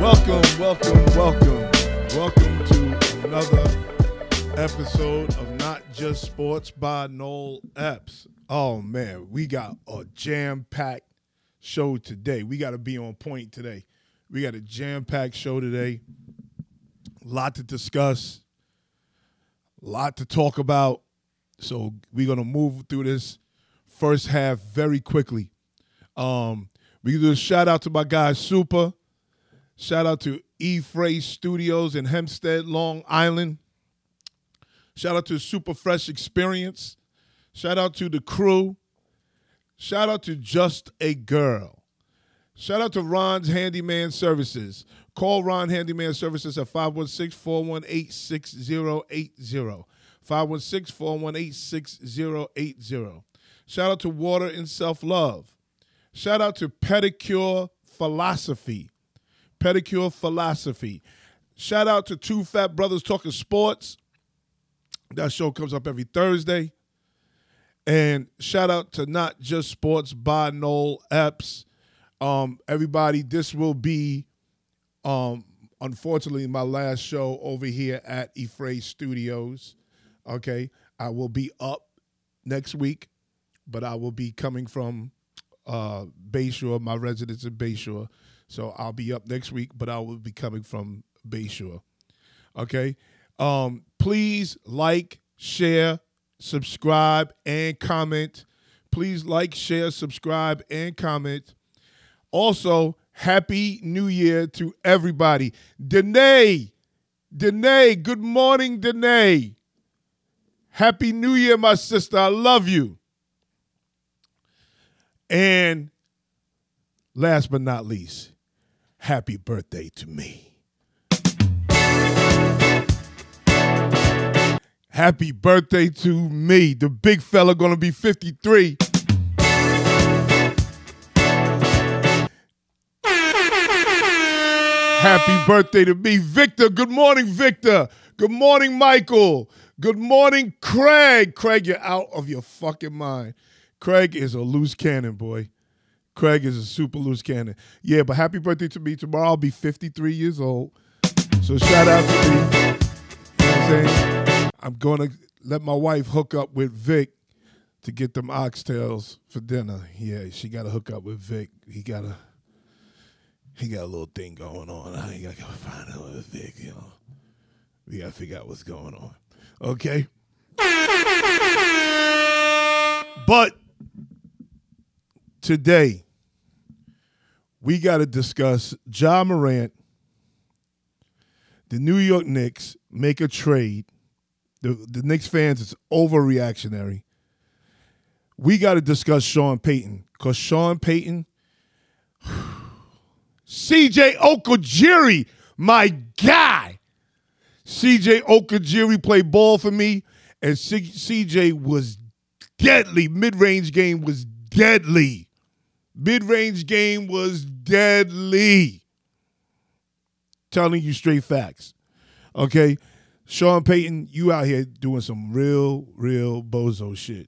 Welcome, welcome, welcome. Welcome to another episode of Not Just Sports by Noel Epps. Oh man, we got a jam-packed show today. We got to be on point today. We got a jam-packed show today. A lot to discuss, a lot to talk about. So we're gonna move through this first half very quickly. Um, we do a shout out to my guy Super. Shout out to E Freight Studios in Hempstead, Long Island. Shout out to Super Fresh Experience. Shout out to the crew. Shout out to Just a Girl. Shout out to Ron's Handyman Services. Call Ron Handyman Services at 516 418 6080. 516 418 6080. Shout out to Water and Self Love. Shout out to Pedicure Philosophy. Pedicure Philosophy. Shout out to Two Fat Brothers Talking Sports. That show comes up every Thursday. And shout out to Not Just Sports by Noel Epps. Um, everybody, this will be, um, unfortunately, my last show over here at Efray Studios. Okay. I will be up next week, but I will be coming from uh, Bayshore, my residence in Bayshore. So I'll be up next week, but I will be coming from Bayshore. Okay. Um, please like, share, subscribe, and comment. Please like, share, subscribe, and comment. Also, Happy New Year to everybody. Danae, Danae, good morning, Danae. Happy New Year, my sister. I love you. And last but not least, happy birthday to me. Happy birthday to me, the big fella gonna be 53. Happy birthday to me, Victor. Good morning, Victor. Good morning, Michael. Good morning, Craig. Craig, you're out of your fucking mind. Craig is a loose cannon, boy. Craig is a super loose cannon. Yeah, but happy birthday to me. Tomorrow I'll be 53 years old. So shout out to me. You know I'm saying? I'm going to let my wife hook up with Vic to get them oxtails for dinner. Yeah, she got to hook up with Vic. He got a he got a little thing going on. I got to go find out with Vic, you know. We got to figure out what's going on. Okay? But today, we got to discuss Ja Morant, the New York Knicks make a trade. The, the Knicks fans it's overreactionary. We got to discuss Sean Payton because Sean Payton, CJ Okajiri, my guy. CJ Okajiri played ball for me, and CJ was deadly. Mid range game was deadly. Mid range game was deadly. Telling you straight facts. Okay? Sean Payton, you out here doing some real, real bozo shit.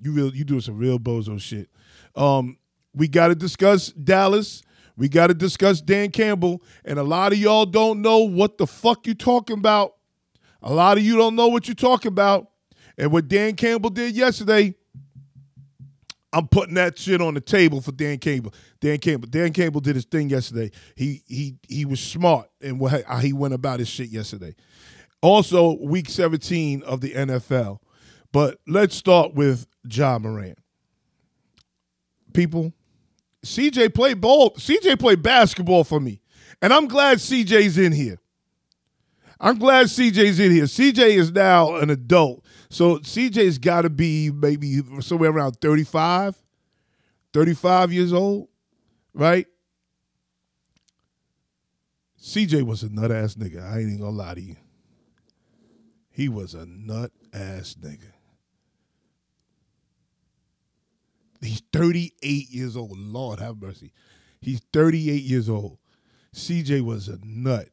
You real you doing some real bozo shit. Um, we gotta discuss Dallas. We gotta discuss Dan Campbell. And a lot of y'all don't know what the fuck you talking about. A lot of you don't know what you're talking about. And what Dan Campbell did yesterday, I'm putting that shit on the table for Dan Campbell. Dan Campbell. Dan Campbell did his thing yesterday. He he he was smart in what he went about his shit yesterday. Also, week 17 of the NFL. But let's start with Ja Morant. People, CJ played ball. CJ played basketball for me. And I'm glad CJ's in here. I'm glad CJ's in here. CJ is now an adult. So CJ's got to be maybe somewhere around 35, 35 years old, right? CJ was a nut ass nigga. I ain't even gonna lie to you. He was a nut ass nigga. He's 38 years old. Lord have mercy. He's 38 years old. CJ was a nut.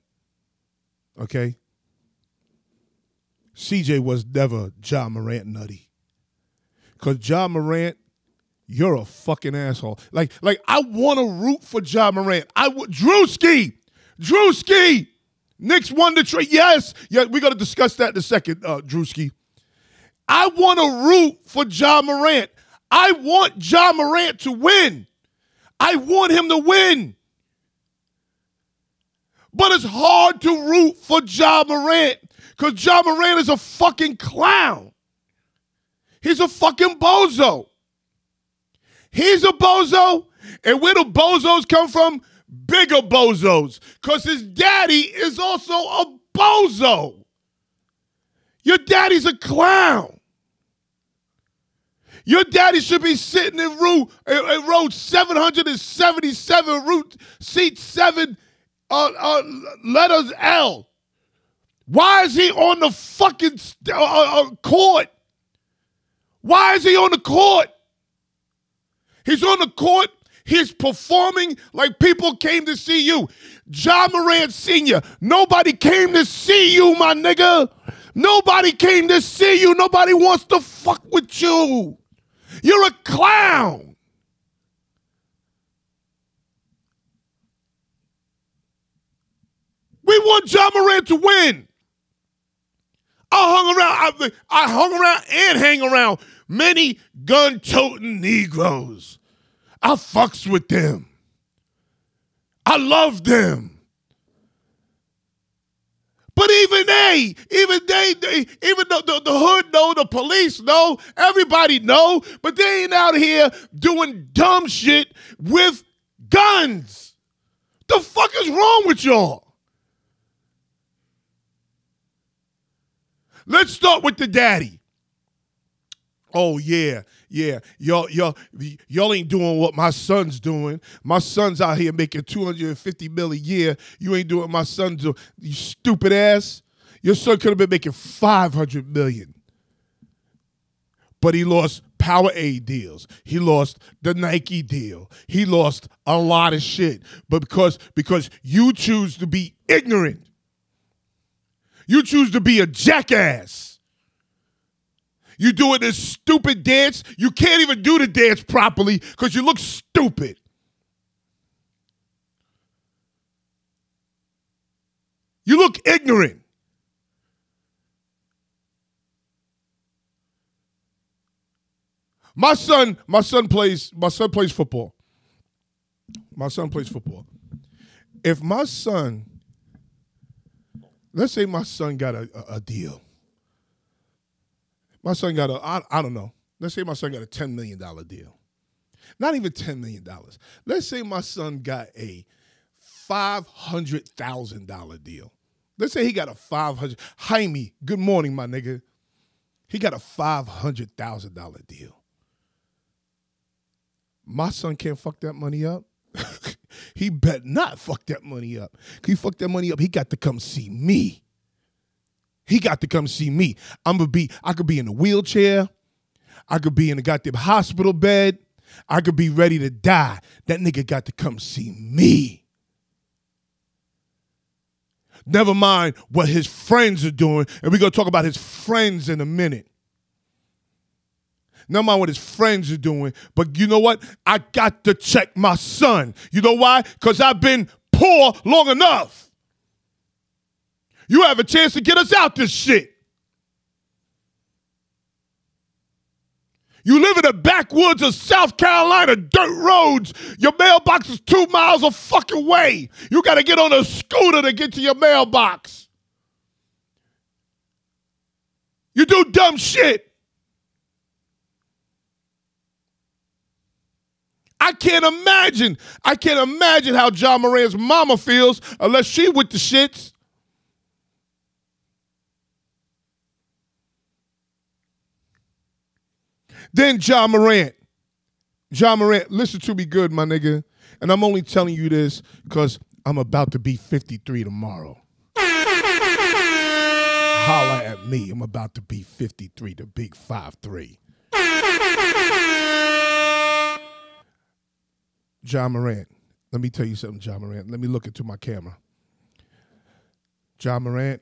Okay? CJ was never John Morant nutty. Cause John Morant, you're a fucking asshole. Like, like I want to root for John Morant. I would Drewski, Drewski. Knicks won the trade. Yes. Yeah, we're gonna discuss that in a second, uh, Drewski. I want to root for Ja Morant. I want Ja Morant to win. I want him to win. But it's hard to root for Ja Morant because John Moran is a fucking clown. He's a fucking bozo. He's a bozo. And where do bozos come from? Bigger bozos. Because his daddy is also a bozo. Your daddy's a clown. Your daddy should be sitting in row, in row 777, route seat 7, uh, uh, letters L. Why is he on the fucking uh, uh, uh, court? Why is he on the court? He's on the court. He's performing like people came to see you. John Morant Sr., nobody came to see you, my nigga. Nobody came to see you. Nobody wants to fuck with you. You're a clown. We want John Morant to win. I hung around, I, I hung around and hang around many gun toting Negroes. I fucks with them. I love them. But even they, even they, they even the, the, the, hood know, the police know, everybody know, but they ain't out here doing dumb shit with guns. The fuck is wrong with y'all? Let's start with the daddy. Oh yeah, yeah, y'all, y'all, y'all ain't doing what my son's doing. My son's out here making 250 mil a year. You ain't doing what my son's do. You stupid ass. Your son could have been making 500 million. But he lost Powerade deals. He lost the Nike deal. He lost a lot of shit. But because because you choose to be ignorant. You choose to be a jackass you doing this stupid dance. You can't even do the dance properly because you look stupid. You look ignorant. My son, my son plays, my son plays football. My son plays football. If my son, let's say my son got a, a, a deal my son got a, I, I don't know. Let's say my son got a $10 million deal. Not even $10 million. Let's say my son got a $500,000 deal. Let's say he got a 500. Jaime, good morning, my nigga. He got a $500,000 deal. My son can't fuck that money up. he bet not fuck that money up. He fuck that money up. He got to come see me. He got to come see me. I'm gonna be, I could be in a wheelchair. I could be in a goddamn hospital bed. I could be ready to die. That nigga got to come see me. Never mind what his friends are doing. And we're gonna talk about his friends in a minute. Never mind what his friends are doing. But you know what? I got to check my son. You know why? Because I've been poor long enough. You have a chance to get us out this shit. You live in the backwoods of South Carolina, dirt roads. Your mailbox is two miles a fucking way. You got to get on a scooter to get to your mailbox. You do dumb shit. I can't imagine. I can't imagine how John Morant's mama feels unless she with the shits. Then John Morant. John Morant, listen to me good, my nigga. And I'm only telling you this because I'm about to be 53 tomorrow. Holla at me. I'm about to be 53, the big 5'3. Ja Morant. Let me tell you something, John Morant. Let me look into my camera. John Morant.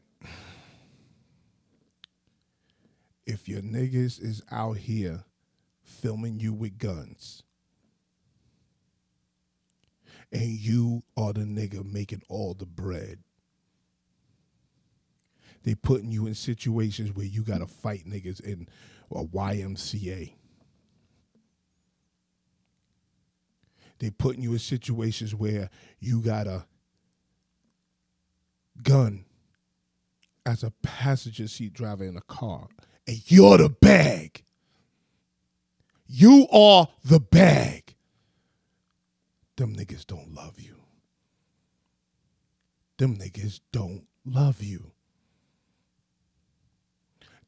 If your niggas is out here filming you with guns. and you are the nigga making all the bread. They putting you in situations where you gotta fight niggas in a YMCA. They putting you in situations where you got a gun as a passenger seat driver in a car, and you're the bag. You are the bag. Them niggas don't love you. Them niggas don't love you.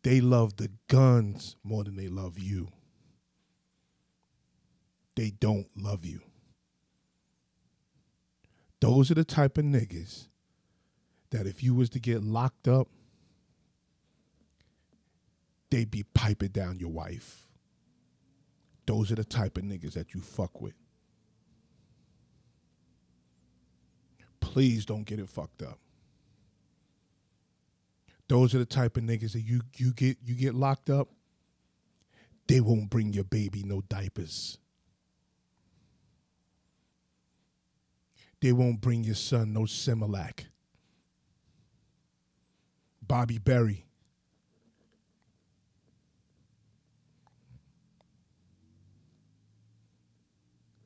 They love the guns more than they love you. They don't love you. Those are the type of niggas that if you was to get locked up, they'd be piping down your wife. Those are the type of niggas that you fuck with. Please don't get it fucked up. Those are the type of niggas that you you get you get locked up. They won't bring your baby no diapers. They won't bring your son no Similac. Bobby Berry.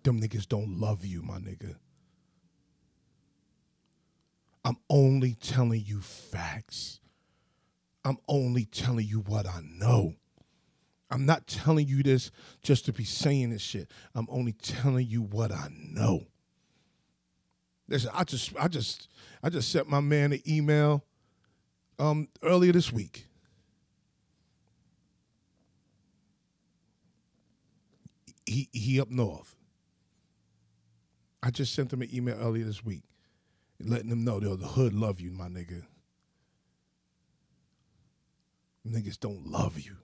Them niggas don't love you, my nigga. I'm only telling you facts. I'm only telling you what I know. I'm not telling you this just to be saying this shit. I'm only telling you what I know. Listen, I just I just I just sent my man an email um earlier this week. He he up north. I just sent him an email earlier this week, letting him know the hood love you, my nigga. Niggas don't love you.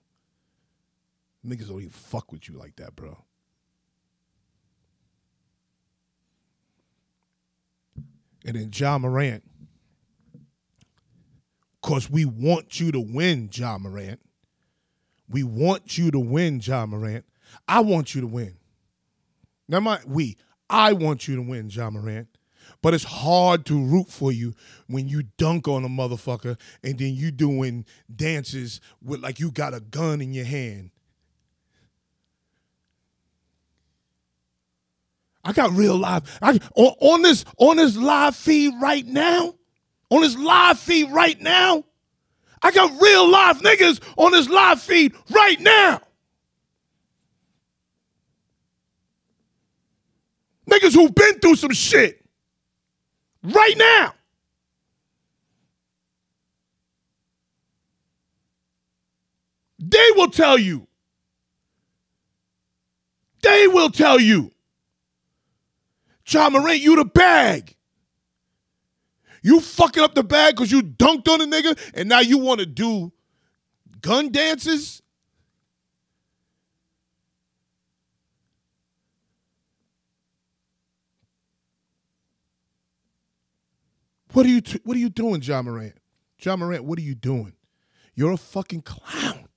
Niggas don't even fuck with you like that, bro. And then John Morant. Because we want you to win, John Morant. We want you to win, John Morant. I want you to win. Now, my we, I want you to win, John Morant. But it's hard to root for you when you dunk on a motherfucker and then you doing dances with like you got a gun in your hand. I got real live. I, on, on this on this live feed right now, on this live feed right now, I got real live niggas on this live feed right now. Niggas who've been through some shit right now. They will tell you. They will tell you. Ja Morant, you the bag. You fucking up the bag because you dunked on a nigga and now you want to do gun dances? What are you t- what are you doing, John Morant? John Morant, what are you doing? You're a fucking clown.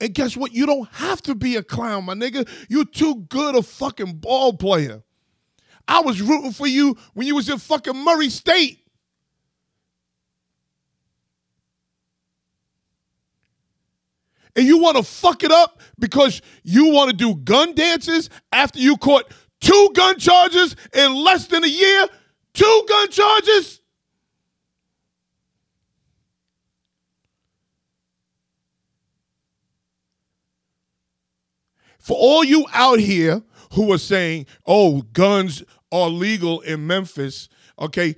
And guess what? You don't have to be a clown, my nigga. You're too good a fucking ball player. I was rooting for you when you was in fucking Murray State. And you want to fuck it up because you want to do gun dances after you caught two gun charges in less than a year? Two gun charges? For all you out here who are saying, oh, guns are legal in Memphis, okay,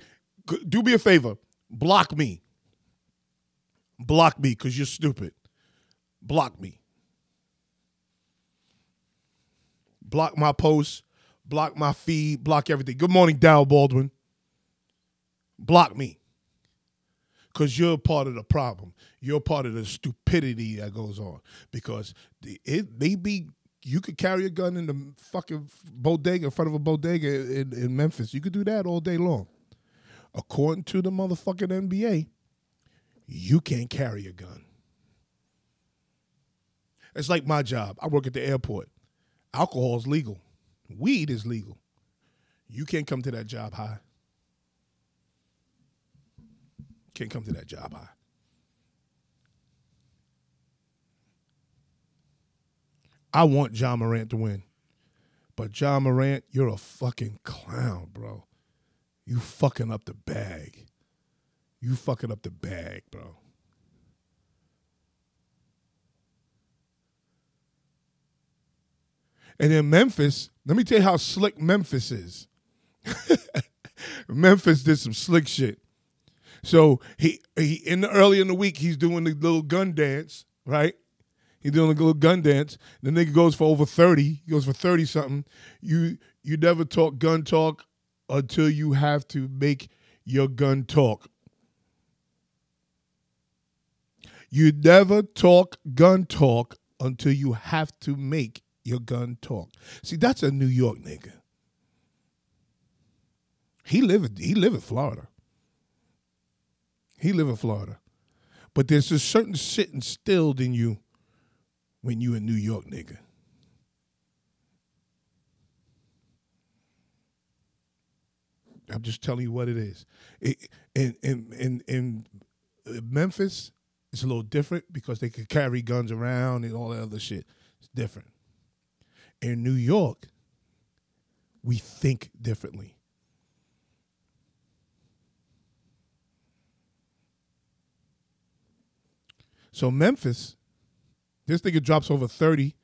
do me a favor. Block me. Block me because you're stupid. Block me. Block my posts, block my feed, block everything. Good morning, Dow Baldwin block me because you're part of the problem. You're part of the stupidity that goes on because it may be you could carry a gun in the fucking bodega in front of a bodega in, in Memphis. You could do that all day long. According to the motherfucking NBA, you can't carry a gun. It's like my job. I work at the airport. Alcohol is legal. Weed is legal. You can't come to that job high. Can't come to that job high. I want John Morant to win. But John Morant, you're a fucking clown, bro. You fucking up the bag. You fucking up the bag, bro. And then Memphis, let me tell you how slick Memphis is. Memphis did some slick shit. So he he in the early in the week he's doing the little gun dance, right? He's doing a little gun dance. The nigga goes for over 30. He goes for 30 something. You you never talk gun talk until you have to make your gun talk. You never talk gun talk until you have to make your gun talk. See, that's a New York nigga. He live he live in Florida. He live in Florida. But there's a certain shit instilled in you when you a New York nigga. I'm just telling you what it is. It, in, in in in Memphis, it's a little different because they could carry guns around and all that other shit. It's different. In New York, we think differently. So Memphis, this nigga drops over 30.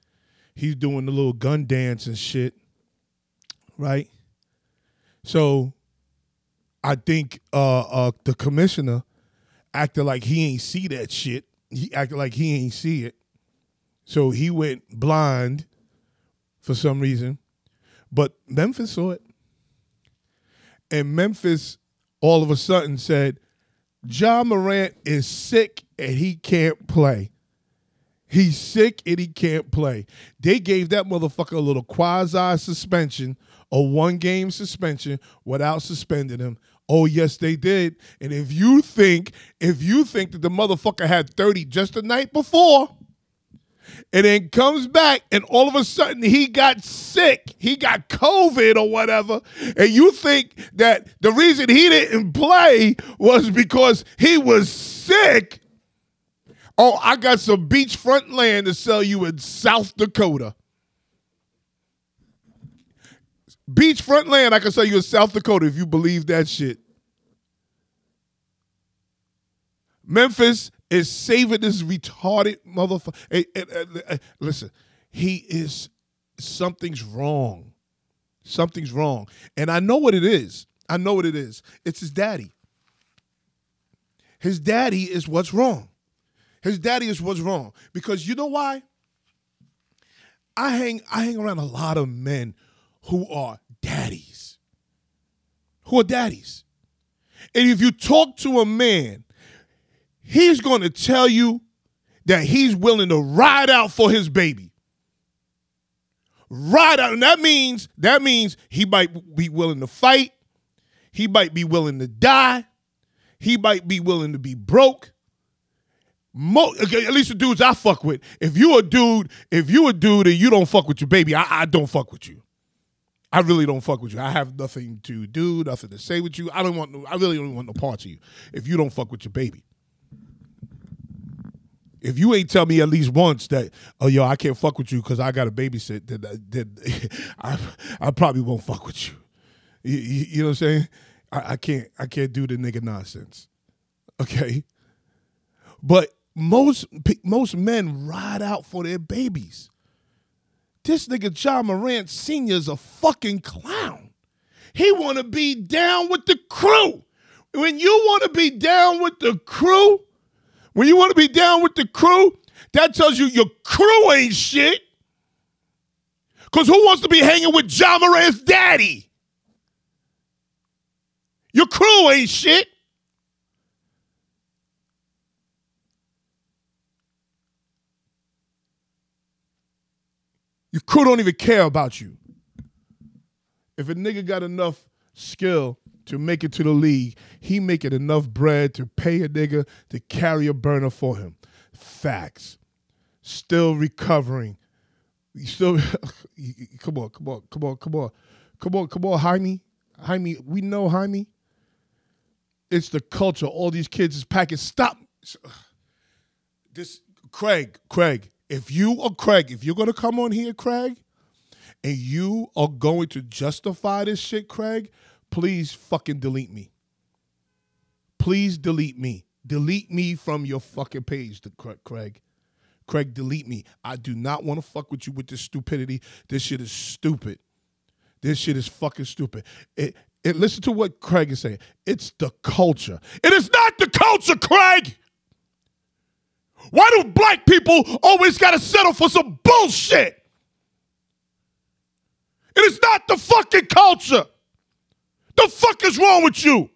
He's doing the little gun dance and shit. Right? So I think uh, uh, the commissioner acted like he ain't see that shit. He acted like he ain't see it. So he went blind for some reason. But Memphis saw it. And Memphis all of a sudden said, John Morant is sick and he can't play. He's sick and he can't play. They gave that motherfucker a little quasi suspension, a one game suspension without suspending him. Oh yes, they did. And if you think, if you think that the motherfucker had 30 just the night before, and then comes back and all of a sudden he got sick, he got COVID or whatever, and you think that the reason he didn't play was because he was sick. Oh, I got some beachfront land to sell you in South Dakota. Beachfront land I can sell you in South Dakota if you believe that shit. Memphis is saving this retarded motherfucker. Eh, hey, eh, eh, hey, hey, listen, he is something's wrong. Something's wrong. And I know what it is. I know what it is. It's his daddy. His daddy is what's wrong. His daddy is what's wrong. Because you know why? I hang I hang around a lot of men who are daddies. Who are daddies. And if you talk to a man he's going to tell you that he's willing to ride out for his baby. Ride out. And that means that means he might be willing to fight. He might be willing to die. He might be willing to be broke. Mo- okay, at least the dudes I fuck with. If you a dude, if you a dude and you don't fuck with your baby, I, I don't fuck with you. I really don't fuck with you. I have nothing to do, nothing to say with you. I don't want no, I really don't want no parts of you if you don't fuck with your baby if you ain't tell me at least once that oh yo I can't fuck with you because I got a babysit, then, uh, then I I probably won't fuck with you. You, you, you know what I'm saying? I, I can't I can't do the nigga nonsense. Okay, but most most men ride out for their babies. This nigga John Morant Senior is a fucking clown. He want to be down with the crew. When you want to be down with the crew, when you want to be down with the crew, that tells you your crew ain't shit. Because who wants to be hanging with John Morant's daddy? Your crew ain't shit. Your crew don't even care about you. If a nigga got enough skill to make it to the league, he making enough bread to pay a nigga to carry a burner for him. Facts. Still recovering. You still come on, come on, come on, come on. Come on, come on, Jaime. Jaime, we know Jaime. It's the culture. All these kids is packing. Stop. This Craig, Craig, if you are Craig, if you're gonna come on here, Craig, and you are going to justify this shit, Craig, please fucking delete me. Please delete me. Delete me from your fucking page, Craig. Craig, delete me. I do not want to fuck with you with this stupidity. This shit is stupid. This shit is fucking stupid. It, it, listen to what Craig is saying. It's the culture. It is not the culture, Craig. Why do black people always got to settle for some bullshit? It is not the fucking culture. The fuck is wrong with you?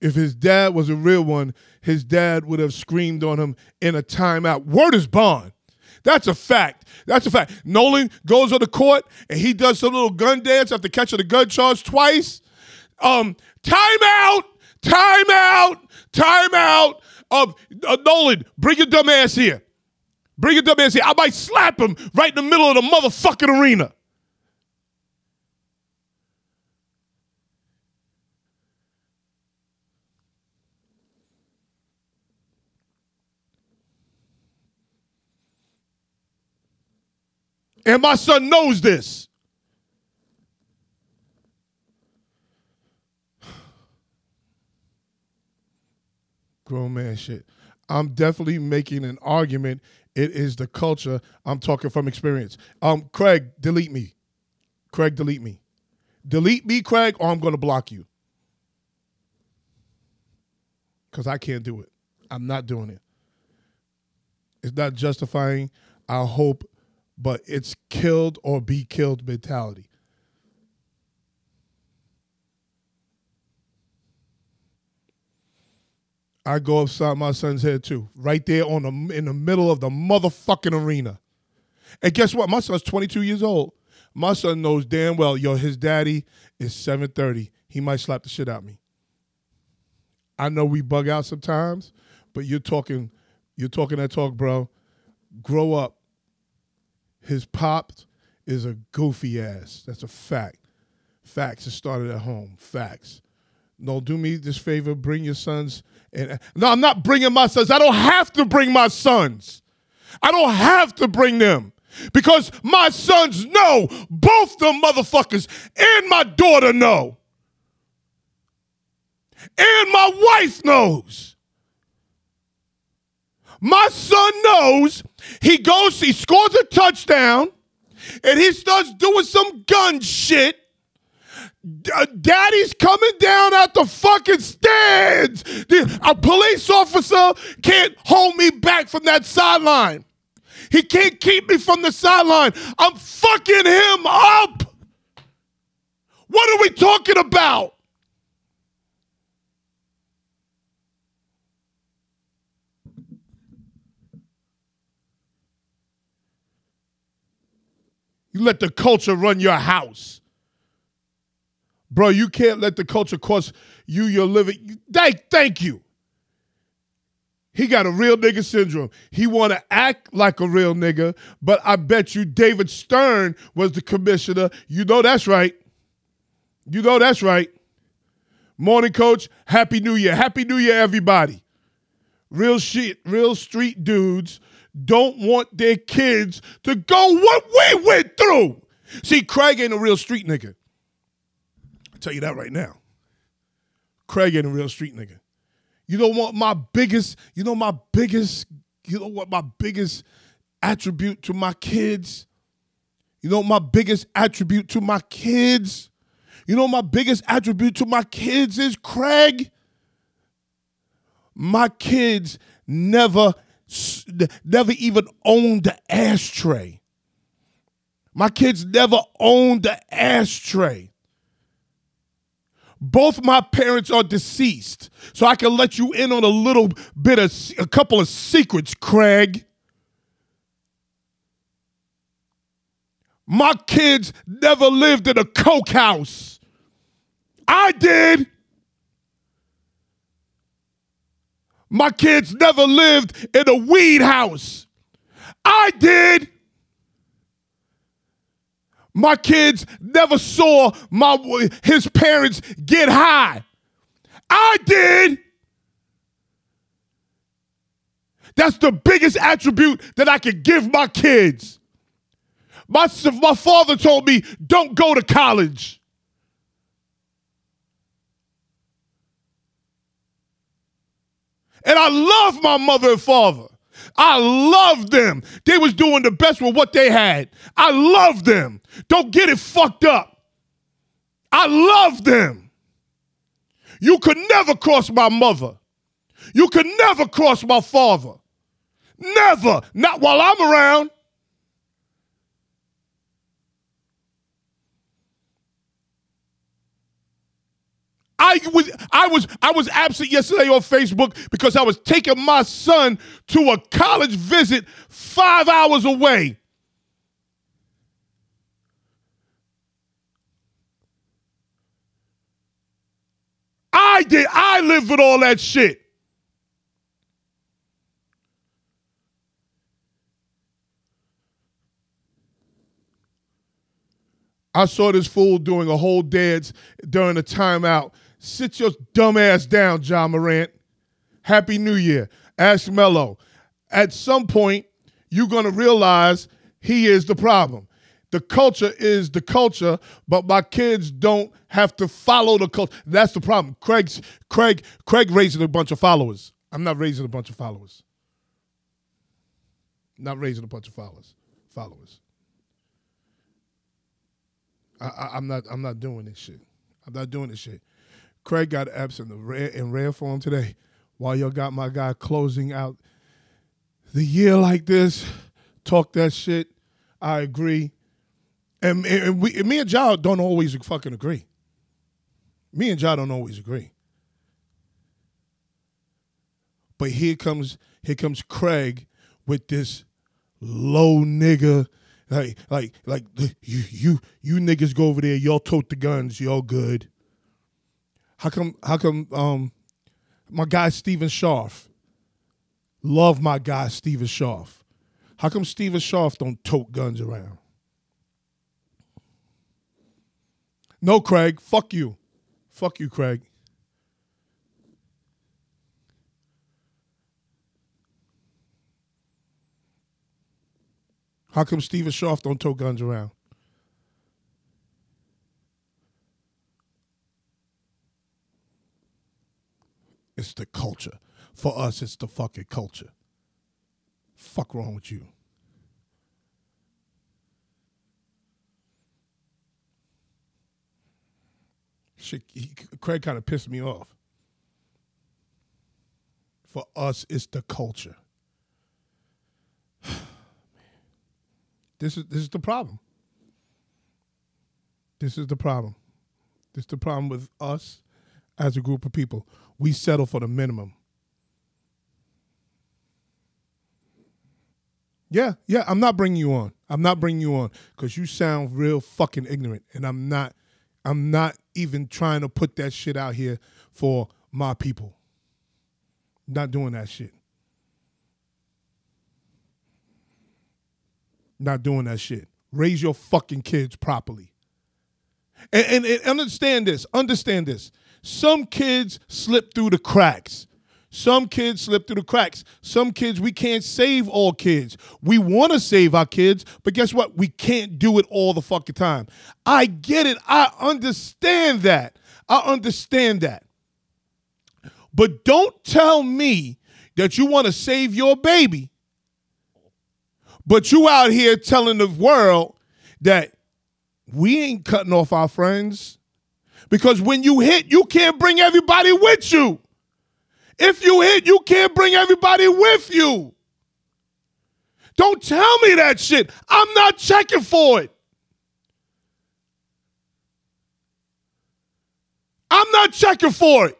If his dad was a real one, his dad would have screamed on him in a timeout. Word is bond. That's a fact. That's a fact. Nolan goes on the court and he does some little gun dance after catching a gun charge twice. Um, timeout, timeout, timeout. Um, uh, Nolan, bring your dumb ass here. Bring your dumb ass here. I might slap him right in the middle of the motherfucking arena. And my son knows this. Grown man shit. I'm definitely making an argument. It is the culture. I'm talking from experience. Um, Craig, delete me. Craig, delete me. Delete me, Craig, or I'm going to block you. Because I can't do it. I'm not doing it. It's not justifying. I hope but it's killed or be killed mentality. I go upside my son's head too, right there on the in the middle of the motherfucking arena. And guess what? My son's 22 years old. My son knows damn well, yo, his daddy is 730. He might slap the shit out me. I know we bug out sometimes, but you're talking, you're talking that talk, bro. Grow up his pop is a goofy ass. That's a fact. Facts. It started at home. Facts. No, do me this favor. Bring your sons. And no, I'm not bringing my sons. I don't have to bring my sons. I don't have to bring them because my sons know. Both the motherfuckers and my daughter know. And my wife knows. My son knows he goes, he scores a touchdown, and he starts doing some gun shit. Uh, daddy's coming down at the fucking stands. a police officer can't hold me back from that sideline. He can't keep me from the sideline. I'm fucking him up. What are we talking about? You let the culture run your house. Bro, you can't let the culture cost you your living. Thank, thank you. He got a real nigga syndrome. He want to act like a real nigga, but I bet you David Stern was the commissioner. You know that's right. You know that's right. Morning, coach. Happy New Year. Happy New Year, everybody. Real shit, real street dudes don't want their kids to go what we went through. See, Craig ain't a real street nigga. I'll tell you that right now. Craig ain't a real street nigga. You don't want my biggest, you know my biggest, you know what my biggest attribute to my kids? You know my biggest attribute to my kids? You know my biggest attribute to my kids is Craig? My kids never never even owned the ashtray. My kids never owned the ashtray. Both my parents are deceased, so I can let you in on a little bit of a couple of secrets, Craig. My kids never lived in a coke house. I did. My kids never lived in a weed house. I did. My kids never saw my his parents get high. I did. That's the biggest attribute that I could give my kids. My, my father told me, don't go to college. And I love my mother and father. I love them. They was doing the best with what they had. I love them. Don't get it fucked up. I love them. You could never cross my mother. You could never cross my father. Never. Not while I'm around. I was I was I was absent yesterday on Facebook because I was taking my son to a college visit 5 hours away. I did I lived with all that shit. I saw this fool doing a whole dance during a timeout Sit your dumb ass down, John Morant. Happy New Year. Ask Melo. At some point, you're going to realize he is the problem. The culture is the culture, but my kids don't have to follow the culture. That's the problem. Craig's Craig Craig raising a bunch of followers. I'm not raising a bunch of followers. Not raising a bunch of followers. Followers. I, am not. I'm not doing this shit. I'm not doing this shit. Craig got absent in rare, form today. While y'all got my guy closing out the year like this, talk that shit. I agree. And, and, we, and me and Ja don't always fucking agree. Me and Ja don't always agree. But here comes here comes Craig with this low nigga like like like you you you niggas go over there y'all tote the guns y'all good how come? How come? Um, my guy Stephen Sharf. Love my guy Stephen Sharf. How come Stephen Sharf don't tote guns around? No, Craig. Fuck you. Fuck you, Craig. How come Stephen Sharf don't tote guns around? It's the culture. For us, it's the fucking culture. Fuck wrong with you? Shit, he, Craig kind of pissed me off. For us, it's the culture. this is this is the problem. This is the problem. This is the problem with us as a group of people we settle for the minimum. Yeah, yeah, I'm not bringing you on. I'm not bringing you on because you sound real fucking ignorant, and I'm not. I'm not even trying to put that shit out here for my people. Not doing that shit. Not doing that shit. Raise your fucking kids properly. And, and, and understand this. Understand this. Some kids slip through the cracks. Some kids slip through the cracks. Some kids, we can't save all kids. We want to save our kids, but guess what? We can't do it all the fucking time. I get it. I understand that. I understand that. But don't tell me that you want to save your baby, but you out here telling the world that we ain't cutting off our friends. Because when you hit, you can't bring everybody with you. If you hit, you can't bring everybody with you. Don't tell me that shit. I'm not checking for it. I'm not checking for it.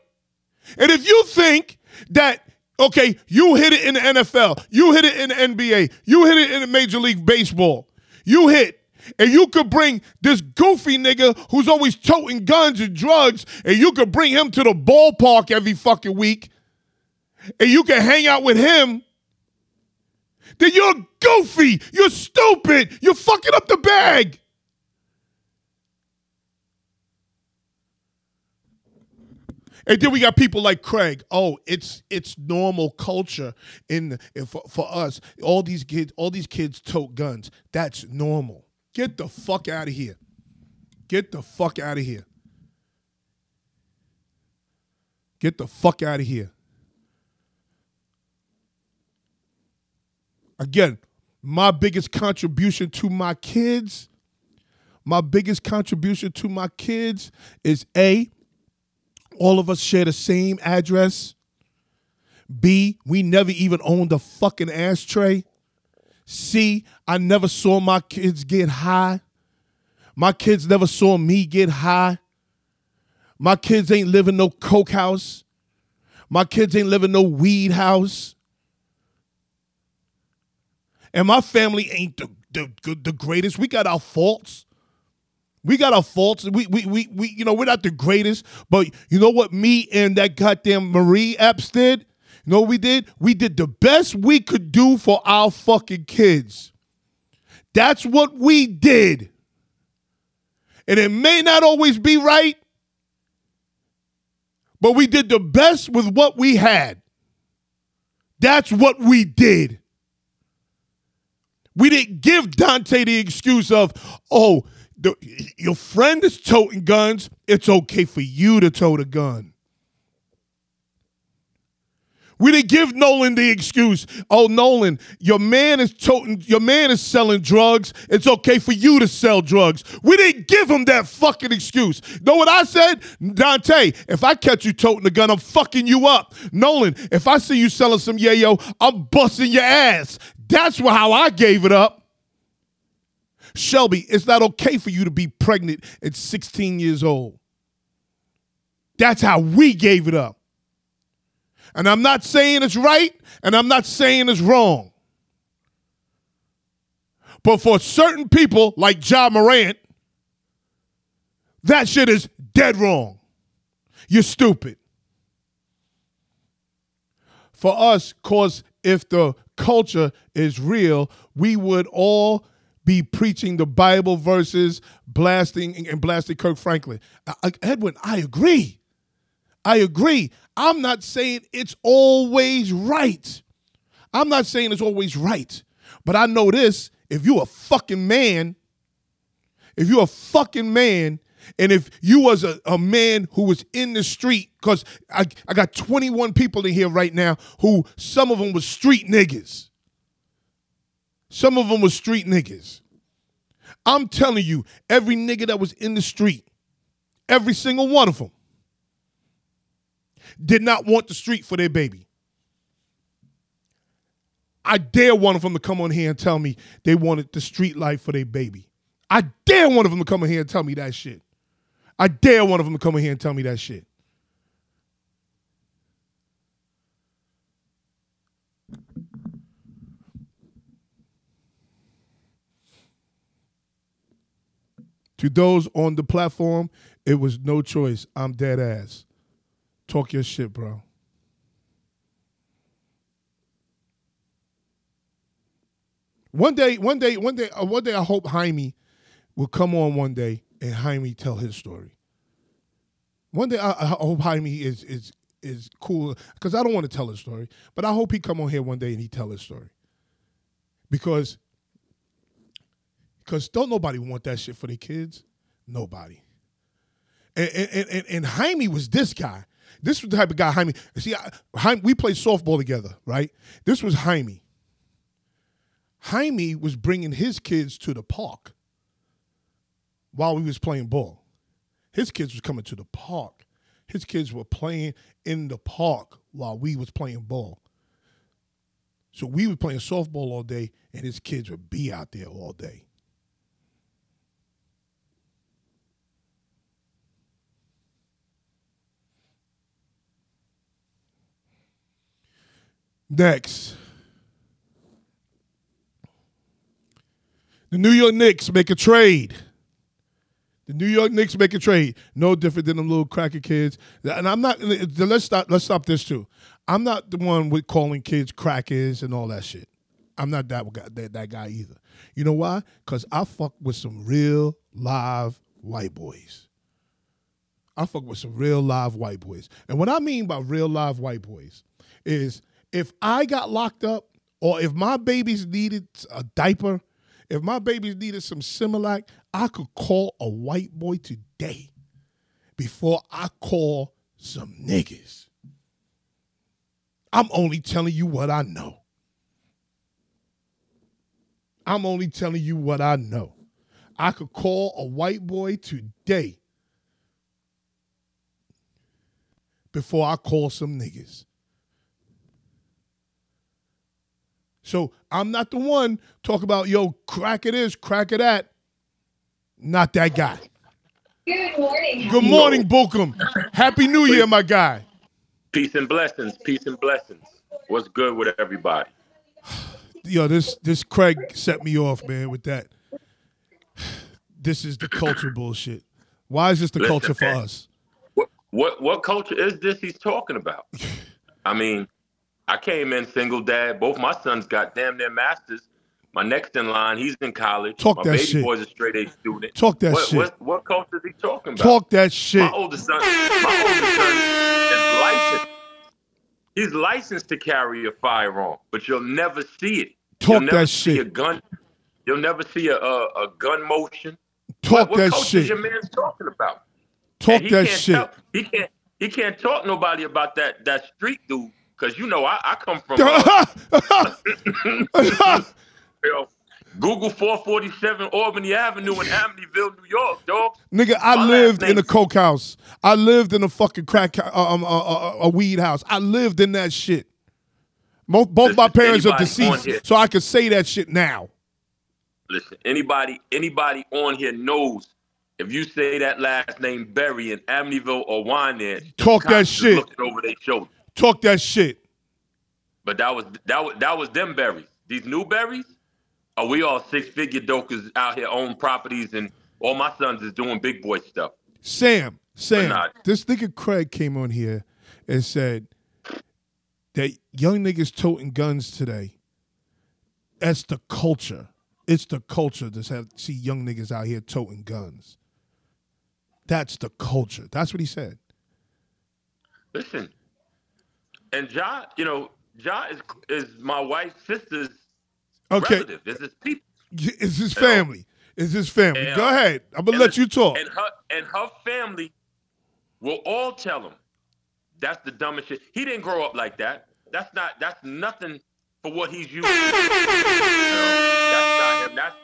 And if you think that, okay, you hit it in the NFL, you hit it in the NBA, you hit it in the Major League Baseball, you hit and you could bring this goofy nigga who's always toting guns and drugs, and you could bring him to the ballpark every fucking week, and you can hang out with him, then you're goofy. You're stupid. You're fucking up the bag. And then we got people like Craig. Oh, it's it's normal culture in, in for, for us. All these kids, all these kids tote guns. That's normal. Get the fuck out of here. Get the fuck out of here. Get the fuck out of here. Again, my biggest contribution to my kids, my biggest contribution to my kids is A, all of us share the same address. B, we never even owned a fucking ashtray. C, I never saw my kids get high. My kids never saw me get high. My kids ain't living no coke house. My kids ain't living no weed house. And my family ain't the, the, the greatest. We got our faults. We got our faults. We, we, we, we, you know, we're not the greatest, but you know what me and that goddamn Marie Epps did? Know we did? We did the best we could do for our fucking kids. That's what we did. And it may not always be right, but we did the best with what we had. That's what we did. We didn't give Dante the excuse of, oh, the, your friend is toting guns. It's okay for you to tote a gun. We didn't give Nolan the excuse. Oh, Nolan, your man is toting, your man is selling drugs. It's okay for you to sell drugs. We didn't give him that fucking excuse. Know what I said? Dante, if I catch you toting a gun, I'm fucking you up. Nolan, if I see you selling some yayo, I'm busting your ass. That's how I gave it up. Shelby, it's not okay for you to be pregnant at 16 years old. That's how we gave it up. And I'm not saying it's right and I'm not saying it's wrong. But for certain people like Ja Morant, that shit is dead wrong. You're stupid. For us, cause if the culture is real, we would all be preaching the Bible verses, blasting and blasting Kirk Franklin. Edwin, I agree. I agree. I'm not saying it's always right. I'm not saying it's always right. But I know this if you're a fucking man, if you're a fucking man, and if you was a, a man who was in the street, because I, I got 21 people in here right now who some of them was street niggas. Some of them was street niggas. I'm telling you, every nigga that was in the street, every single one of them, did not want the street for their baby. I dare one of them to come on here and tell me they wanted the street life for their baby. I dare one of them to come in here and tell me that shit. I dare one of them to come in here and tell me that shit. To those on the platform, it was no choice. I'm dead ass. Talk your shit, bro. One day, one day, one day, uh, one day, I hope Jaime will come on one day and Jaime tell his story. One day, I, I hope Jaime is is is cool because I don't want to tell his story, but I hope he come on here one day and he tell his story because because don't nobody want that shit for their kids, nobody. And and and, and Jaime was this guy. This was the type of guy Jaime. See, Jaime, we played softball together, right? This was Jaime. Jaime was bringing his kids to the park while we was playing ball. His kids was coming to the park. His kids were playing in the park while we was playing ball. So we were playing softball all day, and his kids would be out there all day. Next. The New York Knicks make a trade. The New York Knicks make a trade, no different than them little cracker kids. And I'm not. Let's stop. Let's stop this too. I'm not the one with calling kids crackers and all that shit. I'm not that guy, that, that guy either. You know why? Because I fuck with some real live white boys. I fuck with some real live white boys. And what I mean by real live white boys is if I got locked up or if my babies needed a diaper, if my babies needed some Similac, I could call a white boy today before I call some niggas. I'm only telling you what I know. I'm only telling you what I know. I could call a white boy today before I call some niggas. So I'm not the one talk about yo crack it is, crack it at. Not that guy. Good morning. Good morning, Bookham. Happy New Year, my guy. Peace and blessings. Peace and blessings. What's good with everybody? Yo, this this Craig set me off, man, with that. This is the culture bullshit. Why is this the Listen, culture for man. us? What what what culture is this he's talking about? I mean, I came in single dad. Both my sons got damn near masters. My next in line, he's in college. Talk my that baby shit. boy's a straight A student. Talk that what, shit. What, what culture is he talking about? Talk that shit. My oldest son, my oldest son is licensed. He's licensed to carry a firearm, but you'll never see it. Talk you'll never that see shit. a gun. You'll never see a a, a gun motion. Talk what, what that culture shit. is your man talking about? Talk that shit. tell- he can't. He can't talk nobody about that that street dude because you know I, I come from uh, you know, Google 447 Albany Avenue in Amityville, New York, dog. Nigga, I My lived in a coke house. I lived in a fucking crack, hou- um, a, a, a weed house. I lived in that shit. Both, both my parents are deceased, so I can say that shit now. Listen, anybody anybody on here knows if you say that last name Berry in Amityville or the Talk that shit. Looking over their shoulder. Talk that shit. But that was that was that was them berries. These new berries, are we all six figure dokers out here own properties and all my sons is doing big boy stuff. Sam, Sam, not. this nigga Craig came on here and said that young niggas toting guns today. That's the culture. It's the culture to have see young niggas out here toting guns. That's the culture. That's what he said. Listen, and Ja, you know, Ja is is my wife's sister's Okay, relative. Is his people. it's his um, family. It's his family. Yeah. Go um, ahead. I'm gonna let you talk. And her and her family will all tell him that's the dumbest shit. He didn't grow up like that. That's not. That's nothing for what he's used to. You know, that's not him. That's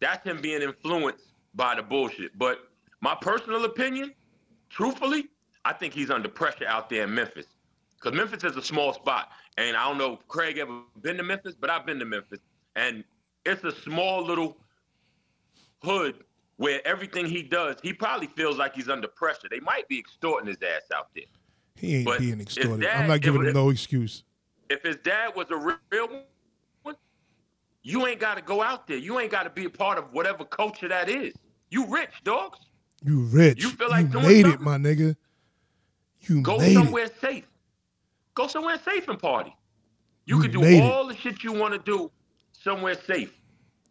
that's him being influenced by the bullshit. But my personal opinion, truthfully, I think he's under pressure out there in Memphis. Because Memphis is a small spot. And I don't know if Craig ever been to Memphis, but I've been to Memphis. And it's a small little hood where everything he does, he probably feels like he's under pressure. They might be extorting his ass out there. he ain't but being extorted. that- I'm not if giving him no excuse. If his dad was a real one, you ain't got to go out there. You ain't got to be a part of whatever culture that is. You rich, dogs. You rich. You feel like doing made it, my nigga. You Go somewhere it. safe. Go somewhere safe and party. You, You can do made it. all the shit you want to do somewhere safe.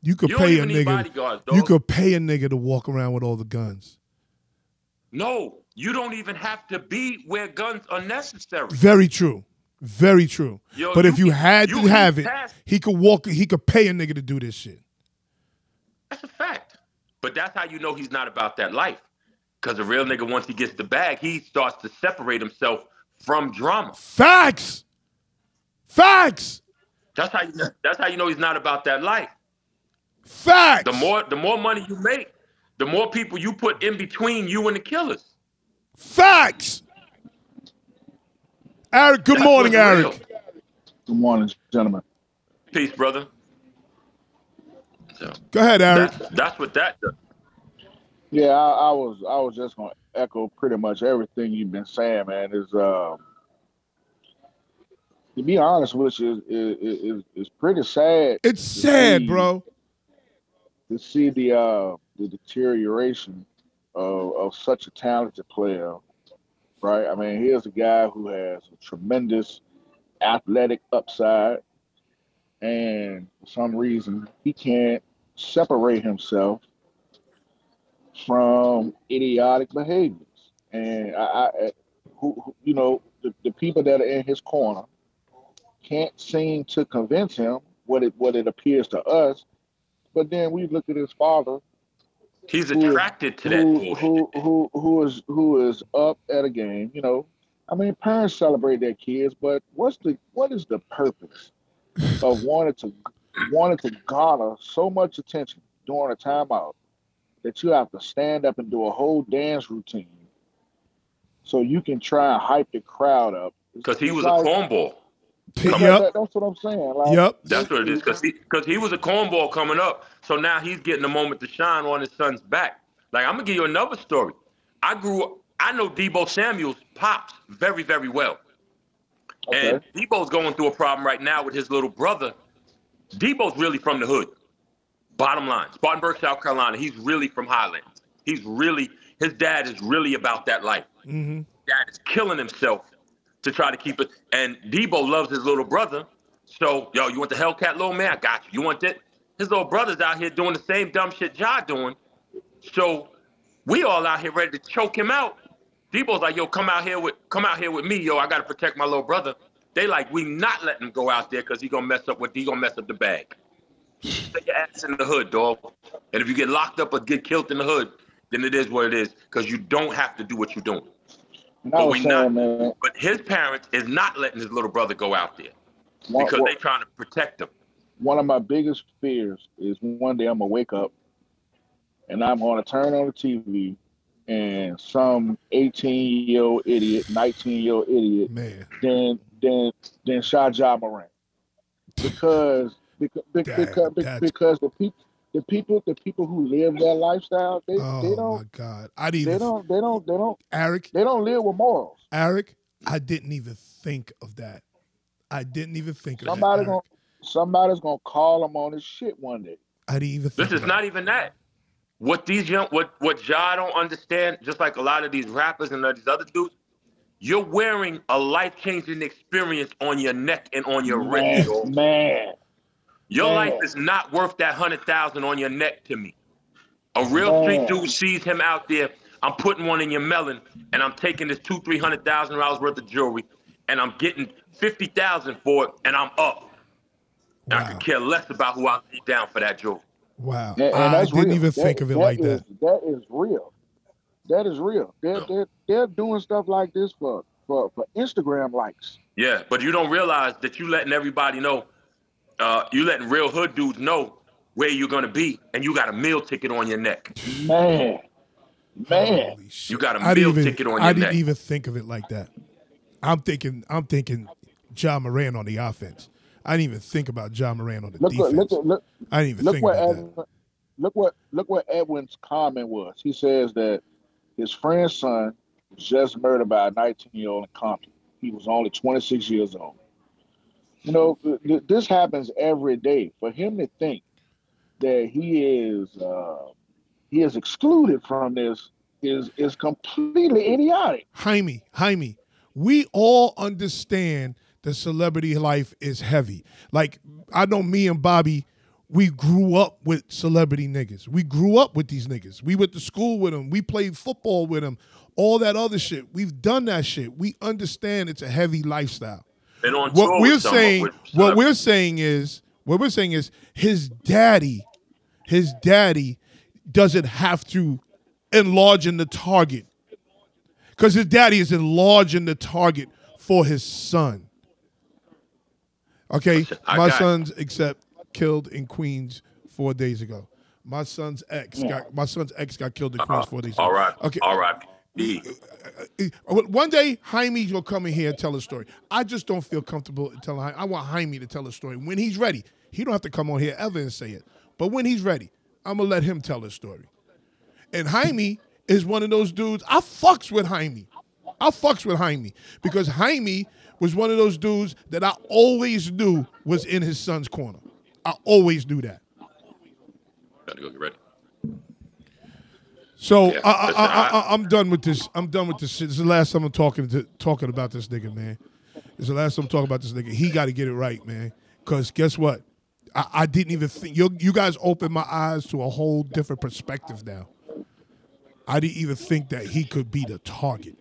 You could You pay a nigga. You could pay a nigga to walk around with all the guns. No, you don't even have to be where guns are necessary. Very true. Very true. Yo, but if you you can- had you to have it, pass- he could walk. He could pay a nigga to do this shit. That's a fact. But that's how you know he's not about that life. Because a real nigga, once he gets the bag, he starts to separate himself from drama. Facts. Facts. That's how you know, that's how you know he's not about that life. Facts. The more the more money you make, the more people you put in between you and the killers. Facts. Eric. Good That's morning, what's Eric. real. Good morning, gentlemen. Peace, brother. So Go ahead, Eric. that's, that's what that does. Yeah, I, I was I was just gonna echo pretty much everything you've been saying, man. Is um to be honest with you, is is, is, is pretty sad It's sad, see- bro. to see the uh the deterioration of, of such a talented player, right? I mean, here's a guy who has a tremendous athletic upside, and for some reason he can't separate himself from idiotic behaviors. And I, I who, who, you know, the, the people that are in his corner can't seem to convince him what it what it appears to us. But then we look at his father, He's who attracted to that who who who who is who is up at a game. You know, I mean, parents celebrate their kids, but what's the what is the purpose of wanting to wanting to garner so much attention during a timeout that you have to stand up and do a whole dance routine so you can try and hype the crowd up? Because he It's was a cornball. that- Yep. that- that's what I'm saying. Like, Yep. That's what it is. Because he, cause he was a cornball coming up. So now he's getting a moment to shine on his son's back. Like, I'm going to give you another story. I grew up, I know Deebo Samuel's pops very, very well. Okay. And Deebo's going through a problem right now with his little brother. Deebo's really from the hood. Bottom line, Spartanburg, South Carolina. He's really from Highlands. He's really his dad is really about that life. Mm-hmm. Dad is killing himself to try to keep it. And Deebo loves his little brother. So, yo, you want the Hellcat little man? I got you. You want that? His little brother's out here doing the same dumb shit Ja doing. So we all out here ready to choke him out. Deebo's like, yo, come out here with come out here with me, yo. I gotta protect my little brother. They like, we not letting him go out there because he gonna mess up what he gonna mess up the bag. Stay your ass in the hood, dog. And if you get locked up or get killed in the hood, then it is what it is. Because you don't have to do what you're doing. And I but we saying, not- man, But his parents is not letting his little brother go out there one, because one- they trying to protect him. one of my biggest fears is one day I'm gonna wake up and I'm gonna turn on the TV and some 18 year old idiot, 19 year old idiot, Man. then then then shot Ja Morant because because Damn, because, that's- because the people the people the people who live that lifestyle they, they Oh my don't God. I didn't they even don't they don't they don't Eric, they don't live with morals. Eric, I didn't even think of that. I didn't even think of Somebody that. gonna somebody's gonna call him on his shit one day. I didn't even think This of is that. not even that. What these young, what what Ja don't understand, just like a lot of these rappers and these other dudes, you're wearing a life changing experience on your neck and on your Man, wrist. dog. man. Your man. life is not worth that hundred thousand on your neck to me. A real Man. street dude sees him out there. I'm putting one in your melon, and I'm taking this two, three hundred thousand dollars worth of jewelry, and I'm getting fifty thousand for it, and I'm up. And I Wow. could care less about who I lay down for that jewelry. Wow. And, and I didn't real. even think of it like is, that. That is real. That is real. They're, Yeah. they're, they're doing stuff like this for, for, for Instagram likes. Yeah, but you don't realize that you're letting everybody know, uh, you letting real hood dudes know where you're gonna be, and you got a meal ticket on your neck. Man, man. You got a I didn't meal even, ticket on your neck. I your didn't even think of it like that. I'm thinking I'm thinking Ja Morant on the offense. I didn't even think about Ja Morant on the Look what defense. look, look, I didn't even look think what about Edwin, look what look what Edwin's comment was. He says that his friend's son was just murdered by a 19 year old in Compton. He was only 26 years old. You know, th- th- this happens every day. For him to think that he is uh, he is excluded from this is is completely idiotic. Jaime, Jaime, we all understand the celebrity life is heavy. Like I know me and Bobby, we grew up with celebrity niggas. We grew up with these niggas. We went to school with them. We played football with them. All that other shit. We've done that shit. We understand it's a heavy lifestyle. And on what tour we're saying what we're saying is what we're saying is his daddy his daddy doesn't have to enlarge in the target. Because his daddy is enlarging the target for his son. Okay? Listen, I my got- son's except killed in queens four days ago. My son's ex Yeah. got my son's ex got killed in queens four days ago. All right. okay. All right. One day Jaime's gonna come in here and tell a story. I just don't feel comfortable telling. Jaime. I want Jaime to tell a story when he's ready. He don't have to come on here ever and say it, but when he's ready, I'm gonna let him tell his story. And Jaime is one of those dudes. I fucks with Jaime. I fucks with Jaime because Jaime was one of those dudes that I always knew was in his son's corner. I always knew that. Gotta go get ready. So Yeah, I, I'm done with this. I'm done with this shit. This is the last time I'm talking to talking about this nigga, man. This is the last time I'm talking about this nigga. He got to get it right, man. Because guess what? I, I didn't even think you. You guys opened my eyes to a whole different perspective now. I didn't even think that he could be the target.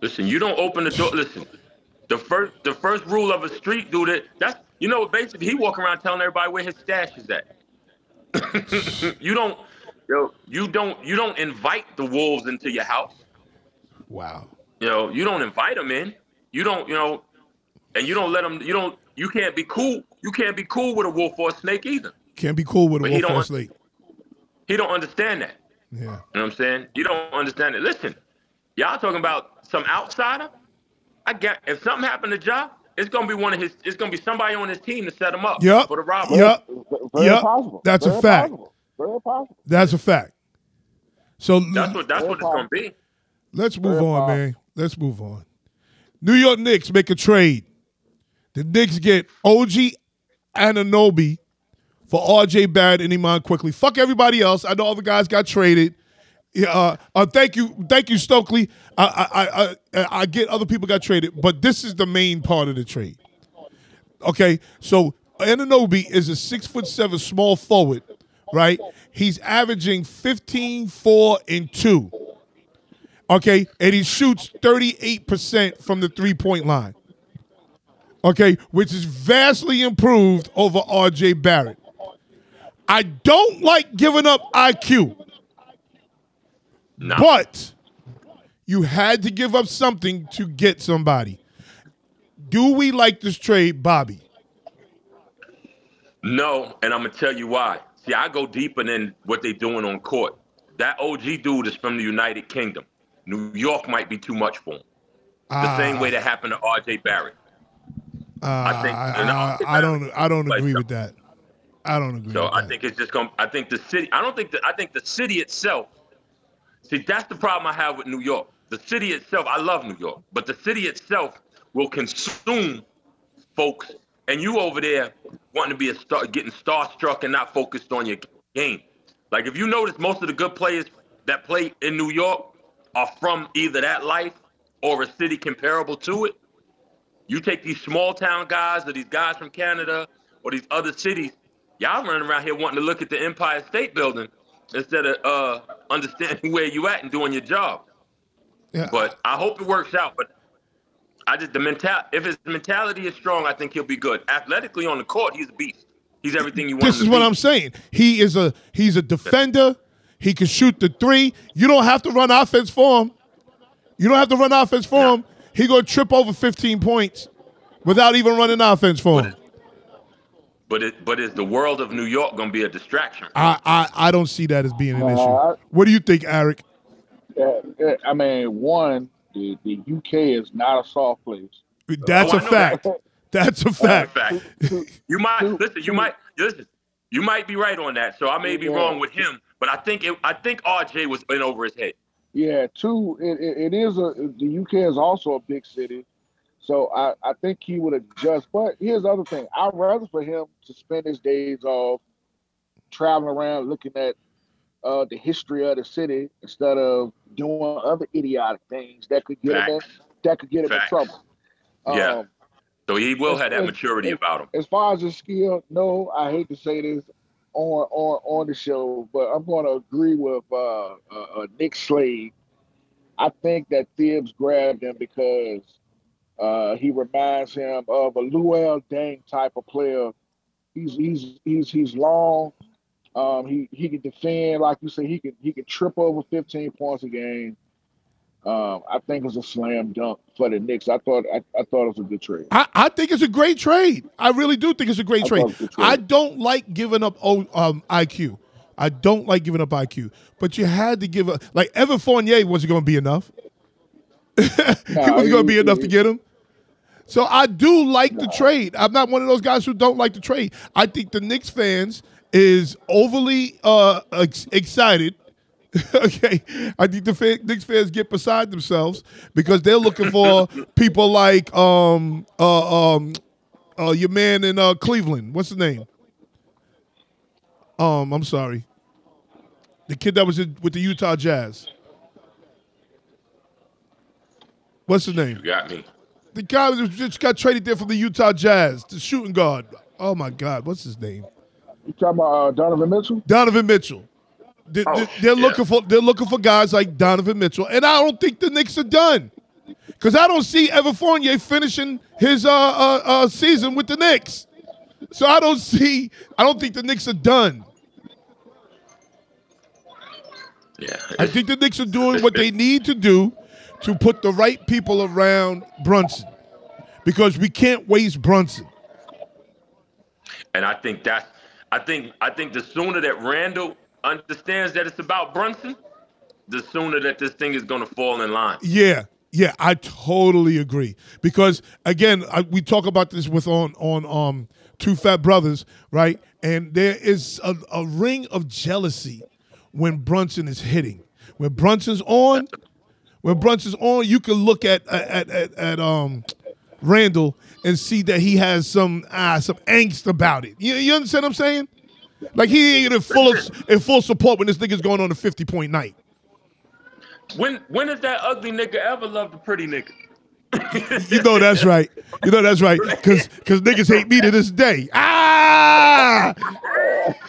Listen, you don't open the door. Listen, the first the first rule of a street dude that that's you know basically he walk around telling everybody where his stash is at. you don't yo you don't you don't invite the wolves into your house. Wow. You know you don't invite them in. You don't you know, and you don't let them. You don't you can't be cool. You can't be cool with a wolf or a snake either. Can't be cool with a But he wolf or a snake. He don't understand that. Yeah. You know what I'm saying? You don't understand it. Listen, y'all talking about some outsider. I get if something happened to Ja, it's gonna be one of his. It's gonna be somebody on his team to set him up Yup. for the robbery. Yup. Very Yep, possible. that's a fact. Possible. Very possible. That's a fact. So That's what. That's what it's gonna be. Let's move Very on, possible. man. Let's move on. New York Knicks make a trade. The Knicks get OG Anunoby for RJ Barrett and Iman Quickley. Fuck everybody else. I know other guys got traded. Yeah, uh, uh, thank you, thank you, Stokely. I, I, I, I, I get other people got traded, but this is the main part of the trade. Okay, so Anunoby is a six foot seven small forward, right? He's averaging 15, 4, and 2. Okay, and he shoots 38% from the three point line. Okay, which is vastly improved over RJ Barrett. I don't like giving up IQ, No. but you had to give up something to get somebody. Do we like this trade, Bobby? No, and I'm gonna tell you why. See, I go deeper than what they're doing on court. That OG dude is from the United Kingdom. New York might be too much for him. The same way that happened to RJ Barrett. Uh, think- I, I, I don't. I don't agree with that. I don't agree. So with I that. think it's just going. I think the city. I don't think that. I think the city itself. See, that's the problem I have with New York. The city itself. I love New York, but the city itself will consume folks, and you over there wanting to be a star, getting starstruck and not focused on your game. Like if you notice, most of the good players that play in New York are from either that life or a city comparable to it. You take these small town guys or these guys from Canada or these other cities, y'all running around here wanting to look at the Empire State Building instead of uh, understanding where you at and doing your job. Yeah. But I hope it works out. But I just the mental if his mentality is strong, I think he'll be good. Athletically on the court, he's a beast. He's everything you want. This him is what be. I'm saying. He is a he's a defender. He can shoot the three. You don't have to run offense for him. You don't have to run offense for No. him. He gonna trip over 15 points without even running offense for But him. But it, but is the world of New York gonna be a distraction? I, I I don't see that as being an Uh, issue. What do you think, Eric? Uh, I mean, one, the, the UK is not a soft place. That's Oh, a I know fact. that. That's a In fact. fact, you might listen. You might listen. You might be right on that. So I may be Yeah. wrong with him, but I think it, I think RJ was in over his head. Yeah, two, it, it, it is a, the UK is also a big city. So I, I think he would adjust. But here's the other thing. I'd rather for him to spend his days off traveling around looking at uh, the history of the city instead of doing other idiotic things that could get him in, that could get him in trouble. Yeah. Um, So he will It's- have that maturity it's- about him. as far as his skill, no, I hate to say this on on on the show, but I'm going to agree with uh, uh, uh, Nick Slade. I think that Thibs grabbed him because uh, he reminds him of a Luol Deng type of player. He's he's he's he's long. Um, he he can defend, like you say. He can he can trip over 15 points a game. Um, I think it was a slam dunk for the Knicks. I thought I, I thought it was a good trade. I, I think it's a great trade. I really do think it's a great I trade. it a trade. I don't like giving up o, um, IQ. I don't like giving up IQ. But you had to give up. Like Evan Fournier wasn't going to be enough. it Nah, wasn't going to be enough he- to get him. So I do like the trade. I'm not one of those guys who don't like the trade. I think the Knicks fans is overly uh, ex- excited. okay, I think the fan, Knicks fans get beside themselves because they're looking for people like um uh um uh your man in uh Cleveland. What's his name? Um, I'm sorry. The kid that was in, with the Utah Jazz. What's his name? You got me. The guy who just got traded there from the Utah Jazz, the shooting guard. Oh my God, what's his name? You talking about uh, Donovan Mitchell? Donovan Mitchell. They, Oh, they- they're yeah. looking for they're looking for guys like Donovan Mitchell, and I don't think the Knicks are done because I don't see Evan Fournier finishing his uh, uh, uh, season with the Knicks. So I don't see. I don't think the Knicks are done. Yeah. I think the Knicks are doing what they need to do to put the right people around Brunson because we can't waste Brunson. And I think that's I think I think the sooner that Randall understands that it's about Brunson, the sooner that this thing is gonna fall in line. Yeah, yeah, I totally agree. Because again, I, we talk about this with on on um two fat brothers, right? And there is a, a ring of jealousy when Brunson is hitting. When Brunson's on, when Brunson's on, you can look at at at, at um Randall and see that he has some ah some angst about it. You, you understand what I'm saying? Like he ain't in full in full support when this nigga's going on a 50 point night. When when has that ugly nigga ever loved a pretty nigga? You know that's right. You know that's right. Cause cause niggas hate me to this day. Ah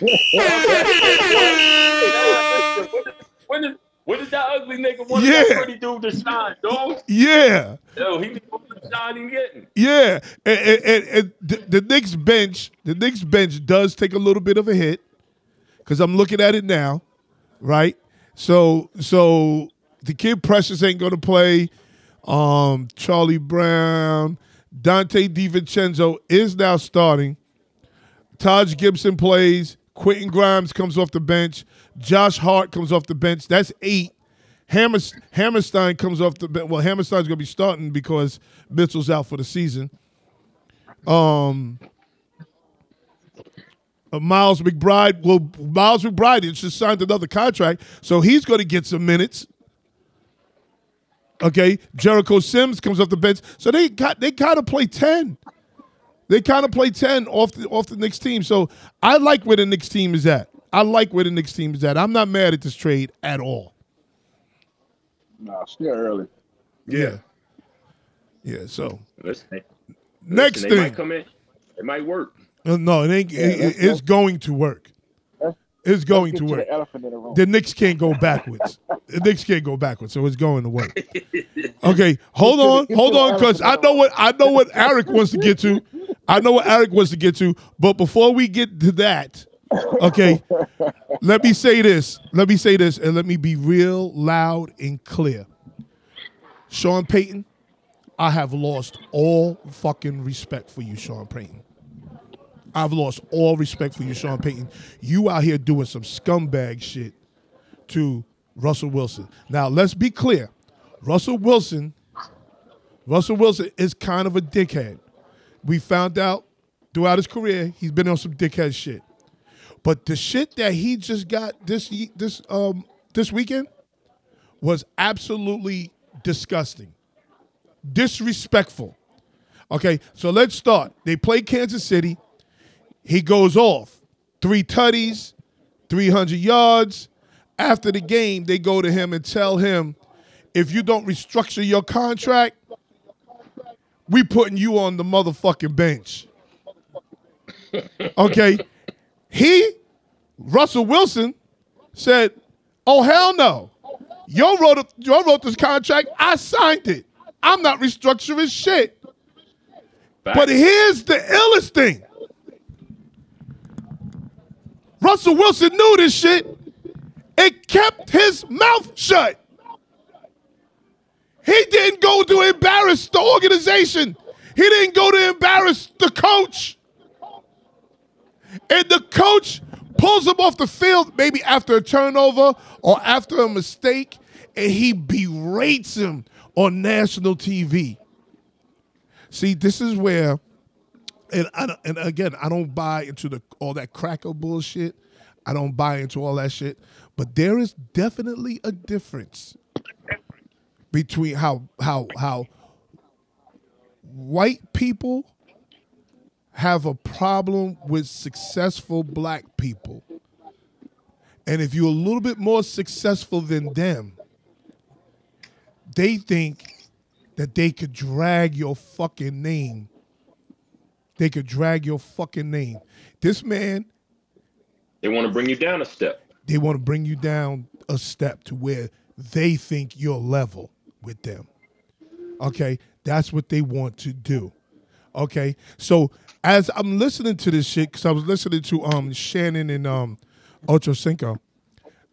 when is is that ugly nigga want Yeah. that pretty dude to shine, dog? yeah. Yo, he be the shine he getting. Yeah. And, and, and, and the, the Knicks bench, the Knicks bench does take a little bit of a hit. Cause I'm looking at it now, right? So so the kid Precious ain't gonna play. Um, Charlie Brown, Dante DiVincenzo is now starting. Taj Gibson plays. Quentin Grimes comes off the bench. Josh Hart comes off the bench. That's eight. Hammer, Hartenstein comes off the bench. Well, Hartenstein's going to be starting because Mitchell's out for the season. Um, uh, Miles McBride. Well, Miles McBride just signed another contract, so he's going to get some minutes. Okay, Jericho Sims comes off the bench, so they got they kind of play ten. They kind of play ten off the off the Knicks team. So I like where the Knicks team is at. I like where the Knicks team is at. I'm not mad at this trade at all. Nah, still early. Yeah. Yeah. So Listen, next listen, they thing. come in. It might work. Uh, no, it ain't. Yeah, it- let's- it's let's- going to work. It's going to to work. the elephant the. The Knicks can't go backwards. the Knicks can't go backwards, so it's going to work. Okay, hold on, hold on, because I know what I know what Eric wants to get to. I know what Eric wants to get to. But before we get to that, okay, let me say this. Let me say this, and let me be real loud and clear. Sean Payton, I have lost all fucking respect for you, Sean Payton. I've lost all respect for you, Sean Payton. You out here doing some scumbag shit to Russell Wilson. Now, let's be clear. Russell Wilson, Russell Wilson is kind of a dickhead. We found out throughout his career he's been on some dickhead shit. But the shit that he just got this this um this weekend was absolutely disgusting. Disrespectful. Okay, so let's start. They play Kansas City. He goes off. Three tutties, 300 yards. After the game, they go to him and tell him, if you don't restructure your contract, we putting you on the motherfucking bench. Okay. He, Russell Wilson, said, Oh hell no. Yo wrote a, yo wrote this contract. I signed it. I'm not restructuring shit. But here's the illest thing. Russell Wilson knew this shit. It kept his mouth shut. He didn't go to embarrass the organization. He didn't go to embarrass the coach. And the coach pulls him off the field, maybe after a turnover or after a mistake, and he berates him on national TV. See, this is where, and I, and again, I don't buy into the all that cracker bullshit. I don't buy into all that shit. But there is definitely a difference between how how how white people have a problem with successful black people. And if you're a little bit more successful than them, they think that they could drag your fucking name. They could drag your fucking name. This man, They want to bring you down a step. they want to bring you down a step to where they think you're level with them. Okay, that's what they want to do. Okay, so as I'm listening to this shit, because I was listening to um Shannon and um Ocho Cinco,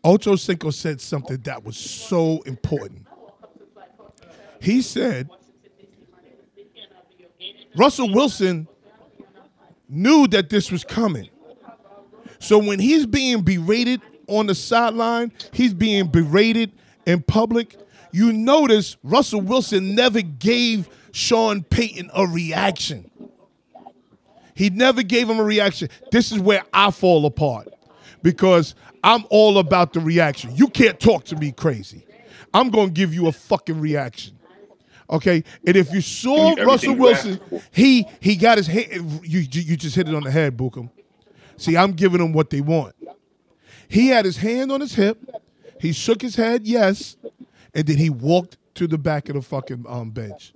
Ocho Cinco said something that was so important. He said Russell Wilson knew that this was coming. So when he's being berated on the sideline, he's being berated in public. You notice Russell Wilson never gave Sean Payton a reaction. He never gave him a reaction. This is where I fall apart because I'm all about the reaction. You can't talk to me crazy. I'm going to give you a fucking reaction. Okay? And if you saw Russell Wilson, he he got his hand you you just hit it on the head, Bookham. See, I'm giving them what they want. He had his hand on his hip. He shook his head, yes, and then he walked to the back of the fucking um, bench.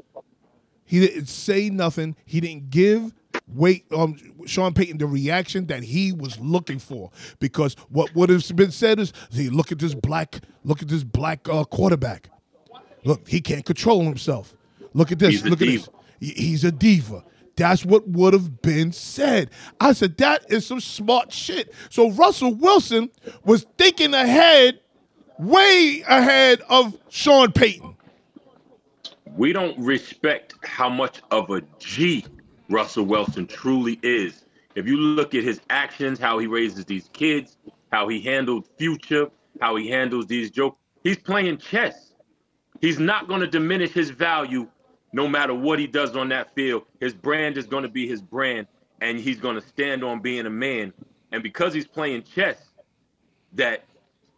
He didn't say nothing. He didn't give wait um Sean Payton the reaction that he was looking for because what would have been said is, "See, look at this black, look at this black uh, quarterback. Look, he can't control himself. Look at this. Look at diva. this. He's a diva." That's what would have been said. I said that is some smart shit. So Russell Wilson was thinking ahead, way ahead of Sean Payton. We don't respect how much of a G Russell Wilson truly is. If you look at his actions, how he raises these kids, how he handled future, how he handles these jokes, he's playing chess. He's not going to diminish his value no matter what he does on that field. His brand is going to be his brand, and he's going to stand on being a man. And because he's playing chess, that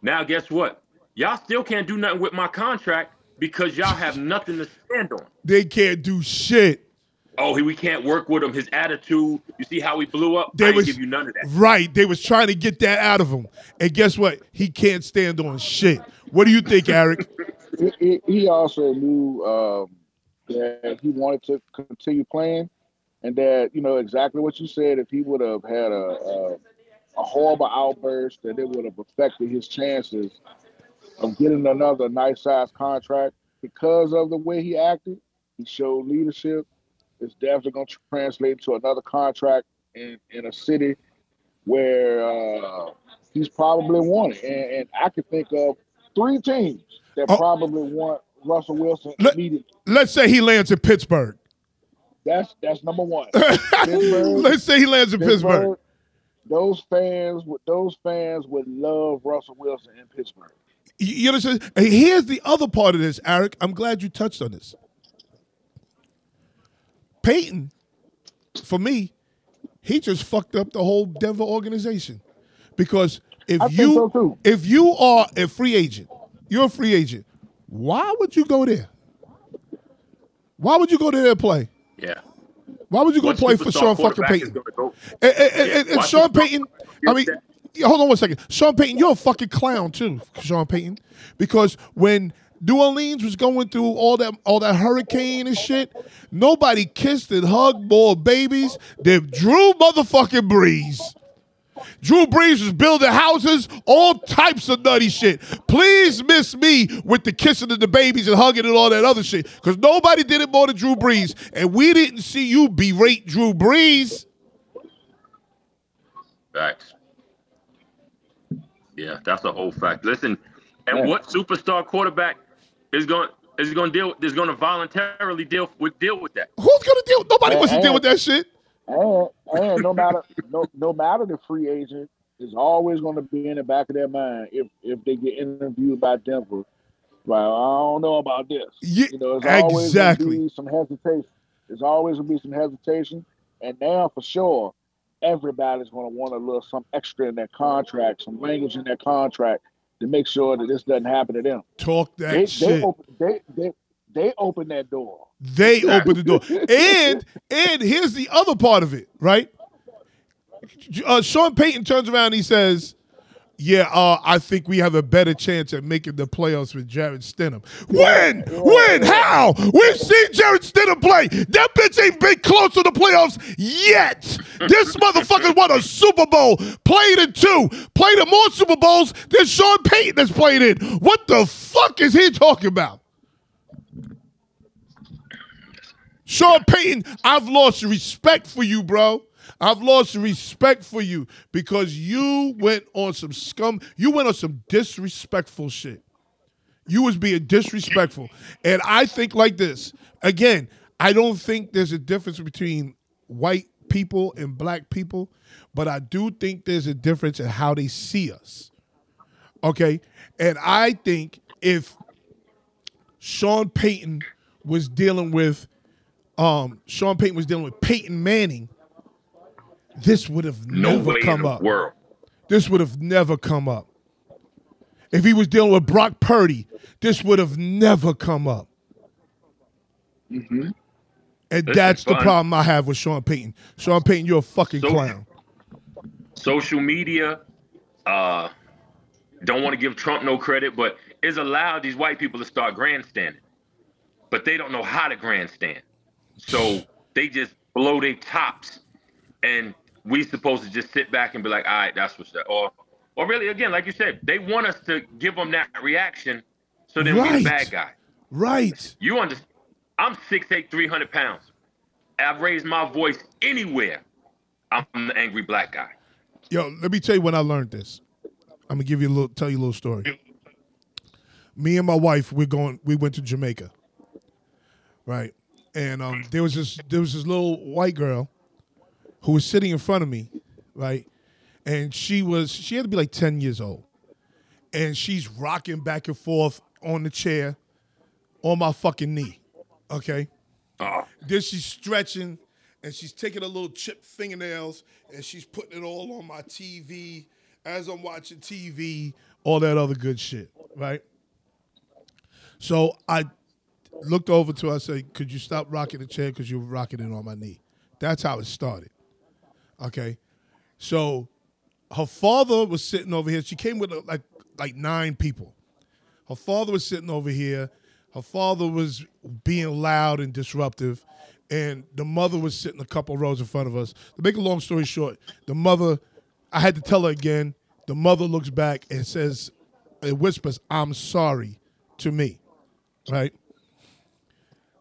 now guess what? Y'all still can't do nothing with my contract because y'all have nothing to stand on. They can't do shit. Oh, he, we can't work with him. His attitude. You see how he blew up? They I didn't was give you none of that. right. They was trying to get that out of him, and guess what? He can't stand on shit. What do you think, Eric? he, he- he also knew um, that he wanted to continue playing, and that you know exactly what you said. If he would have had a, a a horrible outburst, that it would have affected his chances of getting another nice size contract. Because of the way he acted, he showed leadership. It's definitely going to translate to another contract in, in a city where uh, he's probably wanted. And, and I can think of three teams that Oh. probably want Russell Wilson Let- immediately. Let's say he lands in Pittsburgh. That's that's number one. Let's say he lands in Pittsburgh. Pittsburgh, those fans would those fans would love Russell Wilson in Pittsburgh. You you understand? Here's the other part of this, Eric. I'm glad you touched on this. Payton, for me, he just fucked up the whole Denver organization. Because if I you so, if you are a free agent, you're a free agent. Why would you go there? Why would you go there and play? Yeah. Why would you go What play for superstar Sean fucking quarterback Payton? go- And, and- and- Yeah, and watch Sean Payton, I mean, hold on one second. Sean Payton, you're a fucking clown too, Sean Payton, because when New Orleans was going through all that all that hurricane and shit, nobody kissed and hugged more babies than Drew motherfucking Brees. Drew Brees was building houses, all types of nutty shit. Please miss me with the kissing of the babies and hugging and all that other shit. Because nobody did it more than Drew Brees. And we didn't see you berate Drew Brees. Facts. Yeah, that's a whole fact. Listen, and Yeah. what superstar quarterback is going is going to deal is going to voluntarily deal with deal with that? Who's gonna deal? Nobody And- wants to deal with that shit. And and no matter no no matter the free agent is always going to be in the back of their mind if if they get interviewed by Denver. Well, I don't know about this. Ye- you know, there's always exactly. going to be some hesitation. There's always going to be some hesitation, and now for sure, everybody's going to want a little some extra in their contract, some language in their contract to make sure that this doesn't happen to them. Talk that They they shit. open they they they open that door. They open the door. And and here's the other part of it, right? Uh, Sean Payton turns around and he says, Yeah, uh, I think we have a better chance at making the playoffs with Jarrett Stidham. When? When? How? We've seen Jarrett Stidham play. That bitch ain't been close to the playoffs yet. This motherfucker won a Super Bowl, played in two, played in more Super Bowls than Sean Payton has played in. What the fuck is he talking about? Sean Payton, I've lost respect for you, bro. I've lost respect for you because you went on some scum. You went on some disrespectful shit. You was being disrespectful. And I think like this. Again, I don't think there's a difference between white people and black people, but I do think there's a difference in how they see us. Okay? And I think if Sean Payton was dealing with um Sean Payton was dealing with Peyton Manning, this would have never come up. world. This would have never come up. If he was dealing with Brock Purdy, this would have never come up. And This that's the problem I have with Sean Payton. Sean Payton, you're a fucking clown. social media uh don't want to give Trump no credit, but it's allowed these white people to start grandstanding. But they don't know how to grandstand. So they just blow their tops. And we supposed to just sit back and be like, all right, that's what's that. Or or really again, like you said, they want us to give them that reaction so then Right. the bad guy. Right. You understand? I'm 6'8", 300 pounds. I've raised my voice anywhere. I'm the angry black guy. Yo, let me tell you when I learned this. I'm gonna give you a little tell you a little story. Me and my wife, we're going we went to Jamaica. Right. And um there was this there was this little white girl who was sitting in front of me, right? And she was she had to be like 10 years old. And she's rocking back and forth on the chair on my fucking knee. Okay? Oh, Then she's stretching and she's taking her little chipped fingernails and she's putting it all on my TV as I'm watching TV, all that other good shit, right? So I looked over to her, I said, Could you stop rocking the chair because you're rocking it on my knee? That's how it started. Okay. So her father was sitting over here. She came with like like nine people. Her father was sitting over here. Her father was being loud and disruptive. And the mother was sitting a couple rows in front of us. To make a long story short, the mother, I had to tell her again. The mother looks back and says, it whispers, I'm sorry to me. Right?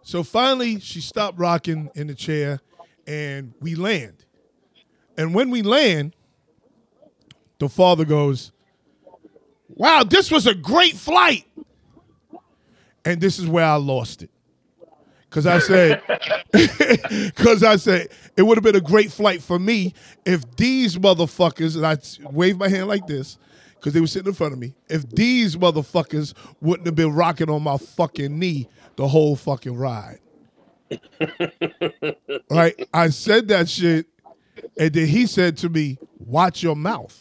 So finally, she stopped rocking in the chair and we land. And when we land, the father goes, Wow, this was a great flight. And this is where I lost it. Cause I said, cause I said it would have been a great flight for me if these motherfuckers, and I waved my hand like this, because they were sitting in front of me. If these motherfuckers wouldn't have been rocking on my fucking knee the whole fucking ride. right? I said that shit, and then he said to me, Watch your mouth.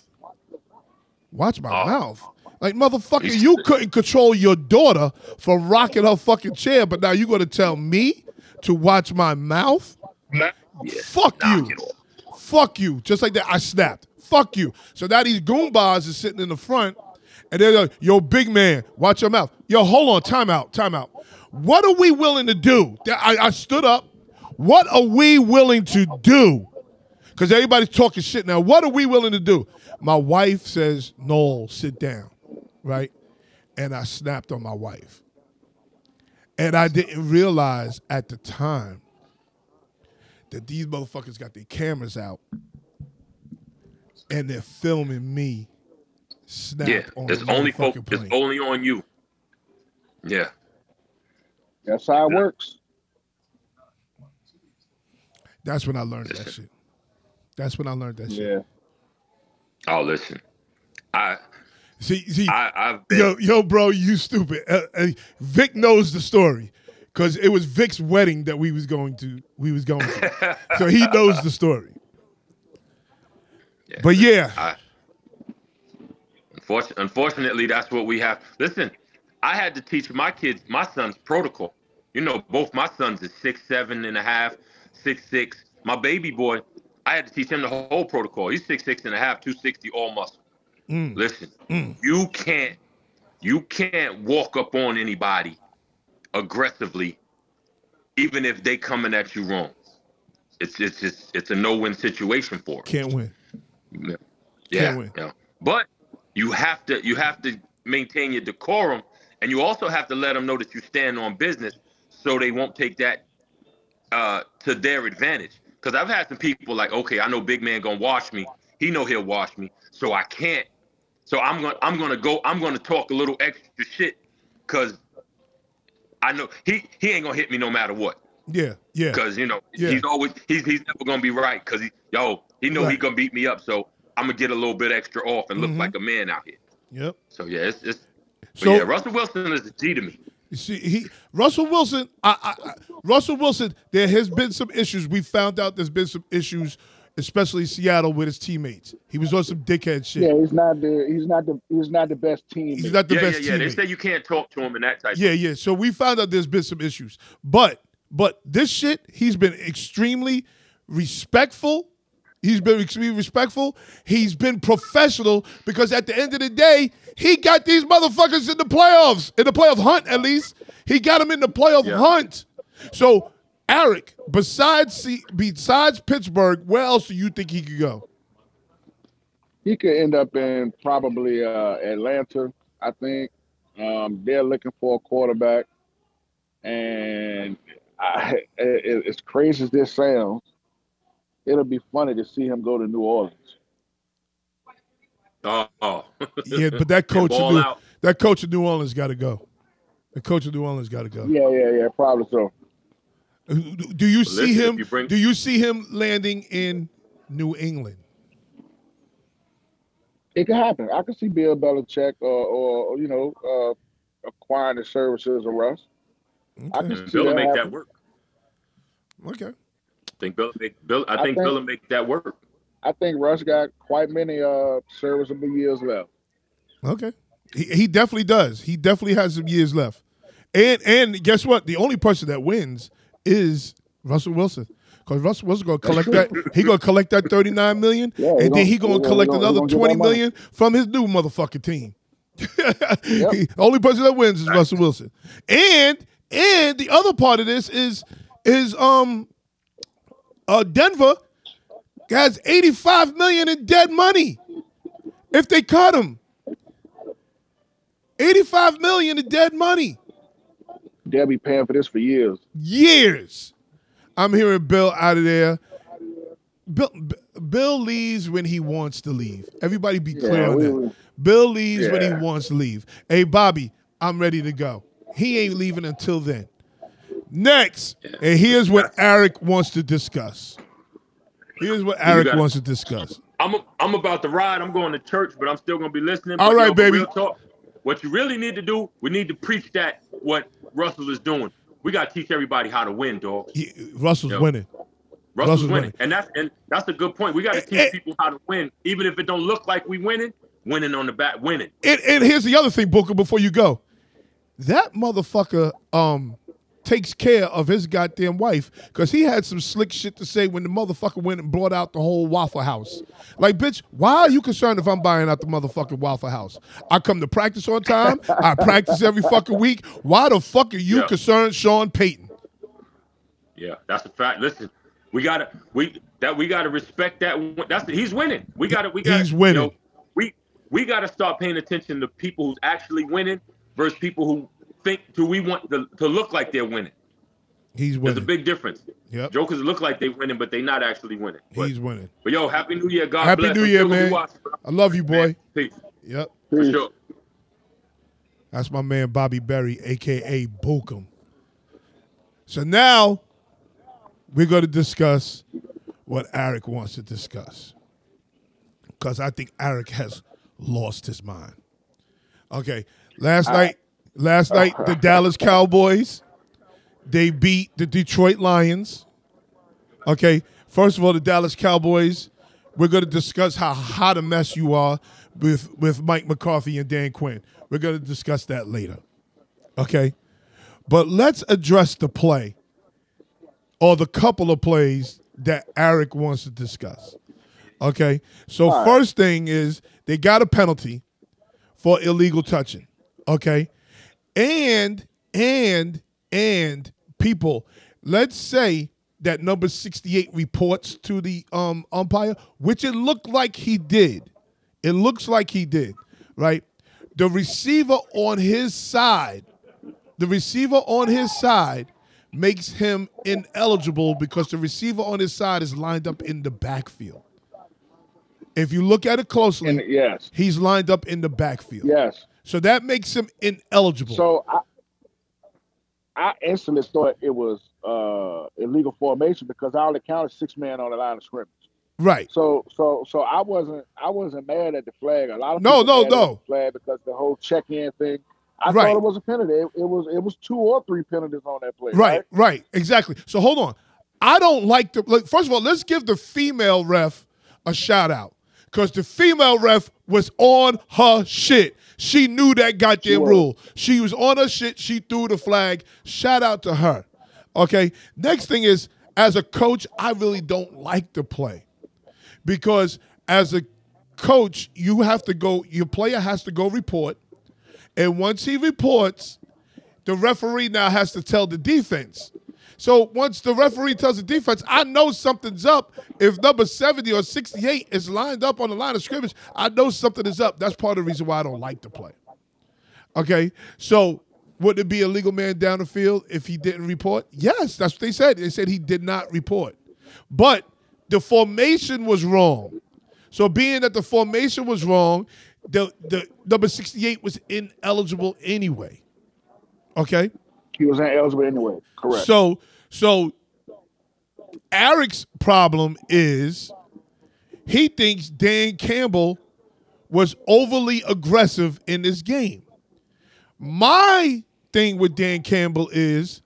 Watch my Oh. mouth. Like motherfucker, you couldn't control your daughter for rocking her fucking chair, but now you're gonna tell me to watch my mouth? Fuck knock you. Fuck you. Just like that, I snapped. Fuck you. So now these goombas is sitting in the front, and they're like, yo, big man, watch your mouth. Yo, hold on, time out, time out. What are we willing to do? I, I stood up. What are we willing to do? Because everybody's talking shit now. What are we willing to do? My wife says, Noel, sit down, right? And I snapped on my wife. And I didn't realize at the time that these motherfuckers got their cameras out and they're filming me snap Yeah, on it's only motherfucking fo- plane. it's only on you. Yeah, That's how it works. That's when I learned that shit. That's when I learned that shit. Yeah. Oh, listen, I See, see, I I've been, yo, yo, bro, you stupid. Uh, uh, Vic knows the story because it was Vic's wedding that we was going to. We was going to, so he knows the story. Yeah. But yeah, I unfortunately, unfortunately that's what we have. Listen, I had to teach my kids my son's protocol. You know, both my sons is six seven and a half, six six. My baby boy, I had to teach him the whole protocol. He's six six and a half, two sixty, all muscle. Mm. Listen, Mm. you can't you can't walk up on anybody aggressively, even if they coming at you wrong. It's it's it's, it's a no-win situation for 'em. Can't win. Yeah. Can't win. yeah. But you have to you have to maintain your decorum, and you also have to let them know that you stand on business, so they won't take that uh, to their advantage. Because I've had some people like, okay, I know Big Man gonna wash me. He know he'll wash me, so I can't. So I'm gonna I'm gonna go. I'm gonna talk a little extra shit, because I know he he ain't gonna hit me no matter what. Yeah, yeah. Because you know Yeah. he's always he's he's never gonna be right. Because he yo he know he gonna beat me up. So I'm gonna get a little bit extra off and look Mhm. like a man out here. Yep. So yeah, it's it's. But So yeah, Russell Wilson is a G to me. You see, he Russell Wilson. I, I, I, Russell Wilson. There has been some issues. We found out there's been some issues, especially Seattle with his teammates. He was on some dickhead shit. Yeah, he's not the he's not the he's not the best team. He's not the yeah, best yeah, yeah. They teammate. say you can't talk to him and that type. Yeah, yeah. So we found out there's been some issues, but but this shit, he's been extremely respectful. He's been extremely respectful. He's been professional because at the end of the day, he got these motherfuckers in the playoffs, in the playoff hunt at least. He got them in the playoff Yeah. hunt. So, Eric, besides C- besides Pittsburgh, where else do you think he could go? He could end up in probably uh, Atlanta. I think um, they're looking for a quarterback, and I, it, as crazy as this sounds, it'll be funny to see him go to New Orleans. Oh, oh. Yeah, but that coach, in ball New, that coach of New Orleans got to go. The coach of New Orleans got to go. Yeah, yeah, yeah, probably so. Do you see Listen, him? you bring- do you see him landing in New England? It could happen. I could see Bill Belichick or, or you know uh, acquiring the services of Russ. I can And see Bill will that make that happen. work. Okay. I think Bill, make, Bill I, I think think- Bill will make that work. I think Russ got quite many uh, serviceable years left. Okay. He, he definitely does. He definitely has some years left. And and guess what? The only person that wins is Russell Wilson. Because Russell Wilson gonna collect that. He gonna collect that thirty nine million, Yeah, and then he gonna he collect gonna- another gonna twenty million from his new motherfucking team. The only person that wins is Russell Wilson. And and the other part of this is is um uh Denver has eighty five million in dead money if they cut him. 85 million in dead money. They'll be paying for this for years. Years. I'm hearing Bill out of there. Bill, Bill leaves when he wants to leave. Everybody be clear Yeah, on we- that. we- Bill leaves when he wants to leave. Hey, Bobby, I'm ready to go. He ain't leaving until then. Next, and here's what Eric wants to discuss. Here's what Eric got it. wants to discuss. I'm a, I'm about to ride. I'm going to church, but I'm still gonna be listening. All But, right, baby. Talk, what you really need to do, we need to preach that what Russell is doing. We gotta teach everybody how to win, dog. He, Russell's winning. Russell's Russell's winning, winning. and that's and that's a good point. We gotta teach Eh, eh. people how to win, even if it don't look like we winning. Winning on the back, winning. And, and here's the other thing, Booker, before you go. That motherfucker um takes care of his goddamn wife because he had some slick shit to say when the motherfucker went and brought out the whole Waffle House. Like, bitch, why are you concerned if I'm buying out the motherfucking Waffle House? I come to practice on time. I practice every fucking week. Why the fuck are you Yeah. concerned, Sean Payton? Yeah, that's a fact. Listen, we gotta we that we gotta respect that. That's the, he's winning. We gotta we gotta He's winning. you know, we we gotta start paying attention to people who's actually winning versus people who think do we want to, to look like they're winning. He's winning. There's a big difference. Yep. Jokers look like they're winning, but they're not actually winning. But, He's winning. but yo, happy New Year. God Happy bless. New I'm Year, still gonna be man. watching. I love you, boy. Man, Peace. Yep. For sure. That's my man Bobby Berry, aka Bookum. So now we're going to discuss what Eric wants to discuss. Because I think Eric has lost his mind. Okay. Last night, last night, the Dallas Cowboys, they beat the Detroit Lions. Okay. First of all, the Dallas Cowboys, we're going to discuss how hot a mess you are with, with Mike McCarthy and Dan Quinn. We're going to discuss that later. Okay. But let's address the play or the couple of plays that Eric wants to discuss. Okay. So, right. first thing is they got a penalty for illegal touching. Okay, and and and people, let's say that number 68 reports to the um, umpire, which it looked like he did. It looks like he did, right? The receiver on his side, the receiver on his side makes him ineligible because the receiver on his side is lined up in the backfield. If you look at it closely, And yes, he's lined up in the backfield. yes. So that makes him ineligible. So I, I instantly thought it was uh, illegal formation because I only counted six men on the line of scrimmage. right. So so so I wasn't I wasn't mad at the flag. A lot of No, no, no. flag because the whole check-in thing. I Right. thought it was a penalty. It, it was it was two or three penalties on that play. Right, right, exactly. So hold on. I don't like the. Like, first of all, let's give the female ref a shout out because the female ref was on her shit. She knew that goddamn She rule. She was on her shit. She threw the flag. Shout out to her. Okay. Next thing is, as a coach, I really don't like to play because as a coach, you have to go. Your player has to go report, and once he reports, the referee now has to tell the defense. So once the referee tells the defense, I know something's up. If number 70 or 68 is lined up on the line of scrimmage, I know something is up. That's part of the reason why I don't like the play. Okay? So would it be a legal man down the field if he didn't report? Yes, that's what they said. They said he did not report. But the formation was wrong. So being that the formation was wrong, the, the number 68 was ineligible anyway. Okay? He was ineligible anyway. Correct. So so Eric's problem is he thinks Dan Campbell was overly aggressive in this game. My thing with Dan Campbell is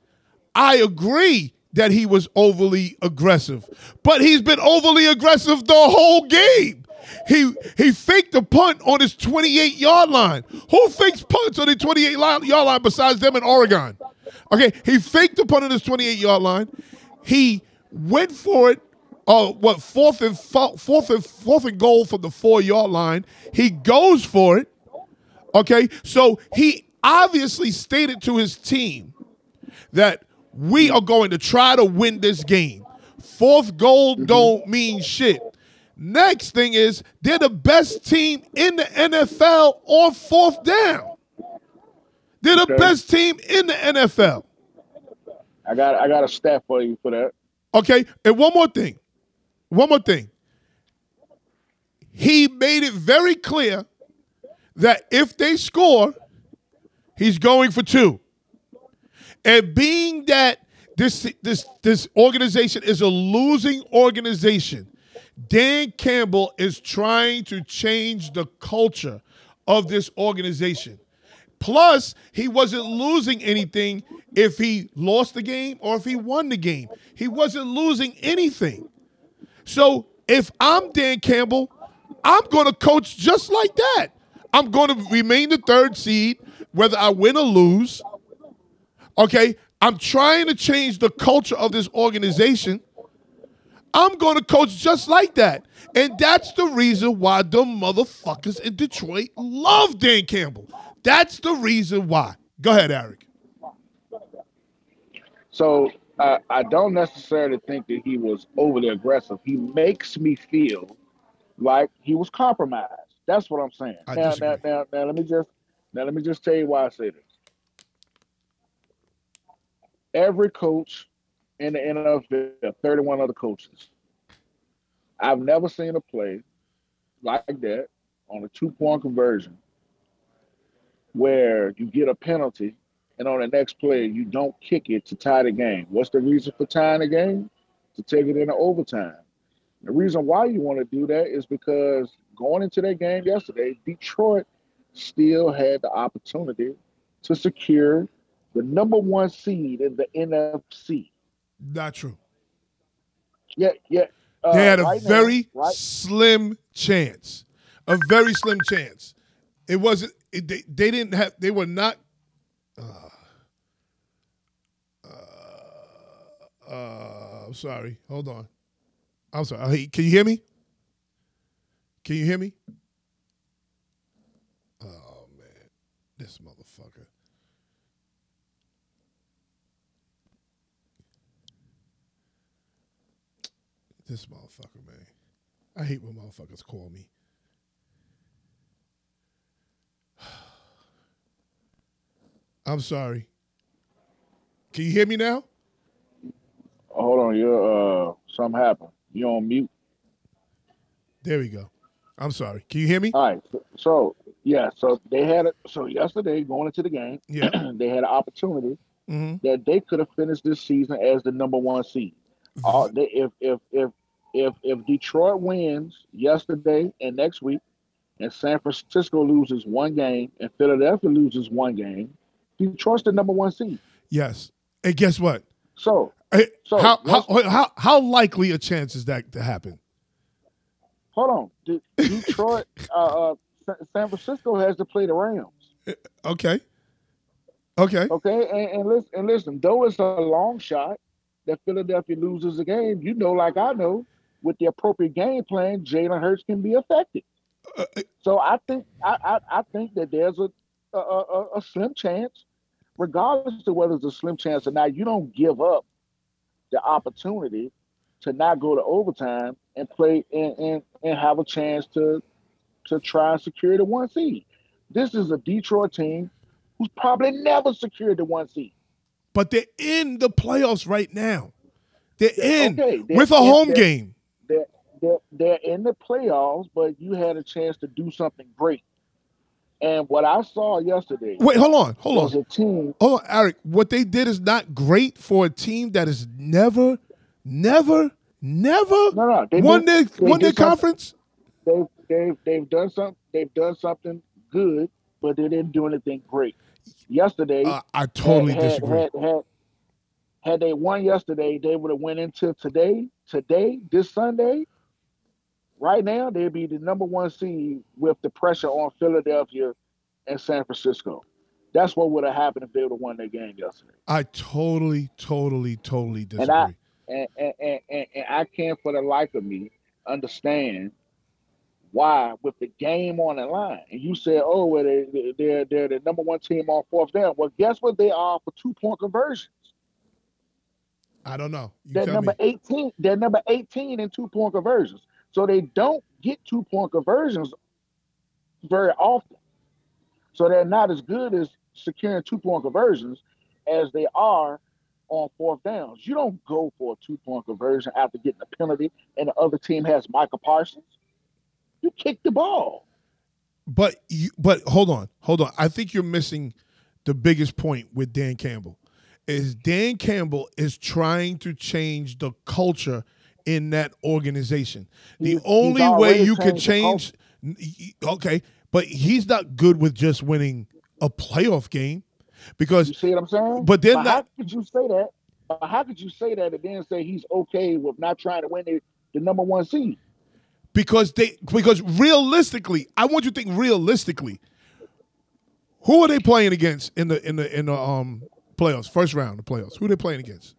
I agree that he was overly aggressive, but he's been overly aggressive the whole game. He he faked a punt on his 28 yard line. Who fakes punts on the 28 yard line besides them in Oregon? Okay, he faked the punt on his 28 yard line. He went for it. Uh, what fourth and fo- fourth and fourth and goal from the four yard line? He goes for it. Okay, so he obviously stated to his team that we are going to try to win this game. Fourth goal don't mean shit. Next thing is they're the best team in the NFL on fourth down. They're the Okay. best team in the NFL. I got I got a stat for you for that. Okay, and one more thing. One more thing. He made it very clear that if they score, he's going for two. And being that this this this organization is a losing organization, Dan Campbell is trying to change the culture of this organization. Plus, he wasn't losing anything if he lost the game or if he won the game. He wasn't losing anything. So if I'm Dan Campbell, I'm going to coach just like that. I'm going to remain the third seed, whether I win or lose. Okay? I'm trying to change the culture of this organization. I'm going to coach just like that. And that's the reason why the motherfuckers in Detroit love Dan Campbell. That's the reason why. Go ahead, Eric. So I I don't necessarily think that he was overly aggressive. He makes me feel like he was compromised. That's what I'm saying. I now, now, now, now, let me just now let me just tell you why I say this. Every coach in the NFL, 31 other coaches, I've never seen a play like that on a two-point conversion where you get a penalty and on the next play you don't kick it to tie the game. What's the reason for tying the game? To take it into overtime. The reason why you want to do that is because going into that game yesterday, Detroit still had the opportunity to secure the number one seed in the NFC. Not true. Yeah, yeah. uh, They had a right now, very right? slim chance. A very slim chance. It wasn't they, they didn't have they were not uh, uh, uh, I'm sorry. Hold on. I'm sorry. Can you hear me? Can you hear me? Oh man. This motherfucker. This motherfucker, man. I hate when motherfuckers call me. I'm sorry. Can you hear me now? Hold on, you're uh something happened. You on mute. There we go. I'm sorry. Can you hear me? All right. So, so yeah, so they had it. So yesterday, going into the game, Yeah. they had an opportunity hmm that they could have finished this season as the number one seed. All they, if if if if if Detroit wins yesterday and next week, and San Francisco loses one game and Philadelphia loses one game, Detroit's the number one seed. Yes. And guess what? So Eh, So, how, how, how how likely a chance is that to happen? hold on, De- Detroit, uh, uh, San Francisco has to play the Rams. Okay. Okay. Okay, and, and listen, and listen, though it's a long shot that Philadelphia loses the game, you know, like I know, with the appropriate game plan, Jalen Hurts can be affected. Uh, So I think I, I, I think that there's a a, a a slim chance, regardless of whether it's a slim chance or not, you don't give up the opportunity to not go to overtime and play and, and, and have a chance to to try and secure the one seed. This is a Detroit team who's probably never secured the one seed. but they're in the playoffs right now. They're in Okay, they're with a home they're- game. They're, they're, they're in the playoffs, but you had a chance to do something great. And what I saw yesterday Wait, hold on, hold was on, a team. hold on, Eric. What they did is not great for a team that has never, never, never No, no, they won did- their they won their conference. They've they've they've done something. They've done something good, but they didn't do anything great. Yesterday, Uh, I totally had- disagree. Had, had, had they won yesterday, they would have went into today. Today, this Sunday, right now, they'd be the number one seed with the pressure on Philadelphia and San Francisco. That's what would have happened if they would have won their game yesterday. I totally, totally, totally disagree. And I- And and, and, and I can't for the life of me understand why with the game on the line. And you said, oh, well, they, they're they're the number one team on fourth down. Well, guess what they are for two point conversions. I don't know. You They're number me. 18. They're number 18 in two point conversions. So they don't get two point conversions very often. So they're not as good as securing two point conversions as they are on fourth downs. You don't go for a two point conversion after getting a penalty and the other team has Micah Parsons. You kick the ball. But you, but hold on, hold on. I think you're missing the biggest point with Dan Campbell. Is Dan Campbell is trying to change the culture in that organization. The He's- he's only way you can changed change okay, but he's not good with just winning a playoff game because You see what I'm saying? But they're how could you say that? How could you say that and then say he's okay with not trying to win the, the number one seed? because they because realistically, I want you to think realistically. Who are they playing against in the in the in the um playoffs? First round of playoffs. Who are they playing against?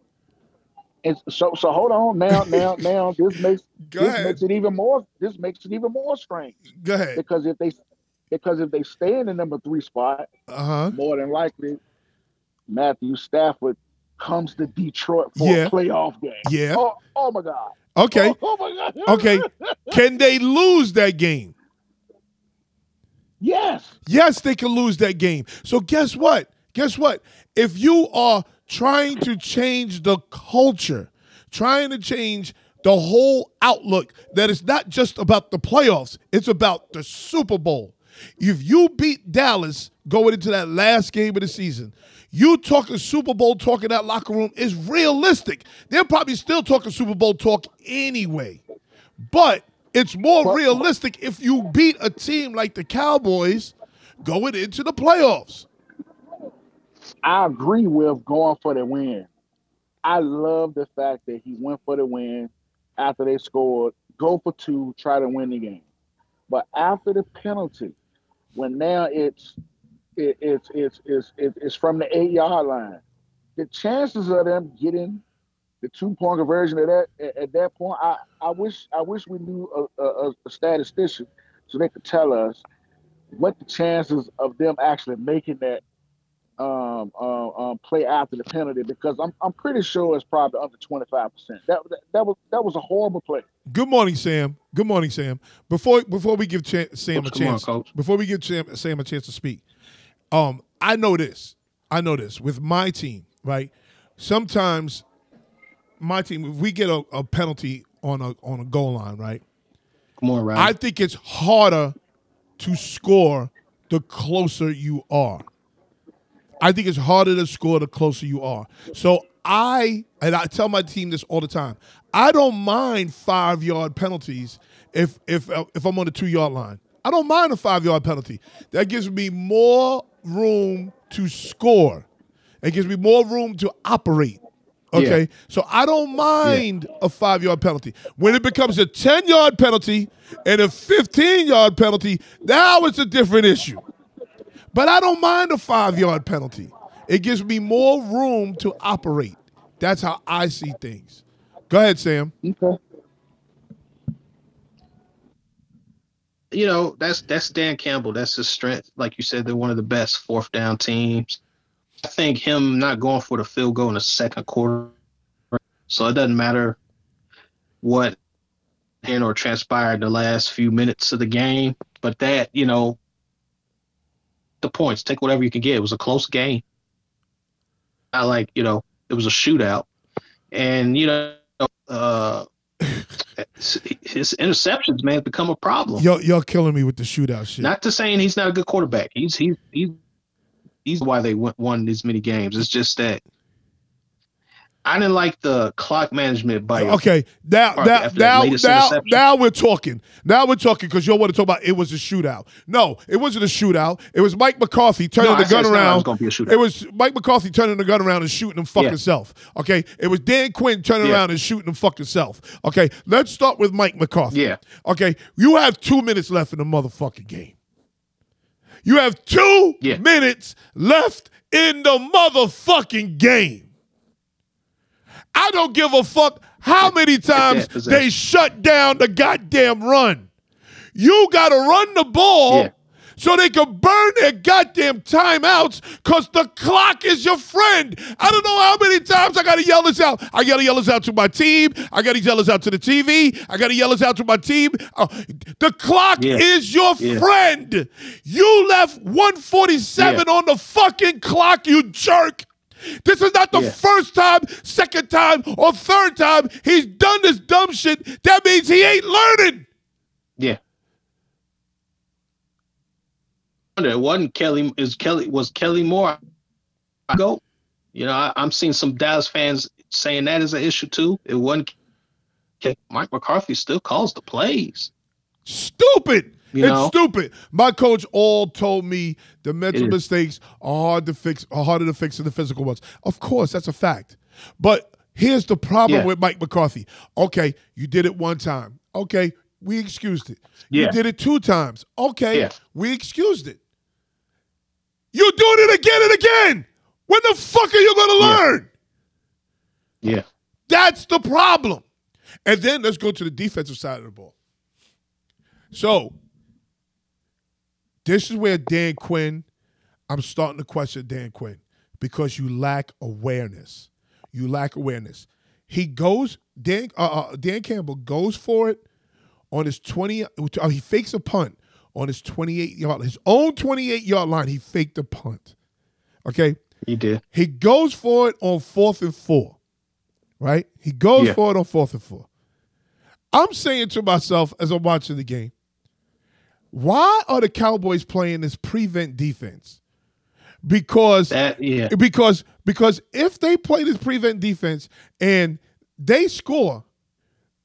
And so so hold on now now now this makes Go this ahead. makes it even more this makes it even more strange Go ahead. because if they because if they stay in the number three spot, Uh huh. more than likely Matthew Stafford comes to Detroit for Yeah. a playoff game. Yeah. Oh, oh my God. Okay. Oh, oh my God. Okay. Can they lose that game? yes. Yes, they can lose that game. So guess what? Guess what? If you are trying to change the culture, trying to change the whole outlook, that it's not just about the playoffs, it's about the Super Bowl. If you beat Dallas going into that last game of the season, you talking Super Bowl talk in that locker room is realistic. They're probably still talking Super Bowl talk anyway. But it's more realistic if you beat a team like the Cowboys going into the playoffs. I agree with going for the win. I love the fact that he went for the win after they scored, go for two, try to win the game. But after the penalty, when now it's it, it's it's it's it's from the eight yard line, the chances of them getting the two point conversion at that at, at that point, I, I wish I wish we knew a, a, a statistician so they could tell us what the chances of them actually making that um, uh, um, play after the penalty because I'm I'm pretty sure it's probably under 25 percent. That, that that was that was a horrible play. Good morning, Sam. Good morning, Sam. Before before we give Ch- Sam Coach, a come on, chance, Coach. before we give Sam, Sam a chance to speak, um, I know this. I know this with my team, right? Sometimes my team, if we get a, a penalty on a on a goal line, right? Come on, Ryan. I think it's harder to score the closer you are. I think it's harder to score the closer you are. So I and I tell my team this all the time. I don't mind five yard penalties if if if I'm on the two yard line. I don't mind a five yard penalty. That gives me more room to score. It gives me more room to operate. Okay, Yeah. so I don't mind a five yard penalty. When it becomes a 10 yard penalty and a 15 yard penalty, now it's a different issue. But I don't mind a five yard penalty. It gives me more room to operate. That's how I see things. Go ahead, Sam. Okay. you know, that's that's Dan Campbell. That's his strength. Like you said, they're one of the best fourth down teams. I think him not going for the field goal in the second quarter, so it doesn't matter what happened or transpired the last few minutes of the game. But that, you know, the points, take whatever you can get. It was a close game. I like, you know, it was a shootout, and you know, uh, his interceptions, man, become a problem. Y'all, y'all killing me with the shootout shit. Not to saying he's not a good quarterback. He's he's he's he's why they won, won these many games. It's just that I didn't like the clock management by Okay, now now that now now, now we're talking. Now we're talking because you want to talk about it was a shootout. No, it wasn't a shootout. It was Mike McCarthy turning No, the gun it's not like around. it's gonna be a. It was Mike McCarthy turning the gun around and shooting him fucking Yeah. self. Okay, it was Dan Quinn turning Yeah. around and shooting him fucking self. Okay, let's start with Mike McCarthy. Yeah. Okay, you have two minutes left in the motherfucking game. You have two Yeah. minutes left in the motherfucking game. I don't give a fuck how many times they shut down the goddamn run. You got to run the ball Yeah. so they can burn their goddamn timeouts because the clock is your friend. I don't know how many times I got to yell this out. I got to yell this out to my team. I got to yell this out to the TV. I got to yell this out to my team. Uh, the clock Yeah. is your Yeah. friend. You left 147 Yeah. on the fucking clock, you jerk. This is not the Yeah. first time, second time, or third time he's done this dumb shit. That means he ain't learning. Yeah. It wasn't Kelly. Is Kelly was Kellen Moore? I go. You know, I, I'm seeing some Dallas fans saying that is an issue too. It wasn't. Mike McCarthy still calls the plays. Stupid. You it's know? stupid. My coach all told me the mental mm. mistakes are hard to fix, are harder to fix than the physical ones. Of course, that's a fact. But here's the problem Yeah. with Mike McCarthy. Okay, you did it one time. Okay, we excused it. You did it two times. Okay, Yeah. we excused it. You're doing it again and again. When the fuck are you going to Yeah. learn? Yeah. That's the problem. And then let's go to the defensive side of the ball. So, this is where Dan Quinn, I'm starting to question Dan Quinn because you lack awareness. You lack awareness. He goes, Dan, uh, uh, Dan Campbell goes for it on his 20, uh, he fakes a punt on his 28 yard, his own 28 yard line. He faked a punt. Okay. He did. He goes for it on fourth and four, right? He goes Yeah. for it on fourth and four. I'm saying to myself as I'm watching the game, why are the Cowboys playing this prevent defense? Because That yeah. because because if they play this prevent defense and they score,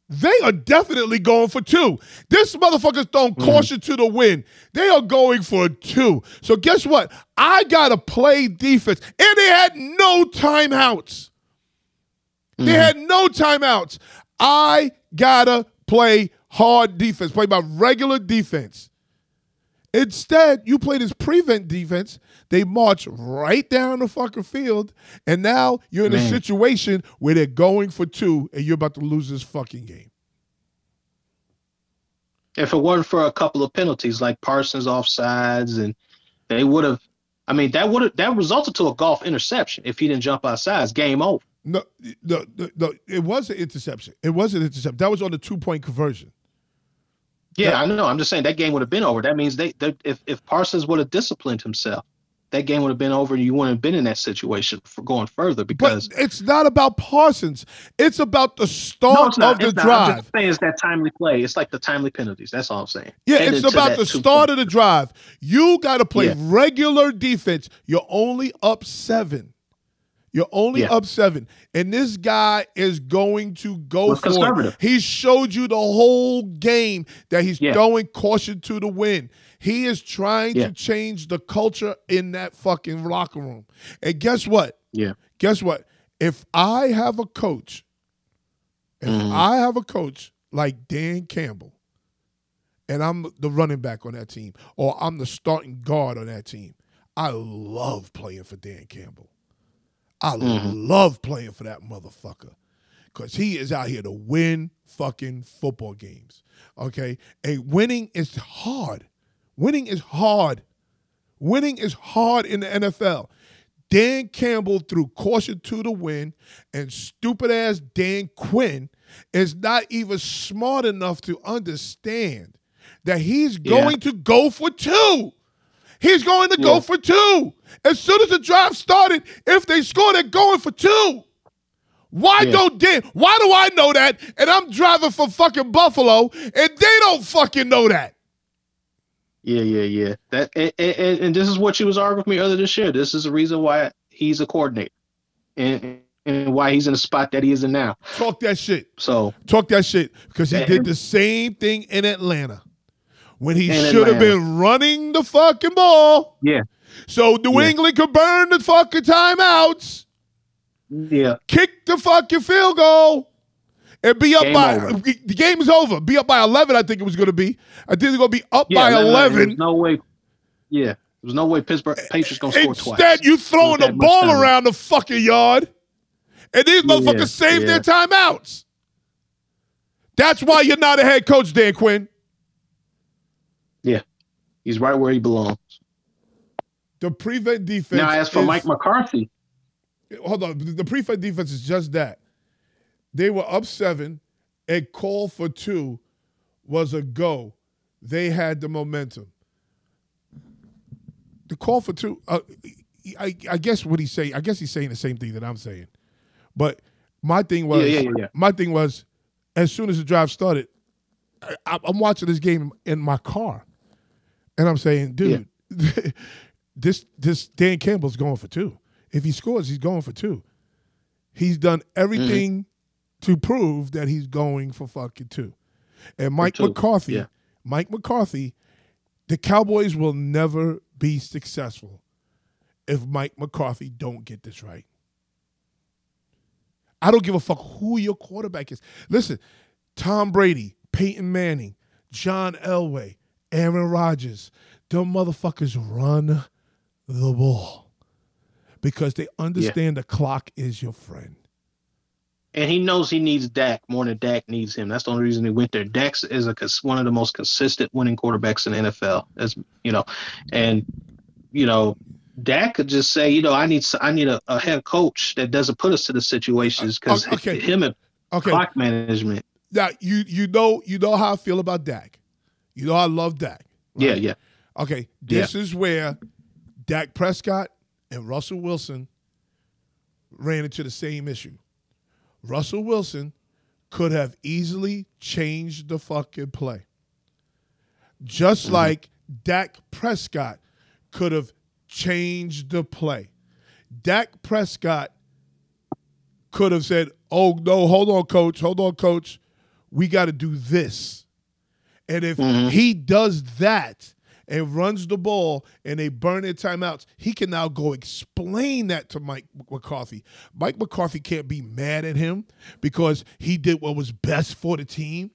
they are definitely going for two. This motherfucker's throwing mm. caution to the wind. They are going for two. So guess what? I gotta play defense, and they had no timeouts. They mm. had no timeouts. I gotta play hard defense, play my regular defense. Instead, you play this prevent defense. They march right down the fucking field, and now you're in a situation where they're going for two, and you're about to lose this fucking game. If it weren't for a couple of penalties like Parsons offsides, and they would have. I I mean, that would have that resulted to a golf interception if he didn't jump outside. It's game over. No, no, no, no, it was an interception. It was an interception. That was on the two point conversion. Yeah, I know. I'm just saying that game would have been over. That means they, they if if Parsons would have disciplined himself, that game would have been over. and You wouldn't have been in that situation for going further because But it's not about Parsons. It's about the no, start it's of the not. I'm just saying it's that timely play. It's like the timely penalties. That's all I'm saying. Yeah, Headed it's about the start point. of the drive. You got to play Yeah. regular defense. You're only up seven. You're only Yeah. up seven. And this guy is going to go Was for it. He showed you the whole game that he's Yeah. throwing caution to the wind. He is trying Yeah. to change the culture in that fucking locker room. And guess what? Yeah. Guess what? If I have a coach, if Mhm. I have a coach like Dan Campbell, and I'm the running back on that team, or I'm the starting guard on that team, I love playing for Dan Campbell. I Mhm. love playing for that motherfucker. Cause he is out here to win fucking football games. Okay? And winning is hard. Winning is hard. Winning is hard in the NFL. Dan Campbell threw caution to the wind, and stupid ass Dan Quinn is not even smart enough to understand that he's Yeah. going to go for two. He's going to go for two. As soon as the drive started, if they score, they're going for two. Why Yeah. don't Dan? Why do I know that? And I'm driving from fucking Buffalo, and they don't fucking know that. Yeah, yeah, yeah. That and, and, and this is what you was arguing with me earlier this year. This is the reason why he's a coordinator, and and why he's in the spot that he is in now. Talk that shit. So Talk that shit because he did the same thing in Atlanta when he should have been running the fucking ball. yeah, So New Yeah. England could burn the fucking timeouts, yeah, kick the fucking field goal, and be up Game by over. the game is over. Be up by eleven. I think it was going to be. I think they're going to be up yeah. by no, no, eleven. There's no way. Yeah, there's no way Pittsburgh Patriots gonna score twice. Instead, you throwing the ball around the fucking yard, and these Yeah, motherfuckers saved their timeouts. That's why you're not a head coach, Dan Quinn. Yeah, he's right where he belongs. The prevent defense. now, as for is- Mike McCarthy, hold on. The prevent defense is just that. They were up seven. A call for two was a go. They had the momentum. The call for two. Uh, I, I guess what he's saying. I guess he's saying the same thing that I'm saying. But my thing was. Yeah, yeah, yeah. My thing was, as soon as the drive started, I, I'm watching this game in my car, and I'm saying, dude, this this Dan Campbell's going for two. If he scores, he's going for two. He's done everything Mm-hmm. to prove that he's going for fucking two. And Mike two, McCarthy, yeah. Mike McCarthy, the Cowboys will never be successful if Mike McCarthy don't get this right. I don't give a fuck who your quarterback is. Listen, Tom Brady, Peyton Manning, John Elway, Aaron Rodgers, them motherfuckers run the ball because they understand the clock is your friend. and he knows he needs Dak more than Dak needs him. That's the only reason he went there. Dak is a one of the most consistent winning quarterbacks in the NFL. As you know, and you know, Dak could just say, you know, I need I need a, a head coach that doesn't put us to the situations because Uh, okay. him and Okay, clock management. now you you know you know how I feel about Dak. You know I love Dak. Yeah, right? yeah, Okay, this is where Dak Prescott and Russell Wilson ran into the same issue. Russell Wilson could have easily changed the fucking play. Just mm-hmm. like Dak Prescott could have changed the play. Dak Prescott could have said, Oh, no, hold on, coach. Hold on, coach. We got to do this. And if Mhm. he does that and runs the ball and they burn their timeouts, he can now go explain that to Mike McCarthy. Mike McCarthy can't be mad at him because he did what was best for the team.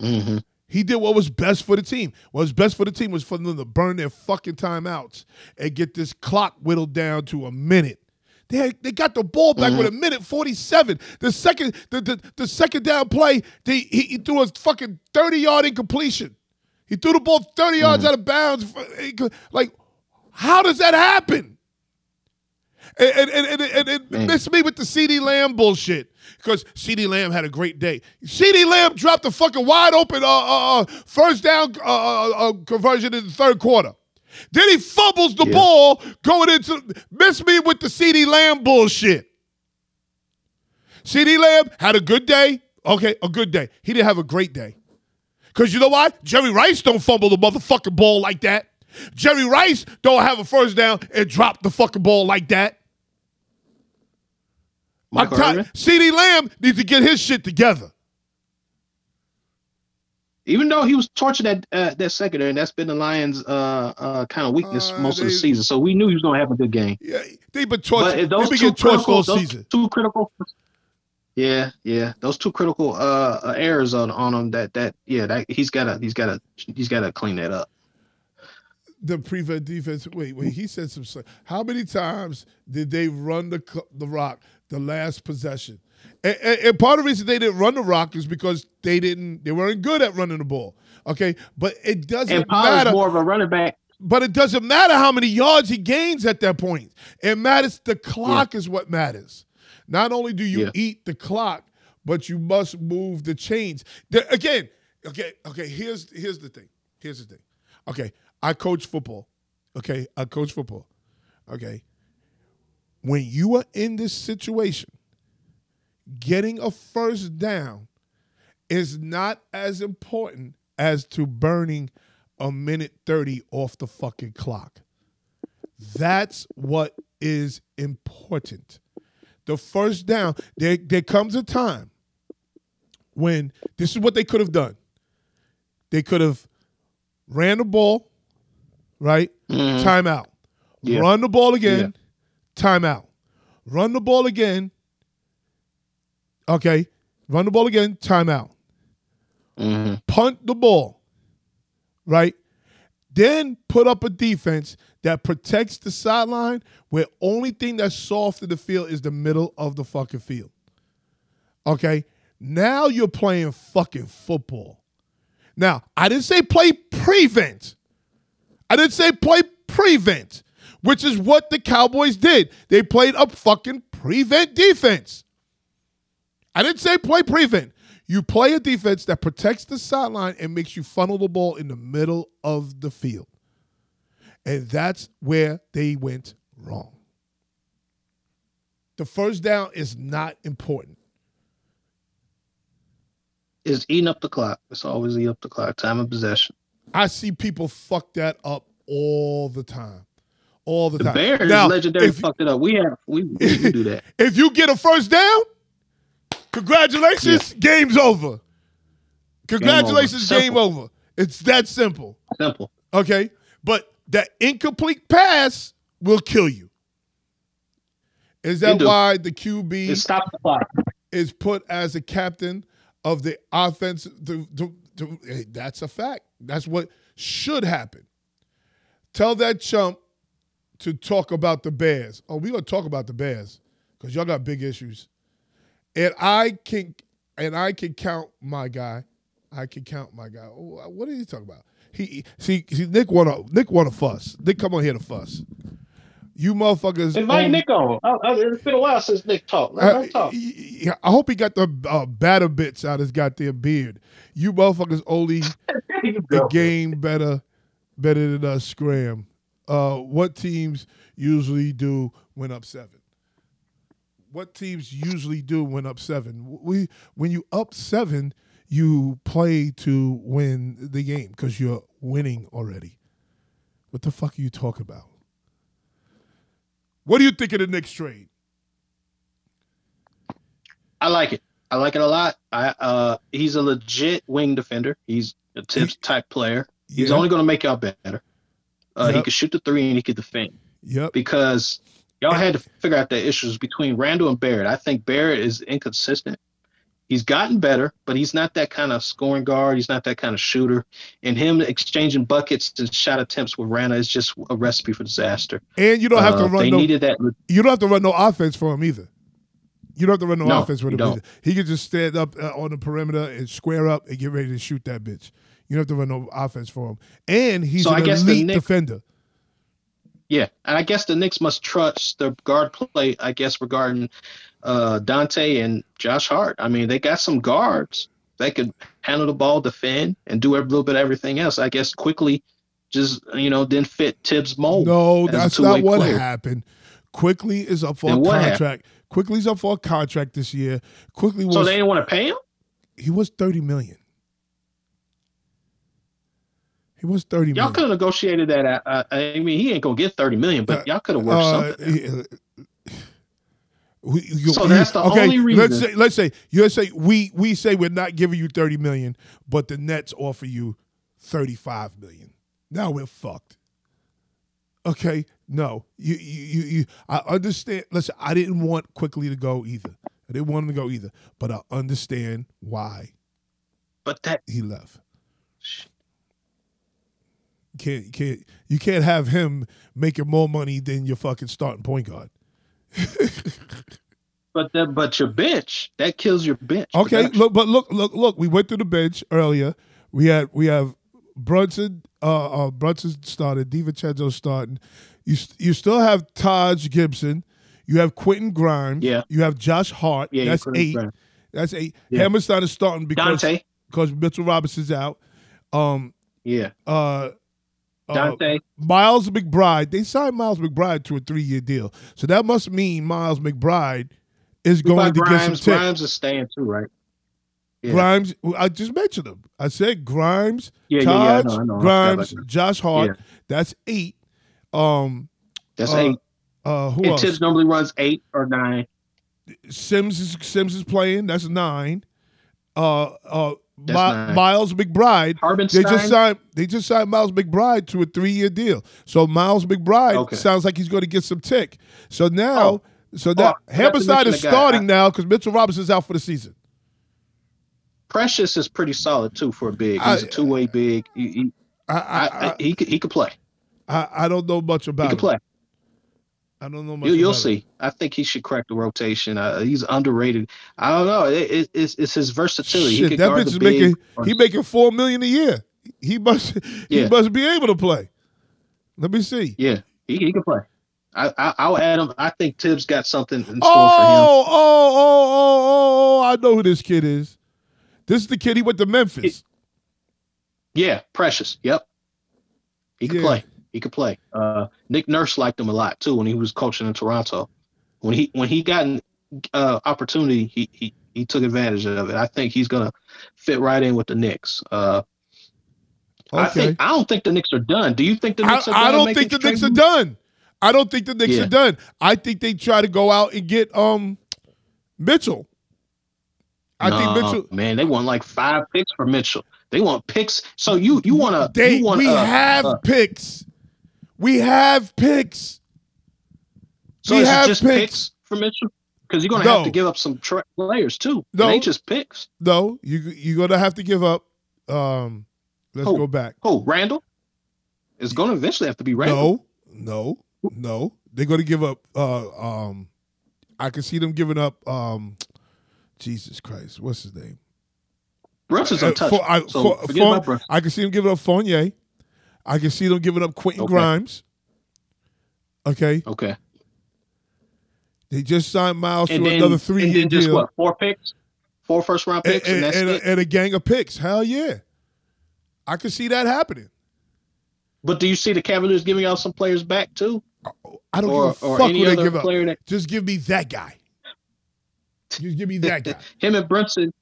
hmm He did what was best for the team. What was best for the team was for them to burn their fucking timeouts and get this clock whittled down to a minute. They, had, they got the ball back with a minute 47. The second the, the, the second down play, they, he, he threw a fucking 30 yard incompletion. He threw the ball 30 yards out of bounds. Like, How does that happen? And, and, and, and, and missed me with the CeeDee Lamb bullshit because CeeDee Lamb had a great day. CeeDee Lamb dropped a fucking wide open uh, uh, uh, first down uh, uh, uh, conversion in the third quarter. Then he fumbles the Yeah. ball going into miss me with the CeeDee Lamb bullshit. CeeDee Lamb had a good day. Okay, a good day. He didn't have a great day. Cause you know why? Jerry Rice don't fumble the motherfucking ball like that. Jerry Rice don't have a first down and drop the fucking ball like that. I'm Michael CeeDee Lamb needs to get his shit together. Even though he was torching that uh, that secondary, and that's been the Lions' uh, uh, kind of weakness Uh, most of the season. So we knew he was going to have a good game. Yeah, they've been tortured. those They've two been getting critical, all those season. two critical, yeah, yeah, those two critical uh, uh, errors on on him. That that yeah, that he's got to he's got to he's got to clean that up. The prevent defense. Wait, wait. He said some. How many times did they run the the rock the last possession? And, and, and part of the reason they didn't run the rock is because they didn't. They weren't good at running the ball. Okay, but it doesn't And matter. more of a running back. But it doesn't matter how many yards he gains at that point. It matters. The clock is what matters. Not only do you Yeah. eat the clock, but you must move the chains. The- again, okay, okay. Here's here's the thing. Here's the thing. Okay, I coach football. Okay, I coach football. Okay, when you are in this situation, getting a first down is not as important as to burning a minute 30 off the fucking clock. That's what is important. The first down, there, there comes a time when this is what they could have done. They could have ran the ball, right? Mhm. Timeout. Yeah. Run the ball again, timeout. Run the ball again. Okay. Run the ball again, timeout Mhm. punt the ball, right? Then put up a defense that protects the sideline where only thing that's soft in the field is the middle of the fucking field. Okay? Now you're playing fucking football. Now, I didn't say play prevent. I didn't say play prevent, which is what the Cowboys did. They played a fucking prevent defense. I didn't say play prevent. You play a defense that protects the sideline and makes you funnel the ball in the middle of the field. And that's where they went wrong. The first down is not important. It's eating up the clock. It's always eating up the clock. Time of possession. I see people fuck that up all the time. All the, time. The time. Bears Now, legendary if- fucked it up. We have we, we, we do that. If you get a first down, congratulations, game's over. Congratulations, game Simple. over. It's that simple. Simple. Okay? But that incomplete pass will kill you. Is that why the QB It stops the clock. is put as a captain of the offense? To, to, to- hey, that's a fact. That's what should happen. Tell that chump to talk about the Bears. Oh, we're gonna talk about the Bears because y'all got big issues. And I can and I can count my guy. I can count my guy. What are you talking about? He see, see Nick want to Nick want to fuss. Nick come on here to fuss. You motherfuckers. Invite Nick on. Oh, oh, it's been a while since Nick talked. Let uh, talk. I hope he got the uh, batter bits out his goddamn beard. You motherfuckers only you the game better better than us scram. Uh, what teams usually do when up seven? What teams usually do when up seven? We when you up seven, you play to win the game because you're winning already. What the fuck are you talking about? What do you think of the Knicks trade? I like it. I like it a lot. I uh he's a legit wing defender. He's a tips type player. He's Yeah. only gonna make y'all better. Uh, He Yep. could shoot the three and he could defend Yep. because y'all had to figure out the issues between Randle and Barrett. I think Barrett is inconsistent. He's gotten better, but he's not that kind of scoring guard. He's not that kind of shooter. And him exchanging buckets and shot attempts with Randle is just a recipe for disaster. And you don't have to Uh, run They no needed that. you don't have to run no offense for him either. You don't have to run no, No, offense with you him don't. either. He can just stand up uh, on the perimeter and square up and get ready to shoot that bitch. You don't have to run no offense for him. And he's So an elite Knicks- defender. Yeah, and I guess the Knicks must trust their guard play. I guess regarding uh, Donte and Josh Hart. I mean, they got some guards that could handle the ball, defend, and do a little bit of everything else. I guess Quickley, just you know, didn't fit Thibs' mold. No, that's not what player. happened. Quickley is up for a contract. happened? Quickley's up for a contract this year. Quickley was So they didn't want to pay him. he was thirty million. He was thirty Y'all could have negotiated that. uh, uh, I mean, he ain't gonna get thirty million, but y'all could have worked Uh, something. uh, we- you- So that's the okay, only Let's say, let's say you say we we say we're not giving you thirty million, but the Nets offer you thirty five million. Now we're fucked. Okay, no, you you you. you I understand. Listen, I didn't want Quickley to go either. I didn't want him to go either, but I understand why But that he left. Can't you can't you can't have him making more money than your fucking starting point guard. But that, but your bench that kills your bench. Okay, look, but look, look, look. We went through the bench earlier. We had we have Brunson. Uh, uh Brunson started. DiVincenzo starting. You you still have Taj Gibson. You have Quentin Grimes. Yeah. You have Josh Hart. Yeah, that's eight. Grimes. That's eight. Yeah. Hartenstein is starting because Donte. because Mitchell Robinson's out. Um. Yeah, Uh. Uh, Donte. Miles McBride. They signed Miles McBride to a three-year deal, so that must mean Miles McBride is What going to get some Grimes. tick. Grimes is staying too, right? Yeah. Grimes, I just mentioned him. I said Grimes, Yeah, yeah, yeah. I know, I know. Grimes. Josh Hart. That's eight. Um, That's uh, eight. uh, who And else? Thibs normally runs eight or nine. Sims is Sims is playing. That's nine. Uh, uh, Nine. Miles McBride. They just signed. They just signed Miles McBride to a three-year deal. So Miles McBride Okay. sounds like he's going to get some tick. So now, Oh. so now Oh, I Hartenstein is starting I- now because Mitchell Robinson's out for the season. Precious is pretty solid too for a big. He's a two way big. He, he, I I, I, I, he could he could play. I, I don't know much about. He could him. play. I don't know much. You, him. see. I think he should crack the rotation. Uh, he's underrated. I don't know. It, it, it's, it's his versatility. he Shit, that bitch the is big. making or- he making four million a year. He must yeah. he must be able to play. Let me see. yeah, he, he can play. I, I I'll add him. I think Thibs got something in store for him. Oh, oh, oh, oh, oh, I know who this kid is. This is the kid he went to Memphis. Yeah, Precious. Yep, he can Yeah. play. He could play. Uh, Nick Nurse liked him a lot too when he was coaching in Toronto. When he when he got an uh, opportunity, he, he he took advantage of it. I think he's gonna fit right in with the Knicks. Uh, I Okay. think I don't think the Knicks are done. Do you think the I, Knicks are done? I don't think the Knicks are done. I don't think the Knicks Yeah. are done. I think they try to go out and get um Mitchell. I think Mitchell man, they want like five picks for Mitchell. They want picks. So you you want to they you want we uh, have uh, picks. We have picks. so we is have it just picks. picks, for Mitchell? Because you're gonna No. have to give up some tra- players too. No. ain't just picks. No, you you're gonna have to give up um let's go back. Oh, Randle is gonna eventually have to be Randle. No, no, no. They're going to give up. Uh, um, I can see them giving up. Um, Jesus Christ, what's his name? Brunson's Uh, untouched. for- I, so for- for-. I can see them giving up Fournier. I can see them giving up Quentin Okay. Grimes. Okay, Okay, they just signed Miles and to then another three-year then just deal, what? Four picks, four first round picks, and, and, that's and it. a, and a gang of picks. Hell yeah, I can see that happening. but do you see the Cavaliers giving out some players back too, I don't or give a fuck who they give up. player that Just give me that guy. Just give me that guy. him and Brunson?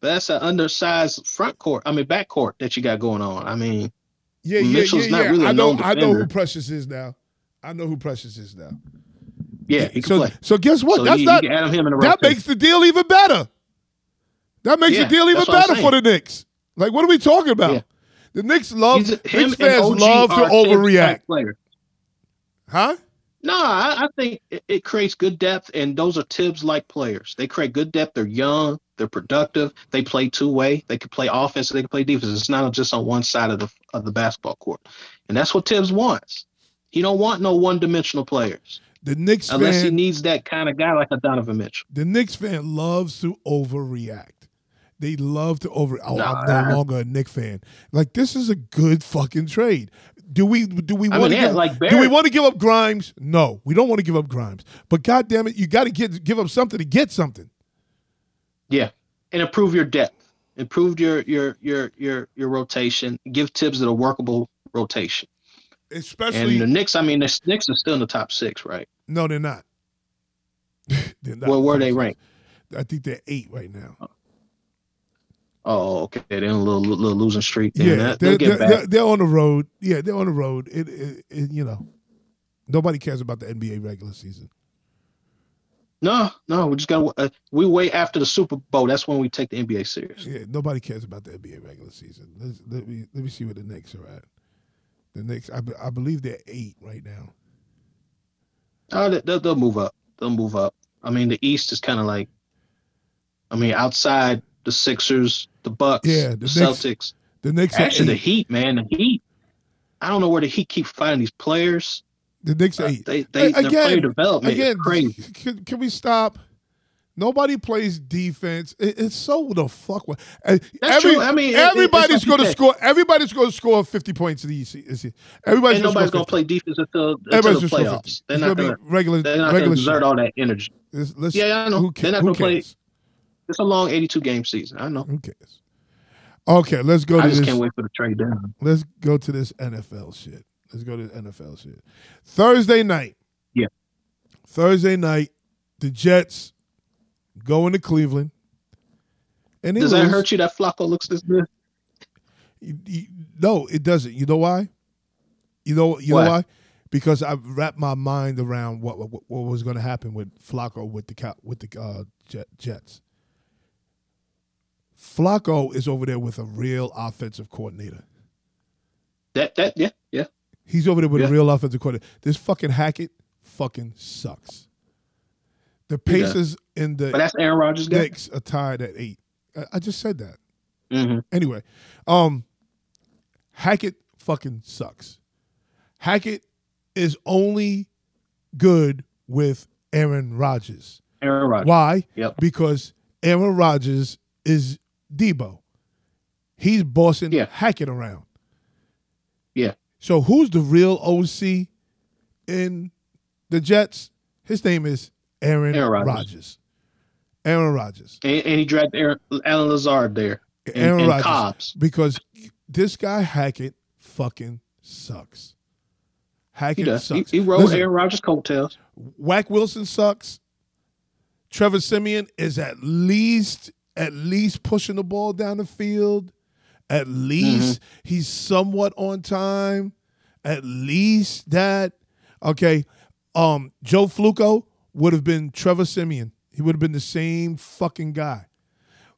But that's an undersized front court. I mean, back court that you got going on. I mean, Yeah, yeah, Mitchell's yeah, yeah. really a I know, I know who. Precious is now. I know who Precious is now. yeah, he so, play. so guess what? so That's you, not you can him in a that makes the deal even better. That makes Yeah, the deal even that's what I'm better for the Knicks. Like, what are we talking about? Yeah. The Knicks love He's- Knicks fans love to overreact, huh? No, I, I think it, it creates good depth, and those are Thibs like players. They create good depth. They're young. They're productive. They play two way. They can play offense. They can play defense. It's not just on one side of the of the basketball court, and that's what Thibs wants. He don't want no one dimensional players The Knicks unless he needs that kind of guy like a Donovan Mitchell. the Knicks fan loves to overreact. They love to over. Oh, Nah, I'm no longer a Knicks fan. Like this is a good fucking trade. Do we do we want to they had, give like, do we want to give up Grimes? No, we don't want to give up Grimes. But God damn it, you got to get give up something to get something. Yeah, and improve your depth, improve your your your your your rotation. Give Thibs a workable rotation. Especially And the Knicks, I mean, the Knicks are still in the top six, right? no, they're not. they're not. Well, where they ranked? I think they're eight right now. Oh, oh okay. They're in a little little losing streak. Then. Yeah, they're, they'll get they're, back. they're, they're on the road. Yeah, they're on the road. It, it, it, you know, nobody cares about the NBA regular season. No, no, we just got. to Uh, we wait after the Super Bowl. That's when we take the NBA serious. Yeah, nobody cares about the NBA regular season. Let's, let me let me see where the Knicks are at. The Knicks, I, be- I believe they're eight right now. Oh, they, they'll, they'll move up. They'll move up. I mean, the East is kind of like. I mean, outside the Sixers, the Bucks, Yeah, the, the Knicks- Celtics. The Knicks are Actually, the. Heat, man, the Heat. I don't know where the Heat keep finding these players. The Knicks are Uh, they they A- their player development again, crazy. Can, can we stop? Nobody plays defense. It- it's so the fuck. what- uh, That's every- true. I mean, everybody's going to score. Everybody's going to score fifty points in the it? Everybody's And gonna nobody's gonna play defense until, until the playoffs. They're It's not gonna gonna. regular. They're not regular gonna exert all that energy. Let's- let's- Yeah, I know. Who, They're not gonna play- cares? It's a long 82 game season. I know. Who cares? Okay, let's go I to just this. can't wait for the trade down. Let's go to this NFL shit. Let's go to NFL shit. Thursday night. Yeah. Thursday night, the Jets go into Cleveland. And Does that lose. hurt you that Flacco looks this good? You- you- no, it doesn't. You know why? You know you Why? know why? Because I've wrapped my mind around what what, what was going to happen with Flacco with the with the uh, Jet, Jets. Flacco is over there with a real offensive coordinator. That that yeah. He's over there with a real offensive coordinator. This fucking Hackett fucking sucks. The. Pacers and the But that's Aaron Rodgers. Knicks are tied at eight. I, just said that. hmm Anyway, um, Hackett fucking sucks. Hackett is only good with Aaron Rodgers. Aaron Rodgers. Why? Yep. Because Aaron Rodgers is Deebo. He's bossing Yeah. Hackett around. Yeah. So who's the real OC in the Jets? His name is Aaron, Aaron Rodgers. Aaron Rodgers. And, and he dragged Aaron, Allen Lazard there. And, Aaron and Rodgers. Cobbs. because this guy Hackett fucking sucks. Hackett. He, sucks. he rode Listen, Aaron Rodgers' coattails. Whack Wilson sucks. Trevor Siemian is at least at least pushing the ball down the field. At least he's somewhat on time. At least that. Okay. Um, Joe Flacco would have been Trevor Siemian. He would have been the same fucking guy.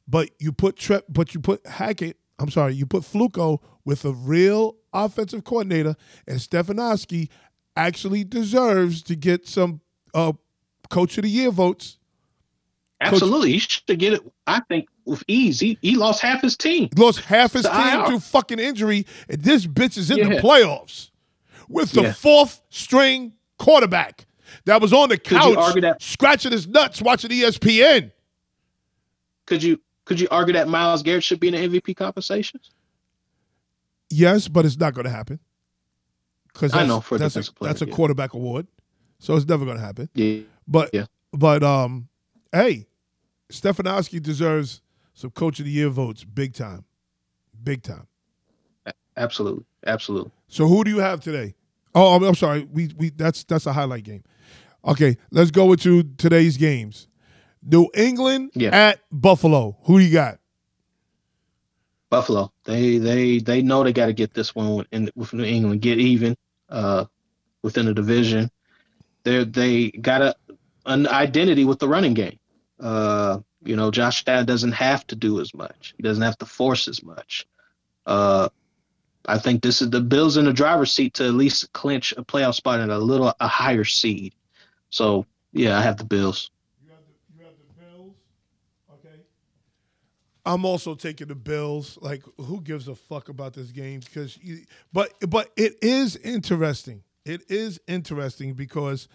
But you put Tre- but you put Hackett, I'm sorry, you put Flacco with a real offensive coordinator, and Stefanowski actually deserves to get some uh, coach of the year votes. Absolutely. He should get it, I think, with ease. He, he lost half his team. Lost half his The team IR. to fucking injury, and this bitch is in the playoffs with the Yeah. fourth string quarterback that was on the couch scratching his nuts watching ESPN. Could you could you argue that Myles Garrett should be in the MVP conversations? Yes, but it's not going to happen because I know, for that's a, player, that's a yeah. quarterback award, so it's never going to happen. Yeah. But Yeah. but um, hey, Stefanowski deserves some coach of the year votes, big time, big time. Absolutely. Absolutely. So who do you have today? Oh, I'm, I'm sorry. We we that's that's a highlight game. Okay, let's go into today's games. New England Yeah. at Buffalo. Who do you got? Buffalo. They they they know they got to get this one in with New England, get even uh, within the division. They they got a an identity with the running game. Uh, you know, Josh Allen doesn't have to do as much. He doesn't have to force as much. Uh, I think this is the Bills in the driver's seat to at least clinch a playoff spot at a little a higher seed. So yeah, I have the Bills. You have the, you have the Bills. Okay. I'm also taking the Bills. Like, who gives a fuck about this game? Because, you, but but it is interesting. It is interesting because,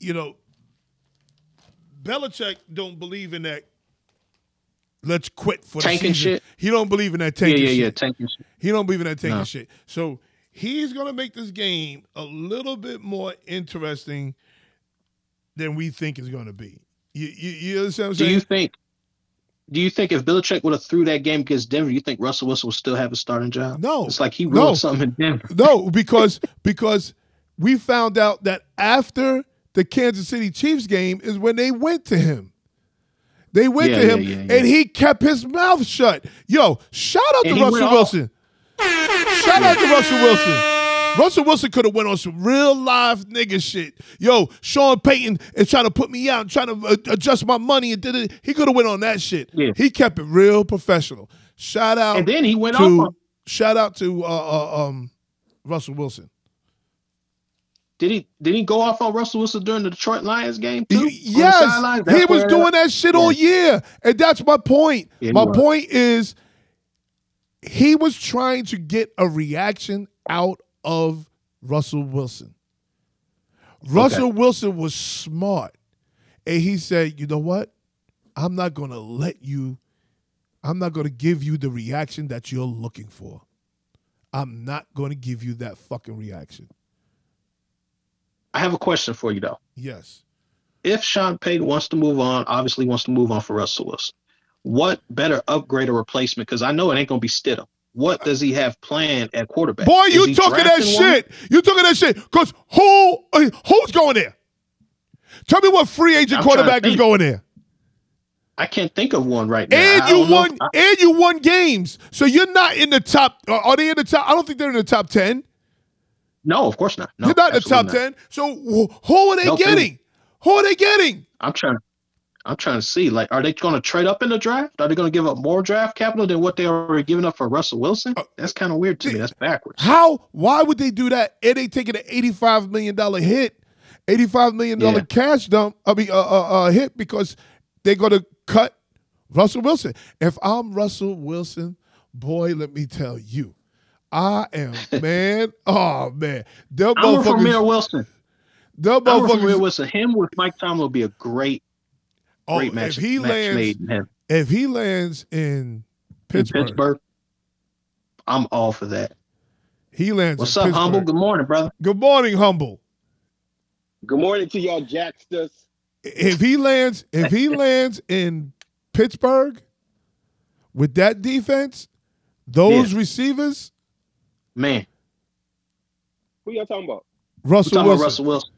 you know, Belichick don't believe in that. Let's quit for the Tanking season. shit? He don't believe in that Yeah, tanking yeah, shit. yeah. Tanking. He don't believe in that tanking No. shit. So he's gonna make this game a little bit more interesting than we think it's gonna be. You you, you understand what I'm Do you think? Do you think if Belichick would have threw that game against Denver, you think Russell Wilson would still have a starting job? no, It's like he No. something in Denver. no, because because we found out that after the Kansas City Chiefs game is when they went to him. They went Yeah, to him yeah, yeah, and he kept his mouth shut. Yo, shout out And to Russell. Wilson. Shout out to Russell Wilson. Russell Wilson could have went on some real live nigga shit. Yo, Sean Payton is trying to put me out, trying to uh, adjust my money and did it. He could have went on that shit. He kept it real professional. Shout out And then he went to off. on- shout out to uh, uh, um Russell Wilson. Did he? Did he go off on Russell Wilson during the Detroit Lions game too? Y- On the Yes, he was doing that shit all year, and that's my point. Yeah, my was. point is, he was trying to get a reaction out of Russell Wilson. Russell Wilson was smart, and he said, "You know what? I'm not going to let you. I'm not going to give you the reaction that you're looking for. I'm not going to give you that fucking reaction." I have a question for you though. Yes. If Sean Payton wants to move on, obviously wants to move on for Russell Wilson. What better upgrade or replacement? Because I know it ain't gonna be Stidham. What does he have planned at quarterback? Boy, Is you talking that one? shit. You talking that shit. Cause who uh, who's going there? Tell me what free agent I'm quarterback is going there. I can't think of one right now. And you won I- and you won games. So you're not in the top are are they in the top? I don't think they're in the top 10. No, of course not. No, They're not in the top not. 10. So wh- who are they No, getting? Who are they getting? I'm trying. I'm trying to see. Like, are they going to trade up in the draft? Are they going to give up more draft capital than what they already giving up for Russell Wilson? Uh, That's kind of weird to me. That's backwards. How? Why would they do that? And they taking an eighty-five million dollar hit, eighty-five million dollar Yeah. cash dump. I mean, uh, uh, uh, hit because they're gonna cut Russell Wilson. If I'm Russell Wilson, boy, let me tell you, I am man. oh man, them I'm from Mayor. Wilson. Them I'm from Mayor. Wilson. Him with Mike Tomlin will be a great, Oh, great match. if he match lands, made in him. if he lands in In Pittsburgh, Pittsburgh. I'm all for that. he lands. What's in up, Pittsburgh. humble? Good morning, brother. Good morning, humble. Good morning to y'all Jacksters. if he lands if he lands in Pittsburgh with that defense, those receivers, Man, Who y'all talking about? Russell talking Wilson. about Russell Wilson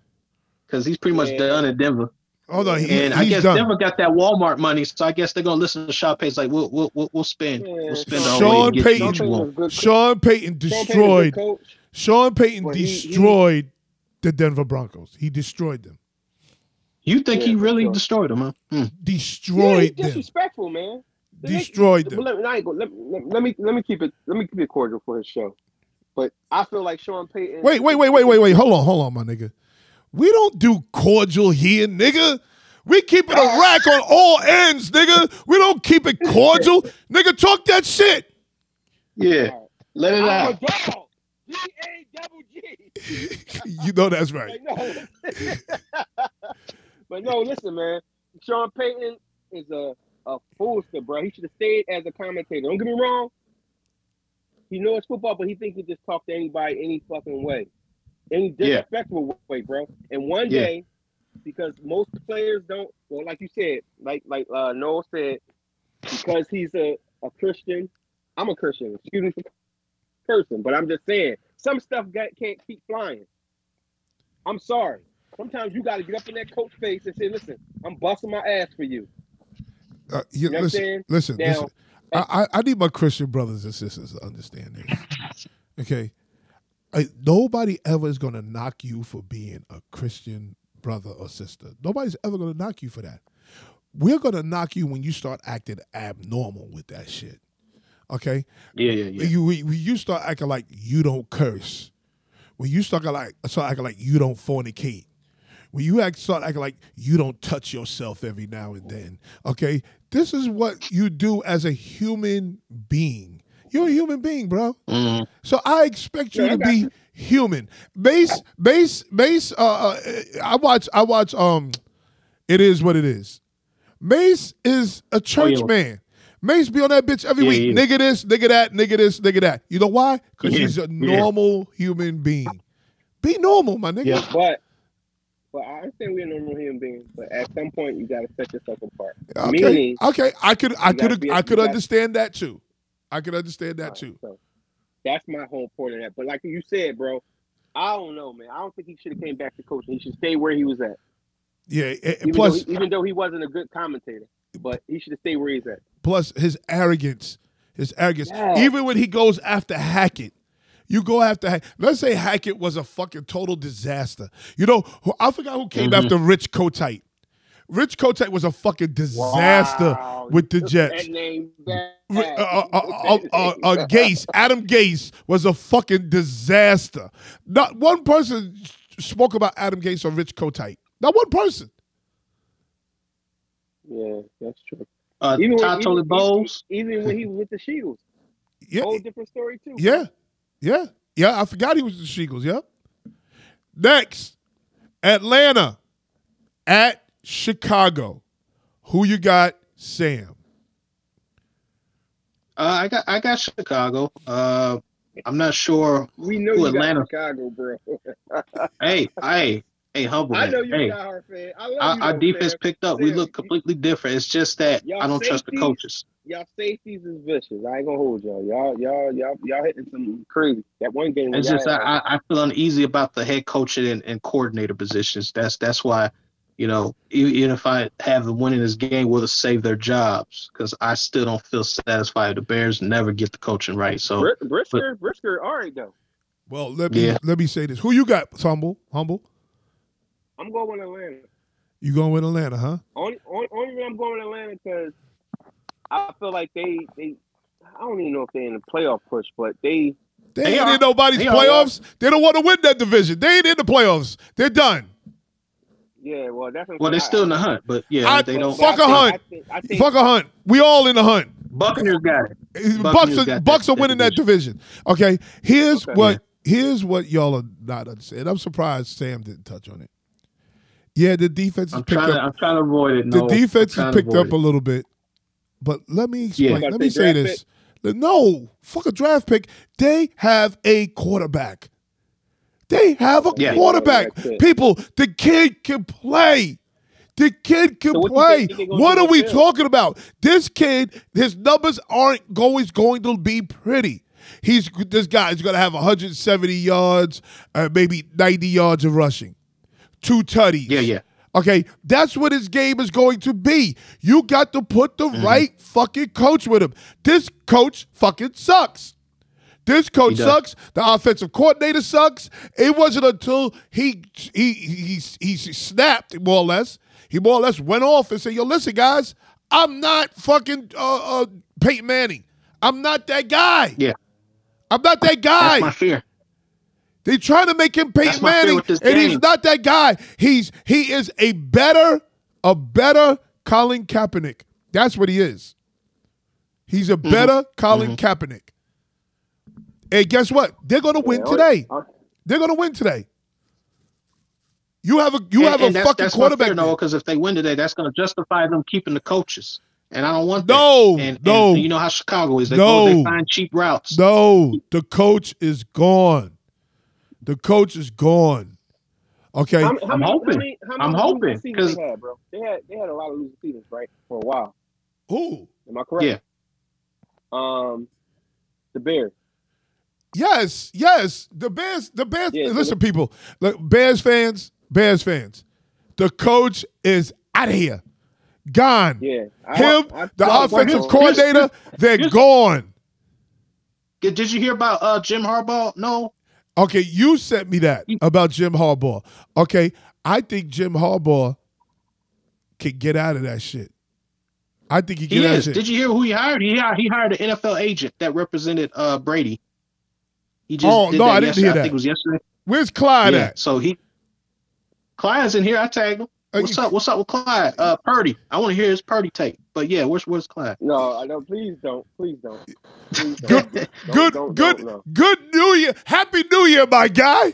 because he's pretty much Yeah. done in Denver. Hold on, he, and I guess done. Denver got that Walmart money, so I guess they're gonna listen to Sean Payton's like, we'll we'll we'll, we'll spend, Yeah, we'll spend Sean our Sean way to get Payton- you what you want. good. Sean Payton Sean Payton's destroyed. coach. Sean Payton Well, he- he- destroyed the Denver Broncos. He destroyed them. You think Yeah, he really sure. destroyed them? huh? Hmm. Yeah, he's Destroyed them. disrespectful, man. The Destroyed but them. Let, I ain't gonna- let, let, let me let me keep it let me keep it cordial for his show. But I feel like Sean Payton. Wait, wait, wait, wait, wait, wait. Hold on, hold on, my nigga. We don't do cordial here, nigga. We keep it a rack on all ends, nigga. We don't keep it cordial. nigga, talk that shit. Yeah, let it I'm out. dog. G A double G. you know that's right. But no, listen, man. Sean Payton is a a foolster, bro. He should have stayed as a commentator. Don't get me wrong. He knows football, but he thinks he just talk to anybody any fucking way, any Yeah. disrespectful way, bro. And one Yeah. day, because most players don't, well, like you said, like like uh, Noel said, because he's a, a Christian. I'm a Christian. Excuse me person, but I'm just saying some stuff got, can't keep flying. I'm sorry. Sometimes you got to get up in that coach face and say, "Listen, I'm busting my ass for you." Uh, you, You know what I'm listen, saying? listen, Now- listen. I, I, I need my Christian brothers and sisters to understand this. Okay, I, nobody ever is going to knock you for being a Christian brother or sister. Nobody's ever going to knock you for that. We're going to knock you when you start acting abnormal with that shit. Okay, Yeah, yeah, yeah. you when when you start acting like you don't curse, when you start acting like start acting like you don't fornicate, when you act start acting like you don't touch yourself every now and then. Okay, this is what you do as a human being. You're a human being, bro. Mhm. So I expect you Yeah, to be you. human. Base, base, base. Uh, uh, I watch. I watch. Um, it is what it is. Mace is a church yeah. man. Mace be on that bitch every Yeah, week. he. Nigga this, nigga that, nigga this, nigga that. You know why? Because Yeah, he's a yeah. normal human being. Be normal, my nigga. Yeah. But but I understand we're normal human beings, but at some point you gotta set yourself apart. Okay, Meaning okay. I could, I could, I could understand that too. I could understand that too. So that's my whole point of that. But like you said, bro, I don't know, man. I don't think he should have came back to coaching. He should stay where he was at. Yeah. Even, plus, though, he, even though he wasn't a good commentator, but he should have stayed where he's at. plus his arrogance, his arrogance. Yeah. Even when he goes after Hackett, you go after. Hack- Let's say Hackett was a fucking total disaster. You know, I forgot who came Mhm. after Rich Kotite. Rich Kotite was a fucking disaster Wow. with the Jets. That name. Uh, uh, uh, Gase, Adam Gase was a fucking disaster. Not one person spoke about Adam Gase or Rich Kotite. Not one person. Yeah, that's true. Uh, Even when, Tolly even, Bowles. even when he was with the Shields, Yeah, whole different story too. yeah, yeah, yeah. I forgot he was the Shingles. Yep. Next, Atlanta at Chicago. Who you got, Sam? Uh, I got I got Chicago. Uh, I'm not sure. We know Who, Atlanta? got Chicago, bro. Hey, hey, hey, humble. I man. know you hey, a diehard fan. I love our, you. our defense Sam. picked up. We look completely different. It's just that Y'all I don't trust the coaches. Y'all safeties is vicious. I ain't gonna hold y'all. Y'all, y'all, y'all, y'all hitting some crazy. That one game. when It's just had- I, I I feel uneasy about the head coaching and, and coordinator positions. That's that's why, you know, even if I have them winning this game, will it save their jobs? Because I still don't feel satisfied. The Bears never get the coaching right. So Br- Brisker, Brisker, all right though. Well, let me Yeah. let me say this. Who you got, Humble? Humble? I'm going with Atlanta. You going with Atlanta, huh? Only, only, only reason I'm going with Atlanta because I feel like they, they, I don't even know if they're in the playoff push, but they, They, They ain't are. in nobody's They are. playoffs. They don't want to win that division. They ain't in the playoffs. They're done. yeah, well, that's well, they're saying. still in the hunt, but yeah, I- they don't. fuck I a think- hunt. I think, I think, Fuck a hunt. We all in the hunt. Buccaneers got it. Bucks are, got Bucks that- are winning that that division. Okay, here's Okay. what here's what y'all are not understanding. I'm surprised Sam didn't touch on it. Yeah, the defense has I'm picked trying to. up. I'm trying to avoid it. The defense I'm has picked up avoid a little bit, but let me explain. Yeah. Let me say the this. No, fuck a draft pick. They have a quarterback. They have a Yeah. quarterback. That's. People, the kid can play. The kid can So what play. think they gonna What are we him? talking about? This kid, his numbers aren't always going to be pretty. He's this guy is going to have 170 yards, uh, maybe 90 yards of rushing, two tutties. Yeah, yeah. Okay, that's what his game is going to be. You got to put the Mm-hmm. right fucking coach with him. This coach fucking sucks. This coach sucks. The offensive coordinator sucks. It wasn't until he he he he snapped more or less. He more or less went off and said, "Yo, listen, guys, I'm not fucking uh, uh, Peyton Manning. I'm not that guy. Yeah. I'm not that guy." That's my fear. They trying to make him Peyton Manning, and he's not that guy. He's he is a better, a better Colin Kaepernick. That's what he is. He's Mm-hmm. a better Colin Kaepernick. And guess what? They're gonna win today. They're gonna win today. You have a you And- have and a that's, fucking that's quarterback. No, because if they win today, that's going to justify them keeping the coaches, and I don't want that. No, and, no. and you know how Chicago is. They No. go, they find cheap routes. No, the coach is gone. The coach is gone. Okay. How, how I'm many, hoping. How many, how I'm hoping, losing seasons 'cause- they had, bro. They had they had a lot of losing seasons, right, for a while. Who? Am I correct? Yeah. Um, the Bears. Yes, yes. The Bears, the Bears. Yeah, so listen, people, look, Bears fans, Bears fans. The coach is out of here, gone. Yeah. I- Him, I- the I- offensive here's- coordinator, they're here's- gone. Did, did you hear about uh, Jim Harbaugh? No. Okay, you sent me that about Jim Harbaugh. Okay, I think Jim Harbaugh can get out of that shit. I think he He get is. Did you hear who he hired? He hired, he hired an NFL agent that represented uh, Brady. He just Oh, did no, that I didn't yesterday. hear I think it was yesterday. Where's Clyde yeah. at? So he, Clyde's in here. I tagged him. Uh, What's you- up? What's up with Clyde? Uh, Purdy. I want to hear his Purdy tape. But yeah, where's where's Clyde? No, I know. Please don't. Please don't. Please don't. Good, Don't- good, don't- good, don't, no. good New Year. Happy New Year, my guy.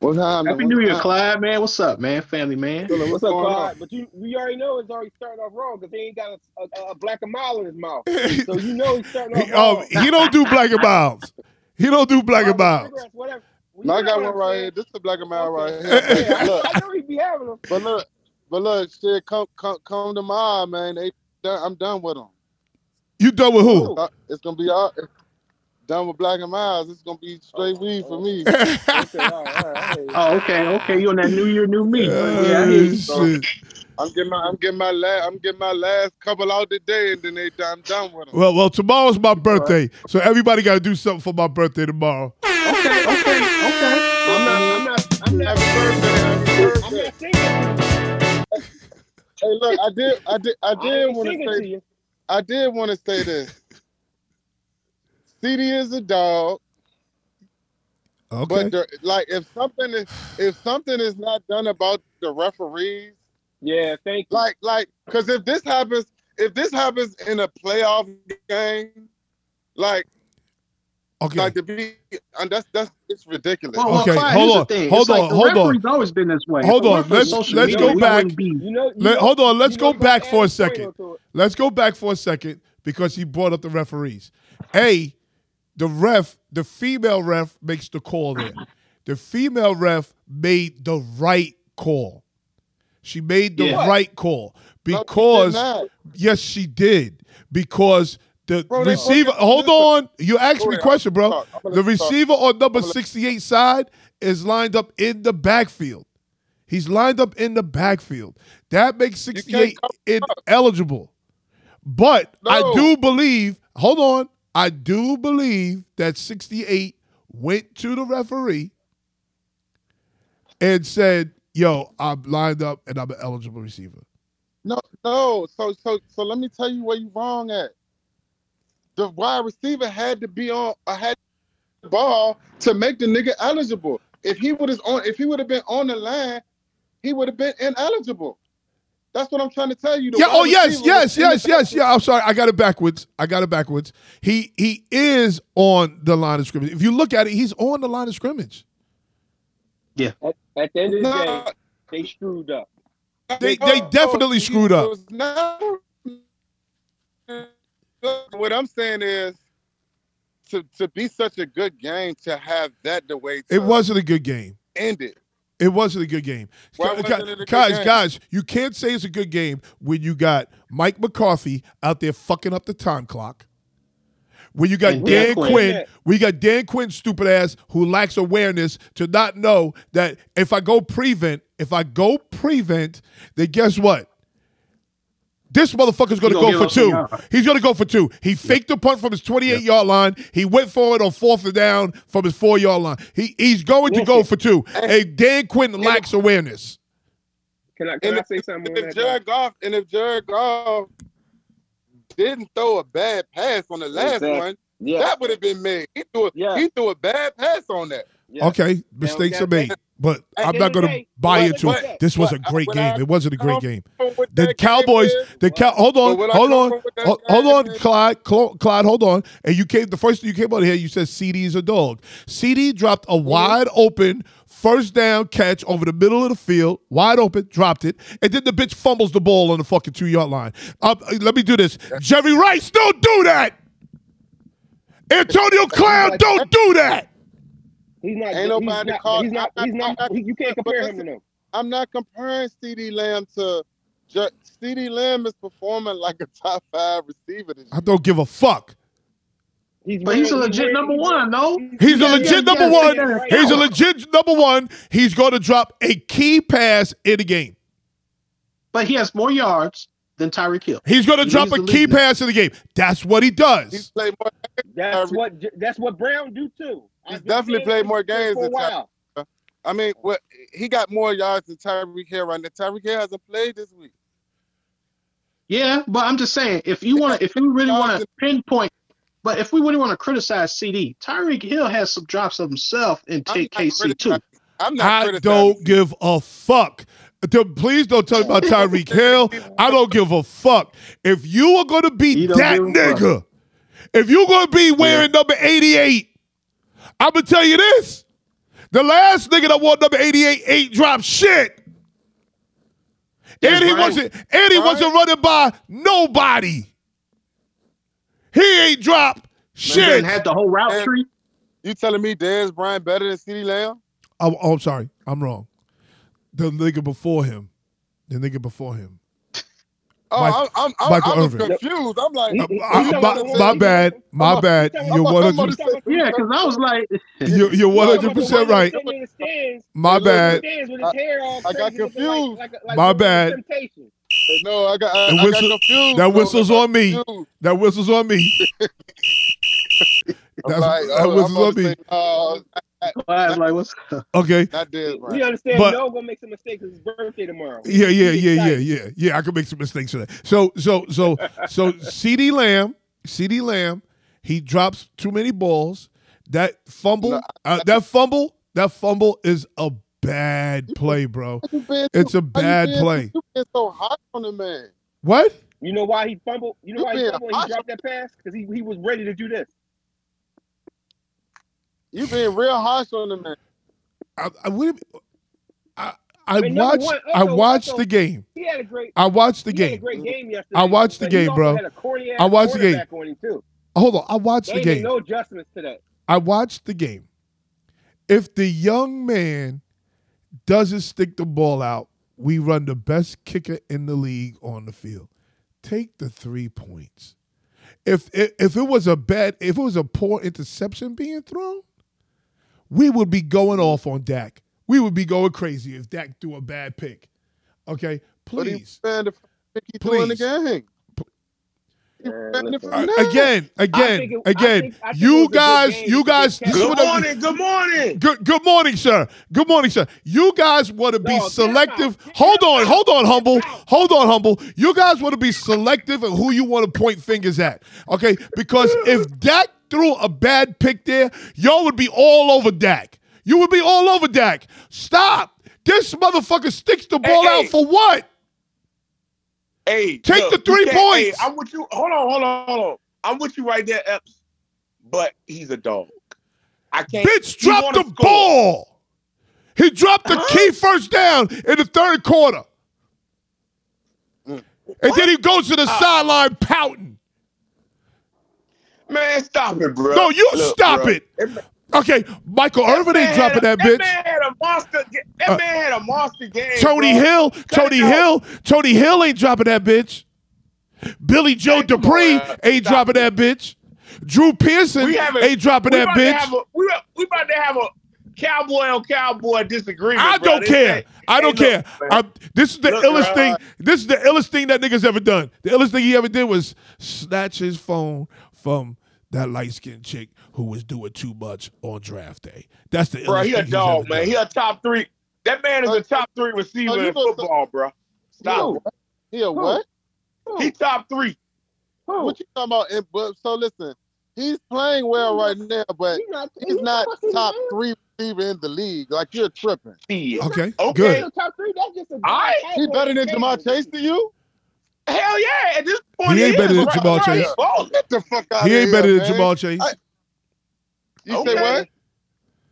What's up? Happy What's New Year, happening? Clyde, man. What's up, man? Family, man. What's up, What's going Clyde? But you, we already know it's already starting off wrong because he ain't got a, a, a black and mile in his mouth. So you know he's starting off He, um, he don't do black and miles. He don't do black and Cigarettes, miles. Whatever. Well, No, I got one right here. This is the black and mild right here. Yeah, look, I, I know he be having them. but look, but look, shit, come come come tomorrow, man. They, done- I'm done with them. You done with who? Uh, It's gonna be all done with black and miles. It's gonna be straight weed for me. Okay, all right, all right. You. Oh, okay, okay. You on that New Year, New Me? yeah, I hear you. Oh, shit. I'm getting my I'm getting my last I'm getting my last couple out today, and then they I'm done with them. Well, well, tomorrow's my birthday, so everybody got to do something for my birthday tomorrow. Okay, okay, okay. I'm not. I'm not. I'm not. Happy birthday, happy I'm not singing. Hey, look, I did I did I I did want to say to. I did want to say this. CeeDee is a dog, Okay. but the, like if something is if something is not done about the referees, Yeah, thank you. like like because if this happens if this happens in a playoff game, like okay. like to be and that's that's it's ridiculous. Well, well, Okay, Clyde, hold on, hold It's like on, the hold on. referee's always been this way. Hold on, let's- let's media, go back. be- You know. You Let- hold on, let's you go back for a second. point onto it. Let's go back for a second because he brought up the referees. A, the ref, the female ref makes the call there. The female ref made the right call. She made the Yeah. right call No, she because not. yes, she did because the Bro, receiver. Hold on, you asked me a question, bro. gonna talk. I'm gonna The receiver on number I'm gonna let- sixty-eight side is lined up in the backfield. He's lined up in the backfield. That makes 68 cover ineligible. But I do believe, hold on, I do believe that 68 went to the referee and said, Yo, I'm lined up and I'm an eligible receiver. No, no. So so so let me tell you where you wrong at. The wide receiver had to be on I had the ball to make the nigga eligible. If he would have on if he would have been on the line, he would have been ineligible. That's what I'm trying to tell you. The Yeah, oh yes, yes, was in the yes, yes, yeah. I'm sorry, I got it backwards. I got it backwards. He he is on the line of scrimmage. If you look at it, he's on the line of scrimmage. At, at the end of the day, they screwed up. They- they definitely screwed up. Was What I'm saying is, to to be such a good game, to have that the way It wasn't a good game. end it. It wasn't a good game. Why wasn't it a good guys, game? guys, you can't say it's a good game when you got Mike McCarthy out there fucking up the time clock. When you got And Dan Dan Quinn, Quinn. we got Dan Quinn, stupid ass, who lacks awareness to not know that if I go prevent, if I go prevent, then guess what? This motherfucker's gonna gonna go for two. He's gonna go for two. He faked the punt from his 28 yard line. He went for it on fourth and down from his four yard line. He he's going to go for two. Hey, Dan Quinn lacks awareness. Can I can And I say something And on if that? Jared Goff and if Jared Goff didn't throw a bad pass on the last Exactly. one, Yeah. that would have been made. He threw a, Yeah. he threw a bad pass on that. yeah. Okay, mistakes that- are made, but I'm not going to buy into it. This was a great game. I It wasn't a great game. The Cowboys, game is- the cow. Hold on, But what I hold on, from with that hold, hold on, Clyde, Clyde, hold on. And you came the first thing you came out here. You said CeeDee is a dog. CeeDee dropped a wide open first down catch over the middle of the field, wide open, dropped it, and then the bitch fumbles the ball on the fucking two yard line. Um, let me do this. Jerry Rice, don't do that. Antonio Clown, don't do that. He's not. Ain't he's nobody not, He's not. He's not. I- I- he- you can't but compare him to them. I'm not comparing CeeDee Lamb to Ju- CeeDee Lamb is performing like a top five receiver this I don't give a fuck. He's But he's a legit number one, no? He's a legit number one. He's a legit number one. He's going to drop a key pass in the game. But he has more yards than Tyreek Hill. He's going to He drop a key pass in the game. That's what he does. played more. That's what. That's what Brown do too. He's definitely saying played more games for than Ty- while. I mean, what he got more yards than Tyreek Hill right now. Tyreek Hill hasn't played this week. Yeah, but I'm just saying, if you want, if you really want to pinpoint, but if we really want to criticize CeeDee, Tyreek Hill has some drops of himself in I'm T- not KC too. I'm not I don't give a fuck. Please don't tell me about Tyreek Hill. I don't give a fuck. If you are going to be that give a fuck. nigga, if you're going to be wearing number 88, I'm going to tell you this. The last nigga that wore number 88 ain't dropped shit. And he Brian- wasn't and he Brian- wasn't running by nobody. He ain't dropped shit. And had the whole route Man. tree. You telling me Dez Bryant better than CeeDee Lamb? Oh, oh, I'm sorry. I'm wrong. The nigga before him. The nigga before him. Oh, Mike- I'm, I'm, I'm, Michael I was Irvin. confused. I'm like, He- he- uh, he's my, my bad. My I'm- bad. I'm- You're I'm- one I'm hundred. about Yeah, because I was like, You're, you're one hundred percent right. Sitting in the stands, My bad. stands with his hair all I got confused. Like, like, like My bad. No, I got, I, The I got confused. that whistle's on me. That whistle's on me. That's, like, that whistle's I'm on about to me. Say, I was like, what's Okay. not Dez We Bryant. understand But- no gonna make some mistakes. It's his birthday tomorrow. Yeah, yeah, yeah, yeah, yeah, yeah. I could make some mistakes for that. So, so, so, so, CeeDee Lamb, CeeDee Lamb, he drops too many balls. That fumble, No, uh, that fumble, that fumble is a bad play, bro. It's a bad play. You been so hot on the man. What? You know why he fumbled? You know why he being fumbled? He dropped that pass because he, he was ready to do this. You been real harsh on the man. I, I, what do you mean? I, I mean, watched. one, I watched also- the game. He had a great. I watched the he had a game. great game yesterday. I watched the he game, bro. Had a I watched the game. On too. Hold on. I watched They the game. no adjustments to that. I watched the game. If the young man doesn't stick the ball out, we run the best kicker in the league on the field. Take the three points. If if, if it was a bad, if it was a poor interception being thrown, we would be going off on Dak. We would be going crazy if Dak threw a bad pick. Okay, please. ran the pick threw in the Please. game. He Man, ran it listen. from there. again, again, think it- I again. think- I think you guys, game. you guys. good This is Good morning. Good morning. Good good morning, sir. Good morning, sir. You guys want to be No, selective. Hold on, hold on, humble. Hold on, humble. You guys want to be selective of who you want to point fingers at. Okay? Because if Dak threw a bad pick there, y'all would be all over Dak. You would be all over Dak. Stop. This motherfucker sticks the ball hey. out for what? Hey, Take look, the three points. Hey, I'm with you. Hold on, hold on, hold on. I'm with you right there, Epps. But he's a dog. I can't. Bitch dropped the score. ball. He dropped the Huh? key first down in the third quarter. Mm. And then he goes to the Ah. sideline pouting. Man, stop it, bro. No, you Look, stop bro. it. Okay, Michael Irvin ain't dropping had that a- bitch. That man had a monster. That Uh, man had a monster game. Tony bro. Hill, Tony. Hill, Tony Hill ain't dropping that bitch. Billy Joe come Dupree uh, ain't stop dropping that bitch. Drew Pearson ain't dropping that bitch. a- We about- we about to have a cowboy on cowboy disagreement. I don't care. I don't care. I'm- this is the Look, illest bro. thing. This is the illest thing that nigga's ever done. The illest thing he ever did was snatch his phone from that light skinned chick who was doing too much on draft day. That's the illest Bro, he a dog, man. done. He a top three. That man is a top three receiver you in know- football, bro. Stop. Who? He a what? He top three. What you talking about? And, but so listen, he's playing well right now, but he's not top three receiver in the league. Like you're tripping. Yeah. Okay, Okay. good. Top three, that's just a right. He better than Ja'Marr Chase to you? Hell yeah! At this point, He ain't is. better than Jamal right, Chase. he's. Get the fuck out He ain't here, better than man. Jamal Chase. I- You Okay. say what?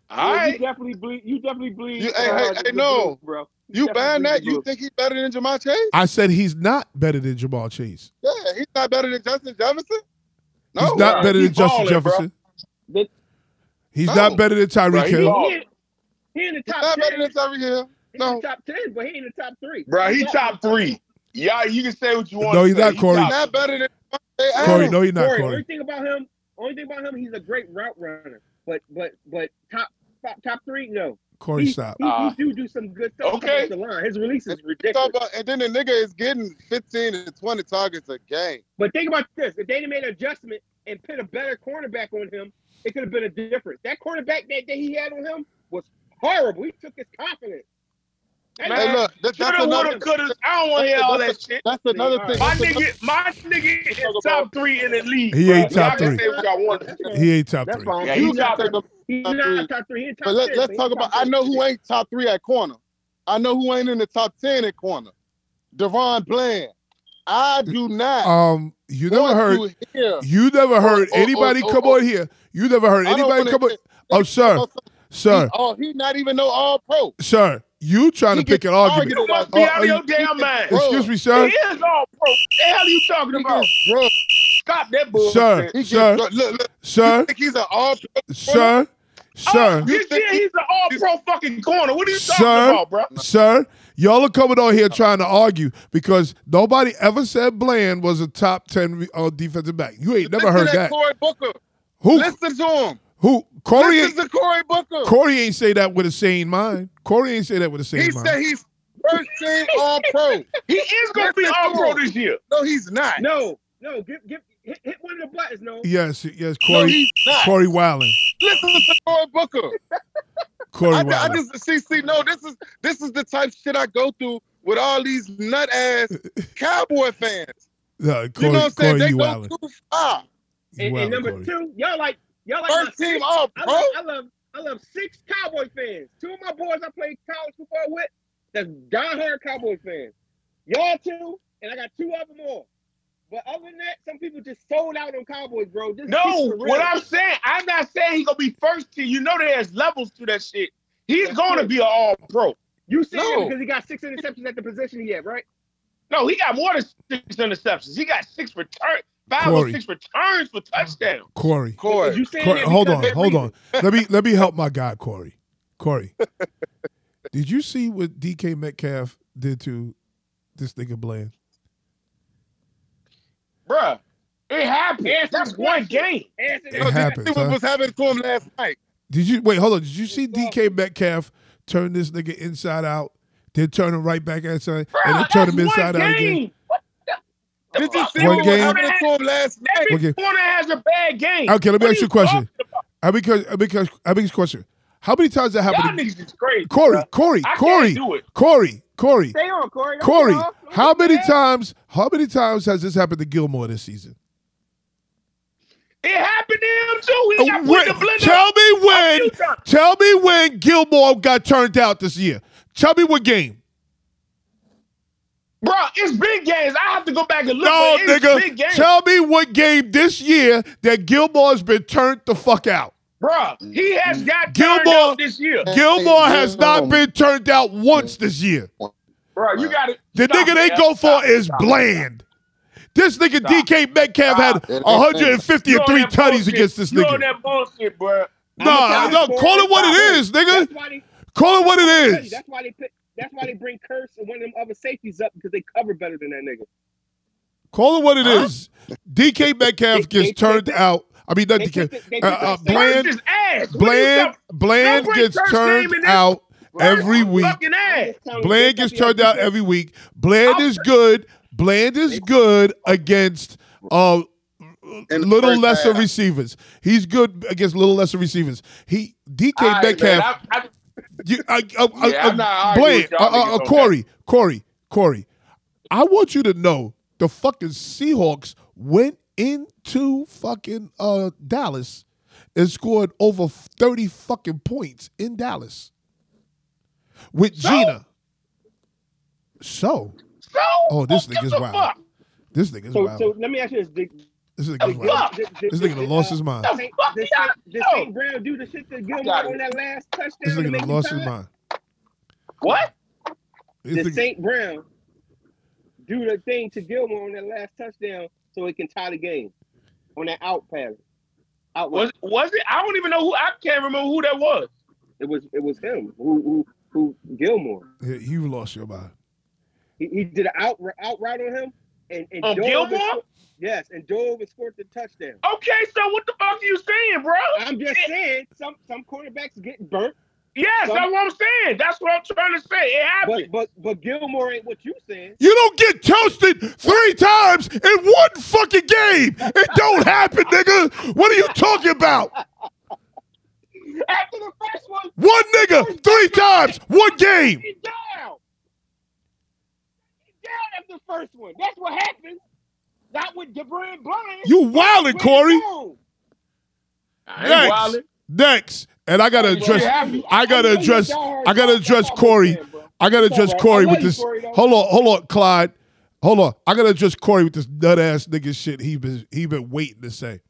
All Yeah, right. You definitely bleed. You definitely bleed. You- hey, uh, hey, hey, no. blues, bro. You definitely ban that? You think he's better than Jamal Chase? I said he's not better than Jamal Chase. Yeah, he's not better than Justin Jefferson. No, He's not bro. better He than Justin balling, bro. Jefferson. The- He's No. not better than Tyreek he Hill. ball- He, in- he in the he's top not better ten. than Tyreek Hill. He's No. in the top ten, but he in the top three. Bro, he Yeah. top three. Yeah, you can say what you want. No, to he's not, He Corey. He's top- not better than Corey, Adams. no, you're not, Corey, Corey. Only thing about him, only thing about him, he's a great route runner. But but but top top, top three, no. Corey, he, stop. He, Uh, he do do some good stuff. okay. the line. His release is Talk ridiculous. about, and then the nigga is getting 15 to 20 targets a game. But think about this: if they made an adjustment and put a better cornerback on him, it could have been a difference. That cornerback that, that he had on him was horrible. He took his confidence. That Man, Hey, look, that, that's another. woulda, coulda. I don't want to hear all that shit. That's another thing. My nigga, my nigga is top three in the league. He bro. ain't top three. say what y'all want to say. He ain't top That's three. fine. Yeah, You he's top got three. He's top not three. top three. He top But let, let's talk about. I know who ain't top three at corner. I know who ain't in the top ten at corner. DaRon Bland. I do not Um, you never heard. You never heard oh, anybody oh, come on here. You never heard anybody come on. Oh, sir, sir, He, oh, he not even no all pro. sir, you trying He to pick gets an argument. You argued must be Oh, out are of your you- damn mind. Bro. Excuse me, sir. He is all pro. What the hell are you talking He about? gets drugged. Stop that bullshit. Sir, He gets sir, drugged. Look, look. sir, You think he's an all pro? sir, sir, Oh, this year he's an all pro fucking corner. What are you talking Sir. about, bro? sir. Y'all are coming on here trying to argue because nobody ever said Bland was a top ten uh, defensive back. You ain't never Listen heard to that. Corey Booker. Who? Listen to him. Who? Corey. Ain't, Listen to Corey Booker. Corey ain't say that with a sane mind. Corey ain't say that with a sane He mind. He said he's first team all pro. He is going to be all to pro this year. No, he's not. No, no, give, give, hit, hit one of the buttons, no. yes, yes. No, Corey. he's not. Corey Wilding. Listen to Corey Booker. Corey I, I just see, see, no, this is this is the type of shit I go through with all these nut ass cowboy fans. No, You know what I'm saying? Corey, they go wilding. too far. And, and number Corey. two, y'all like, y'all like First team six- all I pro. love, I love, I love six Cowboy fans. Two of my boys I played college football with, that's diehard Cowboy fans. Y'all two, and I got two of them more. But other than that, some people just sold out on Cowboys, bro. Just No, keep it real. what I'm saying, I'm not saying he gonna be first team. You know there's levels to that shit. He's That's gonna true. be an all pro. you see No. that because he got six interceptions at the position he had, right? No, he got more than six interceptions. He got six return, five Corey. or six returns for touchdowns. Corey. Corey. You saying Corey hold on, hold reason. on. Let me let me help my guy, Corey. Corey, did you see what DK Metcalf did to this nigga Bland? Bruh, it happened. Answer That's the one game. Answer It that. No, did you see what huh? was happening to him last night? Did you wait? Hold on. Did you see DK Metcalf turn this nigga inside out, then turn him right back outside, Bruh, and then turn him inside out again? game. What the, the Did you see what game? happening to him last night? Every corner has a bad game. Okay, let me What ask you a question. I because I because I think question. How many times that Y'all happened? niggas is crazy. Corey. Corey, I can't Corey, do it. Corey, Corey, Stay on, Corey. Don't Corey. get off. Don't How get many mad. times? How many times has this happened to Gilmore this season? It happened to him too. He oh, got put When- in the blender. tell me a when. times. Tell me when Gilmore got turned out this year. Tell me what game. Bro, it's big games. I have to go back and look. No, but it's big nigga. games. Tell me what game this year that Gilmore's been turned the fuck out. Bro, he has got turned Gilmore- out this year. Gilmore has not been turned out once this year. Bro, you got to. The nigga they go for is bland. This nigga Stop. DK Metcalf had Stop. 150 and three tutties against this You on nigga. that bullshit, bro. Nah, no, call it what it is, nigga. They, Call it what it I'll tell you, is. That's why they put. That's why they bring Kearse and one of them other safeties up because they cover better than that nigga. Call it what it is. DK Metcalf They- they gets turned put the- out. I mean, not They DK. put the- they Uh, uh, Bland, Kearse is ass. What are you Bland, Bland gets turned name in this. out every week. Bland gets turned out every week. Bland is good. Bland is good against uh little lesser half. receivers. He's good against little lesser receivers. He DK All right, Metcalf. man, I- I- You, uh, uh, Yeah, I'm uh, not Blaine, with uh, uh, niggas uh, that. Corey, Corey, Corey. I want you to know the fucking Seahawks went into fucking uh, Dallas and scored over thirty fucking points in Dallas with So? Geno. So, So, Oh, this what is wild. fuck? this nigga's So, wild. so let me ask you this: Did, this nigga's the wild. fuck? did, did, This nigga done lost his mind. The Did, fuck did, y'all did know? St. Brown do the shit to Gilmore on that last touchdown? This nigga make lost his mind. What? This Did St. Brown do the thing to Gilmore on that last touchdown so it can tie the game on that out pattern? Out Was was it? I don't even know who. I can't remember who that was. it was it was him who who who Gilmore. Yeah, you lost your mind. He, he did an out out route on him and, and On dove and Gilmore? Sco- yes, and dove and scored the touchdown. Okay, so what the fuck are you saying, bro? I'm just saying some some quarterbacks get burnt, Yes, Some- that's what I'm saying. That's what I'm trying to say. It happened. but but but Gilmore ain't what you saying. You don't get toasted three times in one fucking game. It don't happen, nigga. What are you talking about? After the first one, One nigga, three times, one game. he's down. He's down after the first one. That's what happened. Not with DaRon Bland. You wildin', Corey. I Next. wildin'. Next. And I gotta address you. I gotta address I gotta address Corey. I gotta address Corey with this. Hold on, hold on, Clyde. Hold on. I gotta address Corey with this nut ass nigga shit he been he been waiting to say.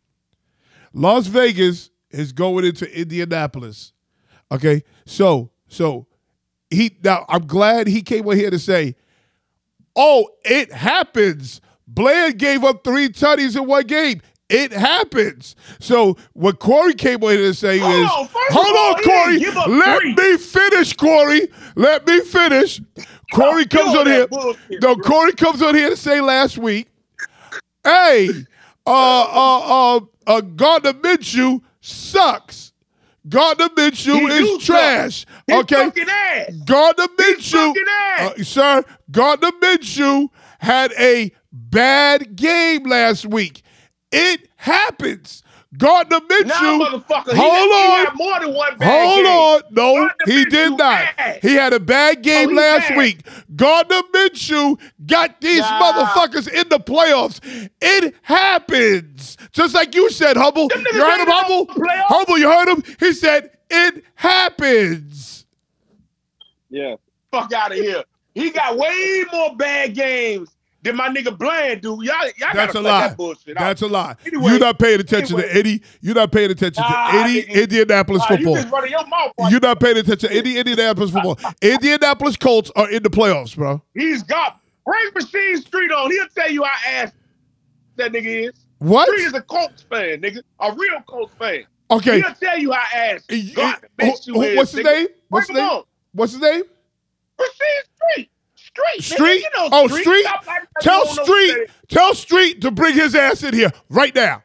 Las Vegas is going into Indianapolis Okay, so so he now I'm glad he came on here to say, "Oh, it happens." Bland gave up three tutties in one game. It happens. So what Corey came on here to say Hold is, on, "Hold on, Corey. didn't give up Let three. me finish, Corey. Let me finish." Corey Stop comes on here. bullshit, No, bro. Corey comes on here to say last week, "Hey, uh, uh, uh, uh Gardner Minshew sucks. Gardner Minshew He is trash. He okay. Gardner Minshew, uh, sir, Gardner Minshew had a bad game last week. It happens. Gardner Nah, Minshew. motherfucker. He, hold he on. had more than one bad Hold game. on. No, Gardner he Minshew did not. ass. He had a bad oh, game Oh, last bad. week. Gardner Minshew got these Nah. motherfuckers in the playoffs. It happens. Just like you said, Hubble. Them You heard him, no Hubble? Hubble, you heard him? He said, it happens. Yeah. Fuck out of here. He got way more bad games than my nigga Bland do. Y'all, y'all That's gotta a lie. that bullshit That's out. a lie. Anyway, you're not paying attention anyway. to any. You're not paying attention Nah, to any. Indianapolis Nah, you football. just running your mouth. You're not paying attention to any Indianapolis football. Indianapolis Colts are in the playoffs, bro. He's got bring Machine Street on. He'll tell you how ass that nigga is. What? Street is a Colts fan, nigga. A real Colts fan. Okay. He'll tell you how ass God who- is. what's his name? What's his Bring him name? What's his name? Machine Street. Street. nigga. You know Oh, Street. Street? Like Tell know Street. Street. Tell Street to bring his ass in here right now.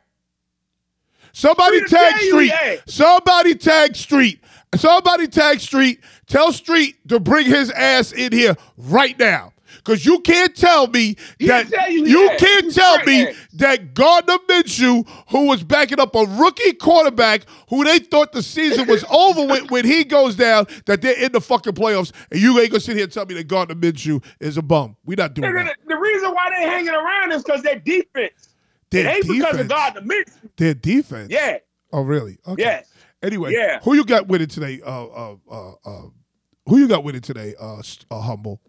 Somebody Street tag Street. Somebody tag Street. Somebody tag Street. Tell Street to bring his ass in here right now. Cause you can't tell me that tell you ass. can't He's tell me ass. that Gardner Minshew, who was backing up a rookie quarterback who they thought the season was over with when he goes down, that they're in the fucking playoffs, and you ain't gonna sit here and tell me that Gardner Minshew is a bum. We're not doing Nigga, that. the, the reason why they're hanging around is because their defense. Their it ain't because defense. of Gardner Minshew. Their defense. Yeah. Oh, really? Okay. Yes. Anyway, Yeah. who you got winning today? Uh, uh, uh, uh, who you got winning today? Uh, uh humble.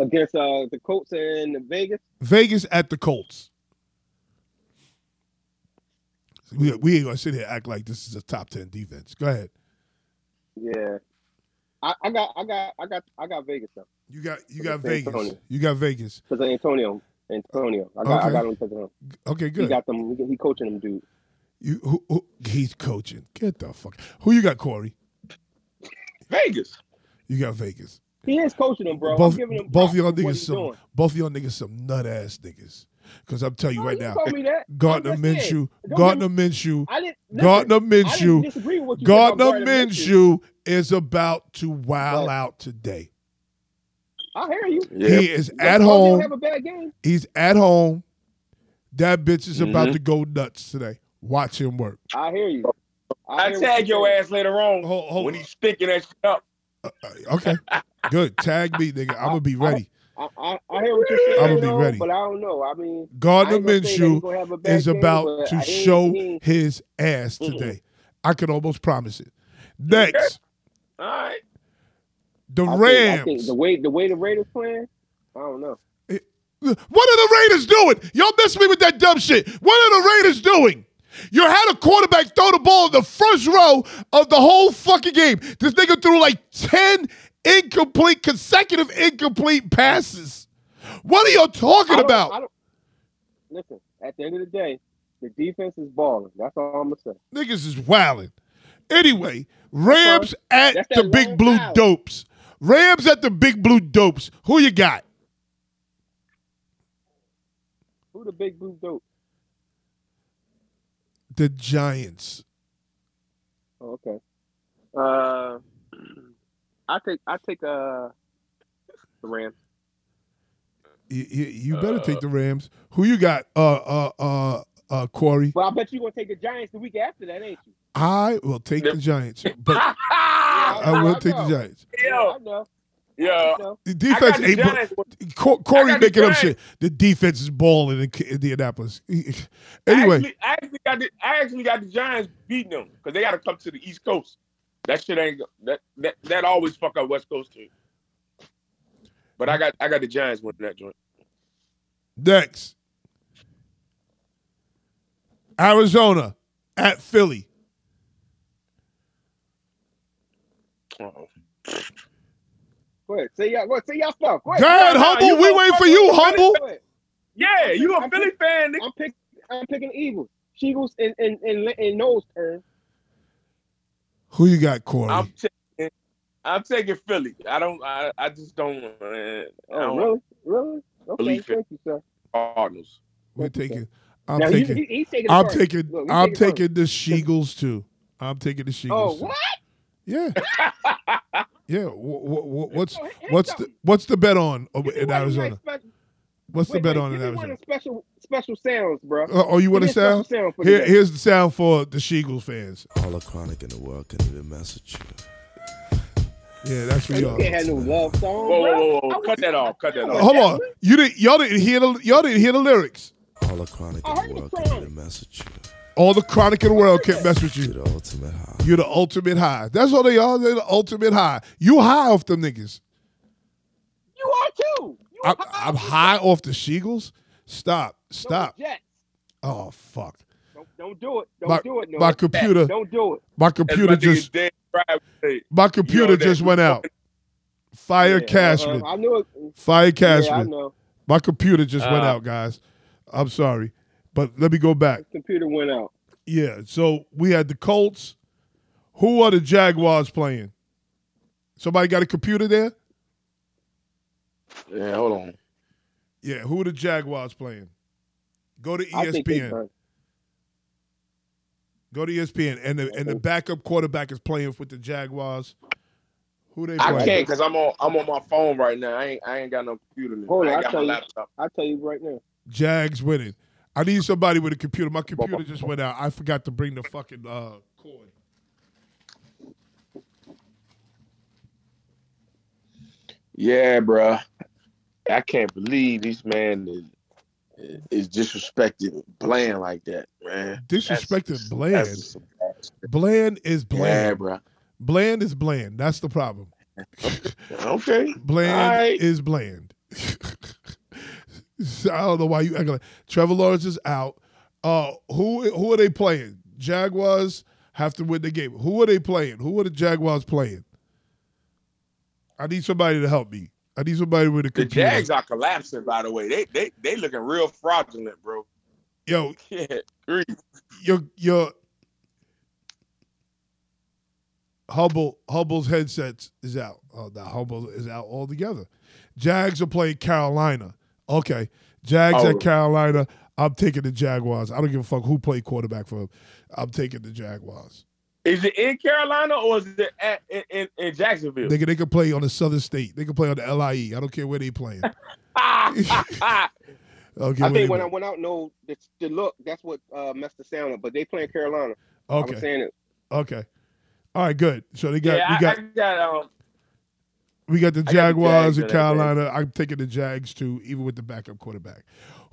Against uh the Colts and Vegas. Vegas at the Colts. We, we ain't gonna sit here and act like this is a top ten defense. Go ahead. Yeah. I, I got I got I got I got Vegas though. You got you got Vegas. Antonio. You got Vegas. Because Antonio. Antonio. I got I Okay. got him because of him. Okay, He good. got them he, he coaching them dude. You who, who, he's coaching. Get the fuck. Who you got, Corey? Vegas. You got Vegas. He is coaching them, bro. both I'm giving him both props y'all niggas some doing. both y'all niggas some nut ass niggas. Cause I'm telling you No, right you now, told me that. Gardner I'm. Minshew, Gardner Minshew, I didn't listen, Gardner Minshew, disagree with what you said about Gardner Gardner Minshew is about to wow But- out today. I hear you. He is But at home. Have a bad game. He's at home. That bitch is about Mhm. to go nuts today. Watch him work. I hear you. I hear tag your saying. ass later on Hold- hold when on. he's stinking that shit up. Uh, Okay, good. Tag me, nigga. I'm gonna be ready. I, I, I hear what you're saying. I'ma be though, ready. But I don't know. I mean, Gardner ain't gonna say that he Minshew gonna have a bad is game, about to show he ain't- his ass today. I can almost promise it. Next, All right. the I think, I think Rams. the way the way the Raiders playing, I don't know. What are the Raiders doing? Y'all miss me with that dumb shit. What are the Raiders doing? You had a quarterback throw the ball in the first row of the whole fucking game. This nigga threw like 10 incomplete, consecutive incomplete passes. What are y'all talking about? Listen, at the end of the day, the defense is balling. That's all I'm gonna say. Niggas is wilding. Anyway, Rams at That's the Big Blue. Dopes. Rams at the Big Blue Dopes. Who you got? Who the big blue dope? The Giants. Oh, okay. Uh, I take I take uh the Rams. You, you, you better take the Rams. Who you got? Uh, uh, uh, uh, Corey. But I bet you gonna take the Giants the week after that, ain't you? I will take the Giants, but Yeah, I will I take the know. Giants. Yeah, I know. Yo, I know. The defense ain't. Giants. Corey I got making up shit. The defense is balling in Indianapolis. I anyway, actually, I actually got the I actually got the Giants beating them because they got to come to the East Coast. That shit ain't that that that always fuck up West Coast too. But I got I got the Giants winning that joint. next, Arizona at Philly. Oh. Go ahead. Say y'all. Go ahead. Say y'all stuff. Go ahead. Go ahead, no, humble. you we go wait for you, humble. Yeah, you a I'm Philly pick- fan, nigga. I'm picking. I'm picking Eagles. Eagles in in in, in Noah's turn. Who you got, Corey? I'm taking. I'm taking Philly. I don't. I, I just don't. Uh, I Oh, don't really? Really? Okay. Believe it. Thank you, sir. Cardinals. We're taking. I'm Now, taking. he- he's taking. I'm first. taking. Look, I'm taking first. taking the Sheagles too. I'm taking the Sheagles. Oh, too. what? Yeah, yeah. Wh- wh- wh- What's Go ahead, hit what's the what's the bet on over in one of your Arizona? spe- What's the bet wait, on in give one Arizona? of the special special sounds, bro. Uh, oh, you want a Give me a sound? sound Here, here's the sound for the Sheagles fans. All the chronic in the world can even mess with you. Yeah, that's for You y'all. can't have no love song, Whoa, whoa, whoa, whoa! Cut that off! Cut that off! Hold on, you didn't. Y'all didn't hear the. Y'all didn't hear the lyrics. All the chronic in the the world can even mess with you. All the chronic in the world can't mess with you. You're the ultimate high. You're the ultimate high. That's all they are. They're the ultimate high. You high off them niggas. You are too. You I'm, are I'm high off the Sheagles. Stop. Stop. the Oh fuck. Don't, don't do it. Don't My- do it. No. my computer- Don't do it. My computer my just. Dan Fried. My computer that just went out. Fire Yeah, Cashman. uh-huh. I knew it. Fire Yeah, I Cashman. know. My computer just went Uh. out, guys. I'm sorry, but let me go back. His computer went out. Yeah. So we had the Colts. Who are the Jaguars playing? Somebody got a computer there? Yeah, hold on. Yeah. Who are the Jaguars playing? Go to I think they ESPN. Go to ESPN, and the and the backup quarterback is playing with the Jaguars. Who they Playing? I can't because I'm on. I'm on my phone right now. I ain't. I ain't got no computer. Hold on, ain't I'll got my tell you. laptop. I'll tell you right now. Jags winning. I need somebody with a computer. My computer just went out. I forgot to bring the fucking uh, cord. Yeah, bruh. I can't believe this man is, is disrespected Bland like that, man. Disrespected Bland. That's some bad. Bland is Yeah, bland. bruh. Bland is bland. That's the problem. Okay. Bland right. is bland. I don't know why you acting like Trevor Lawrence is out. Uh, who who are they playing? Jaguars have to win the game. Who are they playing? Who are the Jaguars playing? I need somebody to help me. I need somebody with a The computer. Jags are collapsing, by the way. They they they looking real fraudulent, bro. Yo, Yeah, your your Hubble Hubble's headsets is out. Oh, the Hubble is out altogether. Jags are playing Carolina. Okay, Jags Oh. at Carolina. I'm taking the Jaguars. I don't give a fuck who played quarterback for them. I'm taking the Jaguars. Is it in Carolina or is it at, in, in, Jacksonville? They can, they can play on the Southern State. They can play on the LIE. I don't care where they playing. Ah, I don't care I where think when I went out, no, the, the look, that's what uh, messed the sound up. But they playing Carolina. I Okay, saying it. okay. All right, good. So they got yeah, we I, got I got um. We got the got the Jaguars and in game. Carolina. I'm taking the Jags too, even with the backup quarterback.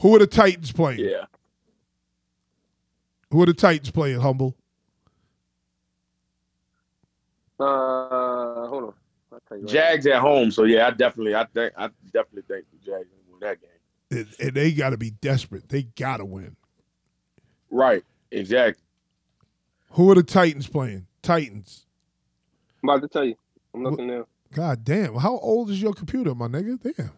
Who are the Titans playing? Yeah, Who are the Titans playing? Humble. Uh, hold on. I'll tell you right Jags at home. So yeah, I definitely, I think, I definitely think the Jags will win that game. And, and they got to be desperate. They got to win. Right. Exactly. Who are the Titans playing? Titans. I'm about to tell you. I'm looking now. God damn. How old is your computer, my nigga? Damn.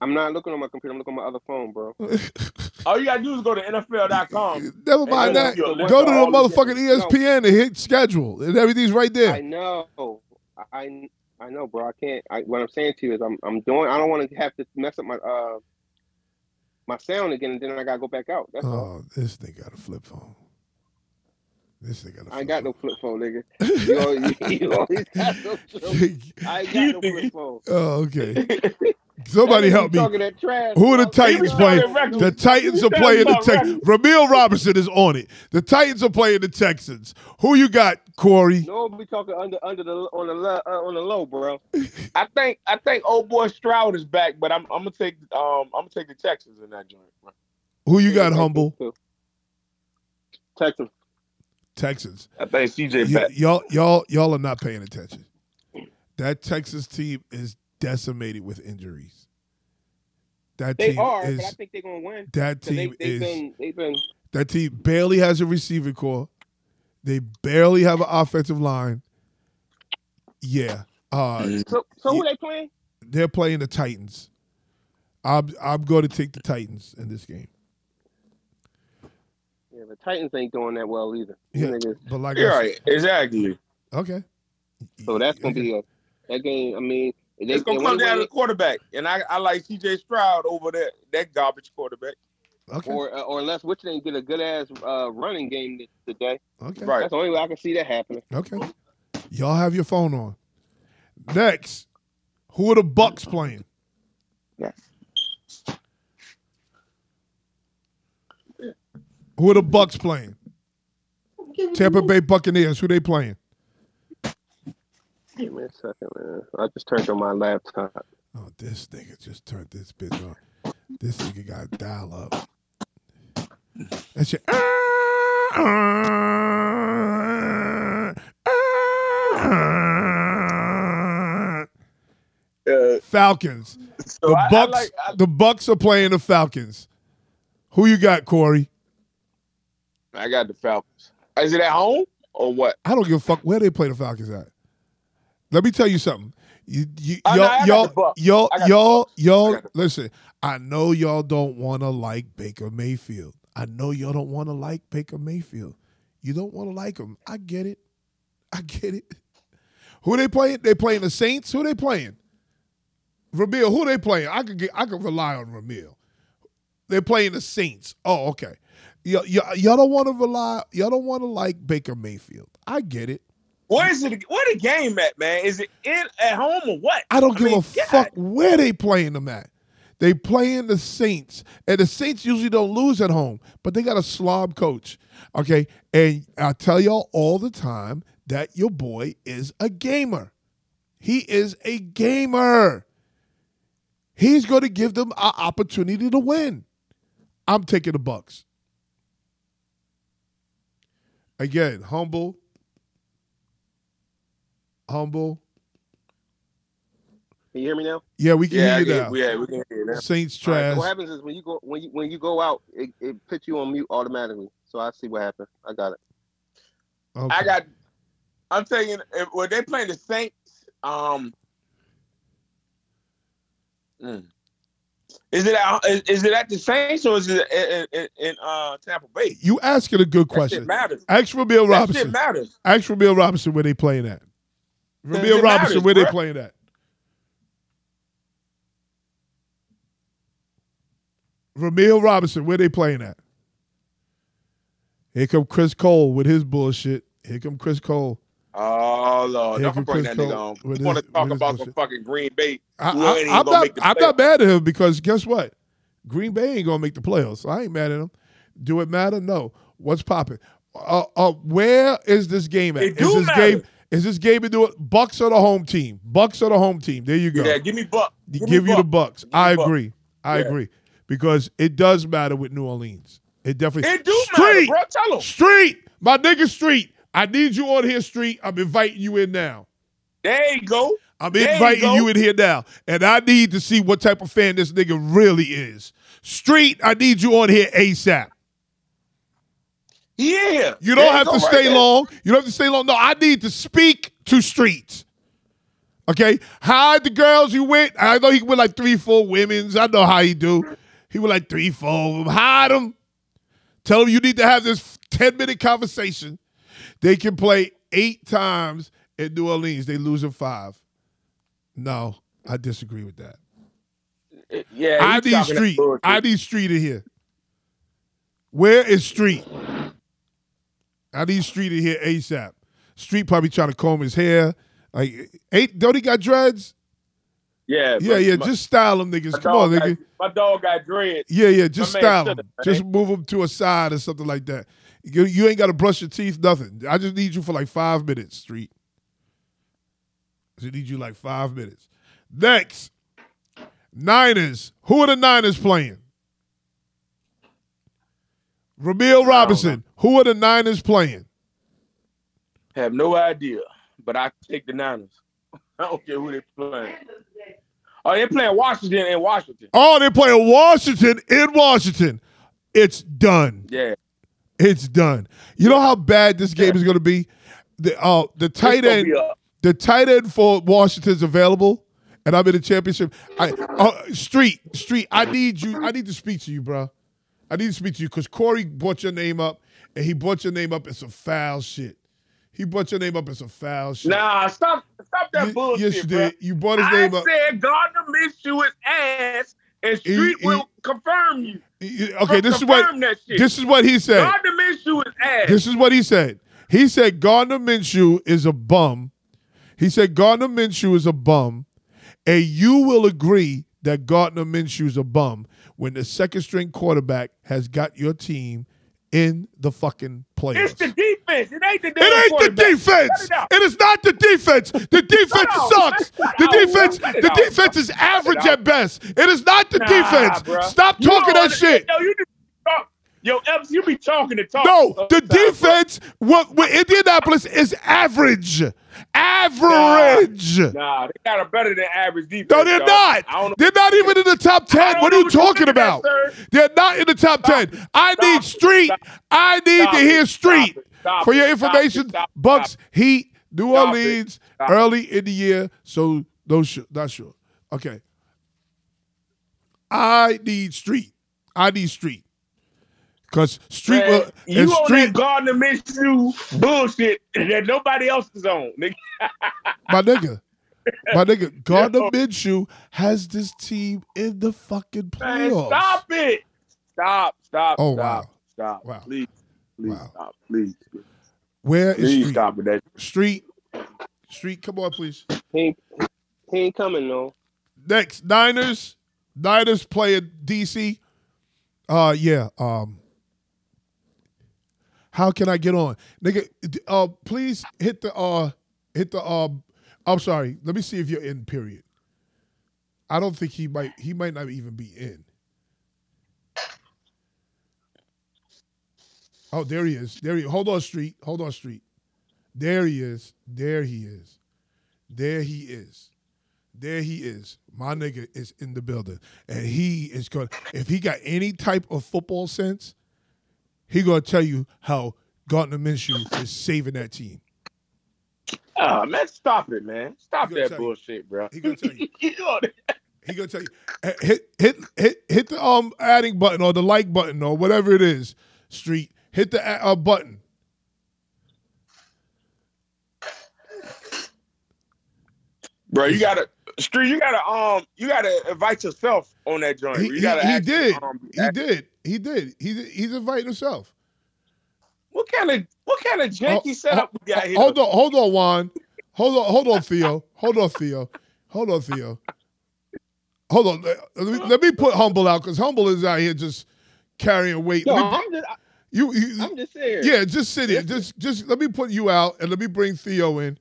I'm not looking on my computer. I'm looking on my other phone, bro. All you gotta do is go to NFL.com. Never mind that. Go to the motherfucking ESPN and hit schedule, and everything's right there. I know. I I know, bro. I can't. I, what I'm saying to you is, I'm I'm doing. I don't want to have to mess up my uh my sound again, and then I gotta go back out. That's all. Oh, this thing got a flip phone. This thing got I ain't got no flip phone, nigga. You always, you always got no flip. I ain't got no flip phone. oh, okay. Somebody help me. Trash, Who are the. Titans playing? The Titans are playing the Texans. Ramil Robinson is on it. The Titans are playing the Texans. Who you got, Corey? No, we talking under under the on the uh, on the low, bro. I think, I think old boy Stroud is back, but I'm, I'm gonna take, um, I'm gonna take the Texans in that joint. bro. Who you got, humble? Texans. Texans. I think CJ Y- y'all, y'all, y'all are not paying attention. That Texas team is decimated with injuries. That They team are, is. but I think they're gonna win. that 'Cause They, team they've is. been they've been That team barely has a receiving core. They barely have an offensive line. Yeah. Uh, So, so who they playing? they're playing the Titans. I'm I'm going to take the Titans in this game. Yeah, the Titans ain't doing that well either. Yeah, niggas- but like I You're right. Exactly. okay. So that's gonna be a that game. I mean, they, It's gonna they come down to the quarterback, and I, I like C.J. Stroud over that that garbage quarterback. Okay. or uh, or unless which they get a good ass uh, running game today. Okay. Right. That's the only way I can see that happening. Okay. Y'all have your phone on. Next, who are the Bucks playing? Yes. Who are the Bucks playing? Tampa Bay Buccaneers. Who they playing? Give me a second, man. I just turned on my laptop. Oh, this nigga just turned this bitch on. This nigga got dial up. That shit. Uh, Falcons. so The I, I Bucks. like. I, the Bucks are playing the Falcons. Who you got, Corey? I got the Falcons. Is it at home or what? I don't give a fuck where they play the Falcons at. Let me tell you something. You, you, oh, y'all, got y'all, y'all, y'all, y'all. I got the- Listen, I know y'all don't want to like Baker Mayfield. I know y'all don't want to like Baker Mayfield. You don't want to like him. I get it. I get it. Who they playing? They playing the Saints. Who they playing? Ramil. Who they playing? I could get. I could rely on Ramil. They're playing the Saints. Oh, okay. Y'all, y'all, y'all don't want to rely. Y'all don't want to like Baker Mayfield. I get it. Where is it? Where the game at, man? Is it in at home or what? I don't give mean, a God. fuck where they playing them at. They playing the Saints, and the Saints usually don't lose at home, but they got a slob coach. Okay, and I tell y'all all the time that your boy is a gamer. He is a gamer. He's going to give them an opportunity to win. I'm taking the Bucks. Again, humble, humble. Can you hear me now? Yeah, we can Yeah, hear you get- now. yeah, we can hear you now. Saints All right, trash. so what happens is when you go when you when you go out, it, it puts you on mute automatically. So I see what happened. I got it. Okay. I got. I'm telling you, if, when they playing the Saints, um, mm. Is it at, is, it at the Saints or is it in, in, uh, Tampa Bay? You asking a good question. shit matters. Ask That Robinson. matters. Ask Ramil Robinson where they playing at. It Robinson matter, where they playing at. Ramil Robinson where they playing at. Here come Chris Cole with his bullshit. Here come Chris Cole. Oh Lord, don't bring that nigga on. You want to talk about the fucking Green Bay? I, I, I'm, not. I'm not mad at him because guess what? Green Bay ain't gonna make the playoffs. So I ain't mad at him. Do it matter? No. What's popping? Uh, uh, where is this game at? It Is this matter. game? Is this game to do it? Bucks are the home team. Bucks are the home team. There you go. Yeah, give me Buck. Give, Give me you the Bucks. Give I Buck. agree. I Yeah. agree because it does matter with New Orleans. It definitely. It do matter, bro. Tell him. Street, my nigga Street. I need you on here, Street. I'm inviting you in now. There you go. I'm There you inviting go. you, in here now, and I need to see what type of fan this nigga really is. Street, I need you on here ASAP. Yeah. You don't have to right stay there. long. You don't have to stay long. No, I need to speak to Street. Okay, hide the girls you with. I know he with like three, four women's. I know how he do. He with like three, four of them. Hide them. Tell them you need to have this ten minute conversation. They can play eight times in New Orleans. They lose losing five. No, I disagree with that. Yeah, I need Street. I need Street in here. Where is Street? I need Street in here ASAP. Street probably trying to comb his hair. Like, ain't don't he got dreads? Yeah, Yeah, yeah. my- Just style them niggas. Come on, nigga. Got, my dog got dreads. Yeah, yeah. Just man style man. Just move them to a side or something like that. You, you ain't got to brush your teeth, nothing. I just need you for like five minutes, Street. I just need you like five minutes. Next, Niners. Who are the Niners playing? Ramil Robinson. Who are the Niners playing? Have no idea, but I take the Niners. I don't care who they playing. Oh, they're playing Washington in Washington. Oh, they're playing Washington in Washington. It's done. Yeah. It's done. You know how bad this game is going to be. The uh, the tight end, a- the tight end for Washington's available, and I'm in the championship. I uh, Street Street. I need you. I need to speak to you, bro. I need to speak to you because Corey brought your name up, and he brought your name up in some foul shit. He brought your name up in some foul shit. Nah, stop, stop that You- bullshit, yes, you bro. did. You brought his I name up. I said Gardner Minshew is ass, and Street he- will confirm you. Okay, this is what this is what he said. Gardner Minshew is ass. This is what he said. He said Gardner Minshew is a bum. He said Gardner Minshew is a bum, and you will agree that Gardner Minshew is a bum when the second string quarterback has got your team in the fucking playoffs. it's the defense. It ain't the damn It ain't the defense. It. It is not the defense. The defense sucks. The Cut it out, defense, bro. The out, defense bro. is average at best. It is not the Nah, defense. bruh. Stop You talking that shit. Yo, you just talk. Yo, Epps, you be talking to talk. No, the bro. defense, what with Indianapolis is average. Average. Nah, they got a better than average defense. No, they're dog. not. I don't know. They're not even in the top 10. What are you what talking about? sir. They're not in the top Stop 10. it. I Stop need street. Stop I need Stop to hear street. For your information. Bucks, Heat, New. Orleans, early in the year. So no sure, not sure. Okay. I need street. I need street. Because street Man, will you and on street that Gardner Minshew bullshit that nobody else is on, nigga. my nigga. My nigga, Gardner Yo. Minshew has this team in the fucking Man, playoffs. stop it. Stop, stop, Oh, stop, wow. stop. Wow. Please, please Wow. stop. Please. Where is Please Street? stop with that. Street. Street, come on, please. He ain't, he ain't coming, no. Next, Niners. Niners playing DC. Uh yeah. Um how can I get on? Nigga, uh please hit the uh hit the um I'm sorry. Let me see if you're in period. I don't think he might he might not even be in. Oh, there he is. There he hold on, street. Hold on, street. There he is. There he is. There he is. There he is. My nigga is in the building. And he is going if he got any type of football sense, he gonna tell you how Gardner Minshew is saving that team. Ah, man, stop it, man. Stop that tell you. bullshit, bro. He gonna tell you. You know that- He gonna tell you hit hit hit hit the um adding button or the like button or whatever it is. Street hit the uh, button. Bro, you gotta street. You gotta um. You gotta invite yourself on that joint. He, you he, he did. Um, He act- did. He did. He's he's inviting himself. What kind of what kind of janky Oh, setup oh, we got here? Hold on, hold on, Juan. Hold on, hold on, Theo. Hold on, Theo. Hold on, Theo. Hold on. Let me, let me put Humble out because Humble is out here just carrying weight. No, me- I'm just, you, you, I'm just saying. yeah, just sit here. Just, just let me put you out and let me bring Theo in.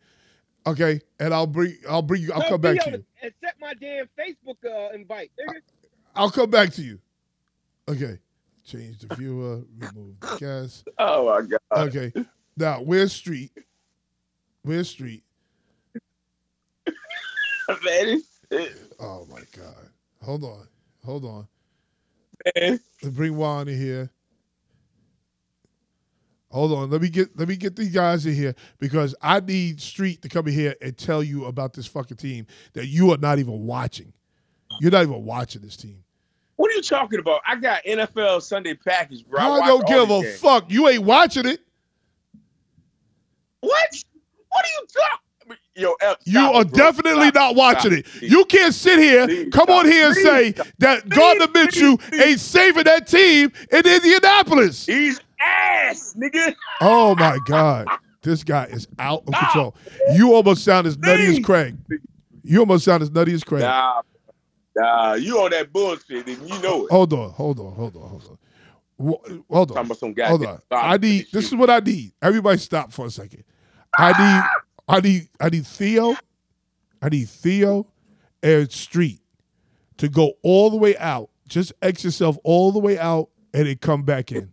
Okay, and I'll bring, I'll bring you. I'll Tell come back to you. Accept my damn Facebook uh, invite, nigga. I'll come back to you. Okay. Change the viewer. Remove the guest. Oh my god. Okay. Now, where's Street? Where's Street? man, Oh my God. Hold on. Hold on. man. Bring Juan in here. Hold on. Let me get let me get these guys in here because I need Street to come in here and tell you about this fucking team that you are not even watching. You're not even watching this team. What are you talking about? I got NFL Sunday package, bro. I watch don't give a games. fuck. You ain't watching it. What? What are you talking? Yo, Ep, You are it, definitely Stop not watching Stop it. Please. You can't sit here, Please come stop. on here and Please say that Gardner Minshew ain't saving that team in Indianapolis. He's ass, nigga. Oh my God. This guy is out of Stop. control. You almost sound as nutty as Craig. You almost sound as nutty as Craig. Nah, nah, you on that bullshit, and you know it. Hold on, hold on, hold on, hold on. Wha- Hold Talking on. about some guy. Hold on. I need this is what I need. Everybody stop for a second. I need ah! I need I need Theo. I need Theo and Street to go all the way out. Just X yourself all the way out and then come back in.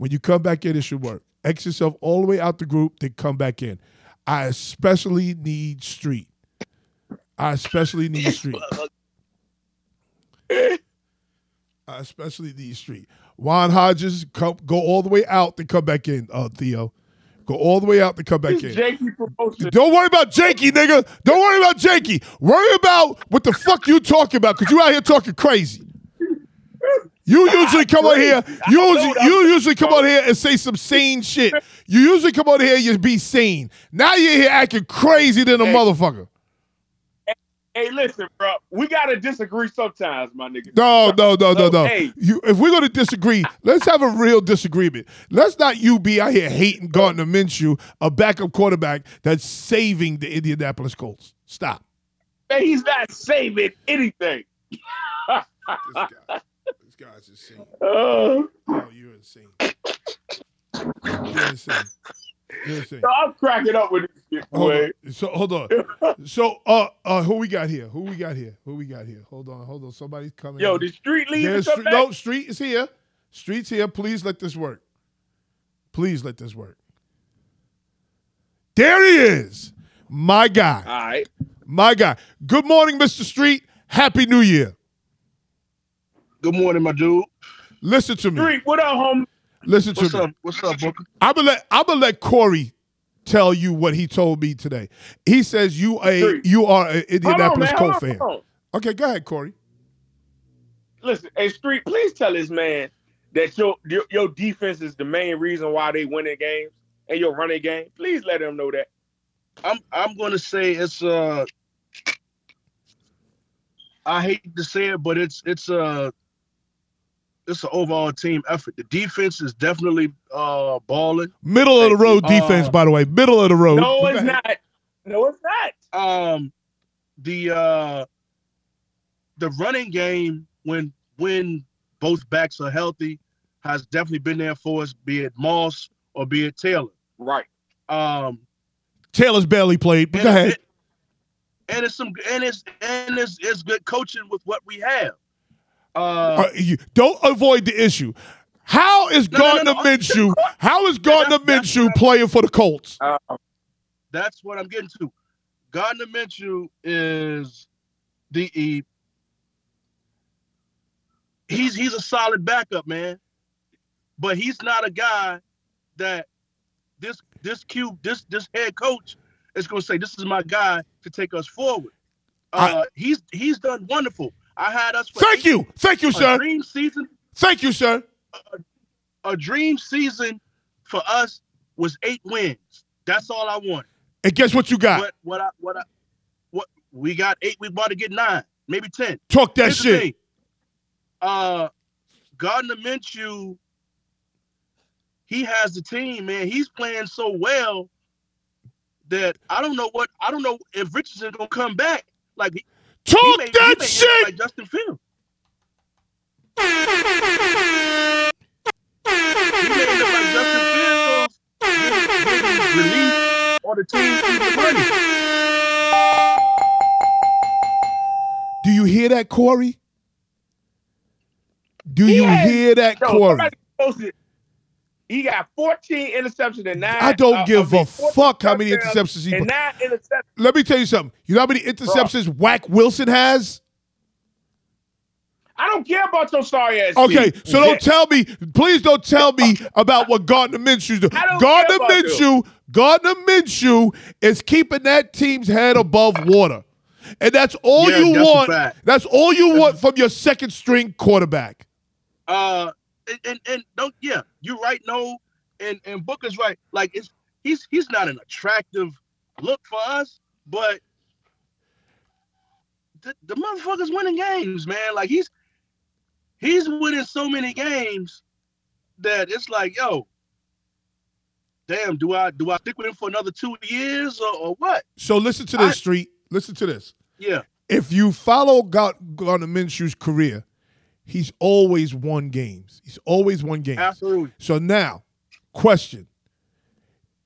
When you come back in, it should work. X yourself all the way out the group, then come back in. I especially need Street. I especially need Street. I especially need Street. Juan Hodges, come, go all the way out, then come back in, uh, Theo. Go all the way out to come back This in. Don't worry about Jakey, nigga. Don't worry about Jakey. Worry about what the fuck you talking about, because you out here talking crazy. You usually come on here. You usually, you usually come on here and say some sane shit. You usually come on here and you be sane. Now you're here acting crazy than a Hey. motherfucker. Hey, listen, bro. We gotta disagree sometimes, my nigga. No, no, no, no, no. hey. You, if we're gonna disagree, let's have a real disagreement. Let's not you be out here hating Gardner Minshew, a backup quarterback that's saving the Indianapolis Colts. Stop. Man, he's not saving anything. This guy, this guy's insane. Uh, Oh, you're insane. You're insane. You're insane. so I'm cracking up with this shit, Hold. So hold on. So uh uh who we got here? Who we got here? Who we got here? Hold on, hold on. Somebody's coming. Yo, in. the street lead There's is Street- no street is here. Street's here. Please let this work. Please let this work. There he is. My guy. All right. My guy. Good morning, Mr. Street. Happy New Year. Good morning, my dude. Listen to me. Street, what up, homie? Listen to What's me. up? What's up, Booker? I'm gonna let I'm gonna let Corey tell you what he told me today. He says you a Street. you are an Indianapolis man. Colt Hold on, fan. on. Okay, go ahead, Corey. Listen, hey, Street, please tell this man that your, your your defense is the main reason why they win winning games and your running game. Please let him know that. I'm I'm gonna say it's uh I hate to say it, but it's it's a it's an overall team effort. The defense is definitely uh balling. Middle of the road Uh, defense, by the way. Middle of the road. No, it's not. No, it's not. Um the uh the running game when when both backs are healthy has definitely been there for us, be it Moss or be it Taylor. Right. Um Taylor's barely played, but go ahead. it- and it's some and it's and it's, it's good coaching with what we have. Uh, Uh, you, don't avoid the issue. How is No, no, no, Gardner no. Minshew? How is Gardner Minshew playing for the Colts? Uh, that's what I'm getting to. Gardner Minshew is the he- he's he's a solid backup, man. But he's not a guy that this this cube this this head coach is going to say this is my guy to take us forward. Uh, he's he's done wonderful. I had us. For Thank eight- you, thank you, A sir. dream season. Thank you, sir. A dream season for us was eight wins. That's all I want. And guess what you got? What what I what I what we got eight. We about to get nine, maybe ten. Talk that Here's shit. Uh, Gardner Minshew, he has the team, man. He's playing so well that I don't know what I don't know if Richardson gonna come back. Like he, he Talk may, he that may end shit. like Justin Fields. He may end up like Justin Fields, getting, getting relief on the team keeping money. Do you hear that, Corey? Do you Yeah. hear that, Yo, Corey? somebody posted. He got 14 interceptions and nine. I don't uh, give I a mean, 14 fuck how many interceptions he and put. nine interceptions. Let me tell you something. You know how many interceptions Whack Wilson has? I don't care about your sorry ass. Okay, team. so don't tell me, please don't tell me about what Gardner Minshew's doing. I don't Gardner care about Minshew, Gardner Minshew is keeping that team's head above water. And that's all Yeah, you that's want. That's all you want from your second string quarterback. Uh, and, and don't yeah, you're right. No, and and Booker's right. Like it's he's he's not an attractive look for us, but the, the motherfucker's winning games, man. Like he's he's winning so many games that it's like, yo, damn, do I do I stick with him for another two years or, or what? So listen to this, I- Street. Listen to this. Yeah, If you follow Gar- Gardner Minshew's career, he's always won games. He's always won games. absolutely. So now, question: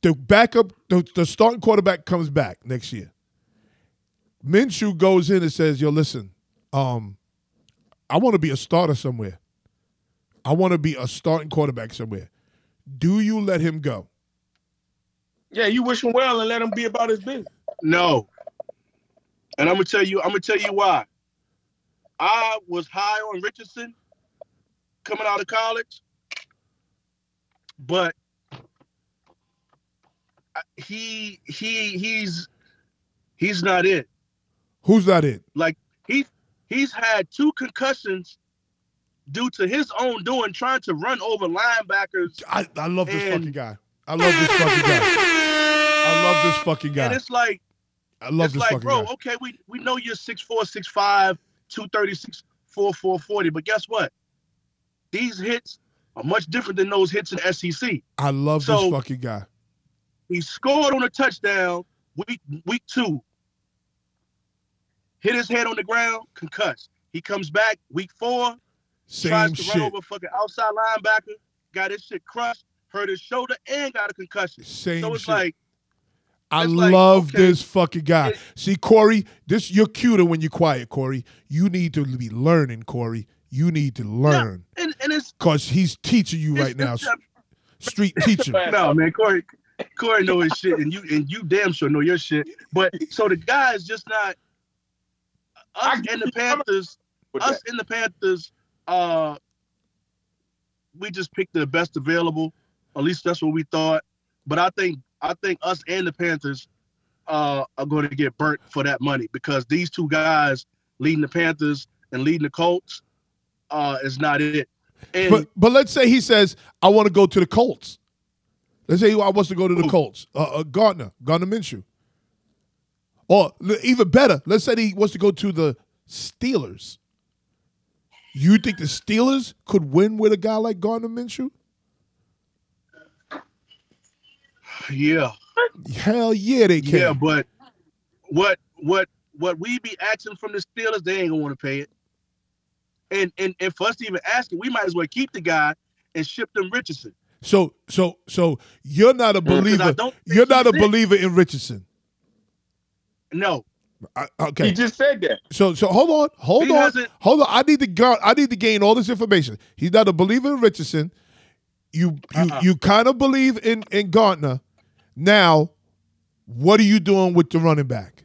the backup, the, the starting quarterback comes back next year. Minshew goes in and says, "Yo, listen, um, I want to be a starter somewhere. I want to be a starting quarterback somewhere. Do you let him go? Yeah, you wish him well and let him be about his business. No. And I'm gonna tell you, I'm gonna tell you why. I was high on Richardson coming out of college, but he he he's he's not it. Who's not it? Like he he's had two concussions due to his own doing, trying to run over linebackers. I, I love this And- fucking guy. I love this fucking guy. I love this fucking guy. And it's like I love it's this like, fucking bro, guy. okay, we we know you're 6'4, 6'5, 236, 4, 440, but guess what? These hits are much different than those hits in SEC. I love So- this fucking guy. He scored on a touchdown week week two. Hit his head on the ground, concussed. He comes back week four, Same tries to shit. run over fucking outside linebacker, got his shit crushed, hurt his shoulder, and got a concussion. Same so it's shit. like I like, love okay, this fucking guy. it- See, Corey, this you're cuter when you're quiet, Corey. You need to be learning, Corey. You need to learn and, and it's because he's teaching you right now. it's- Street teacher. no man, Corey, Corey know his shit, and you and you damn sure know your shit. But so the guy is just not us and the Panthers. Us and the Panthers, uh, we just picked the best available. At least that's what we thought. But I think I think us and the Panthers uh, are going to get burnt for that money because these two guys leading the Panthers and leading the Colts uh, is not it. And But but let's say he says, I want to go to the Colts. Let's say he wants to go to the Colts. Uh, uh, Gardner, Gardner Minshew. Or even better, let's say he wants to go to the Steelers. You think the Steelers could win with a guy like Gardner Minshew? Yeah, Hell yeah, they can. Yeah, but what what what we be asking from the Steelers, they ain't gonna want to pay it. And and and for us to even ask it, we might as well keep the guy and ship them Richardson. So so so you're not a mm-hmm. believer. don't You're not a he's believer in Richardson. No, I- okay. He just said that. So so hold on, hold He on, hold on. I need to go. I need to gain all this information. He's not a believer in Richardson. You you Uh-uh. you kind of believe in in Gardner. Now, what are you doing with the running back?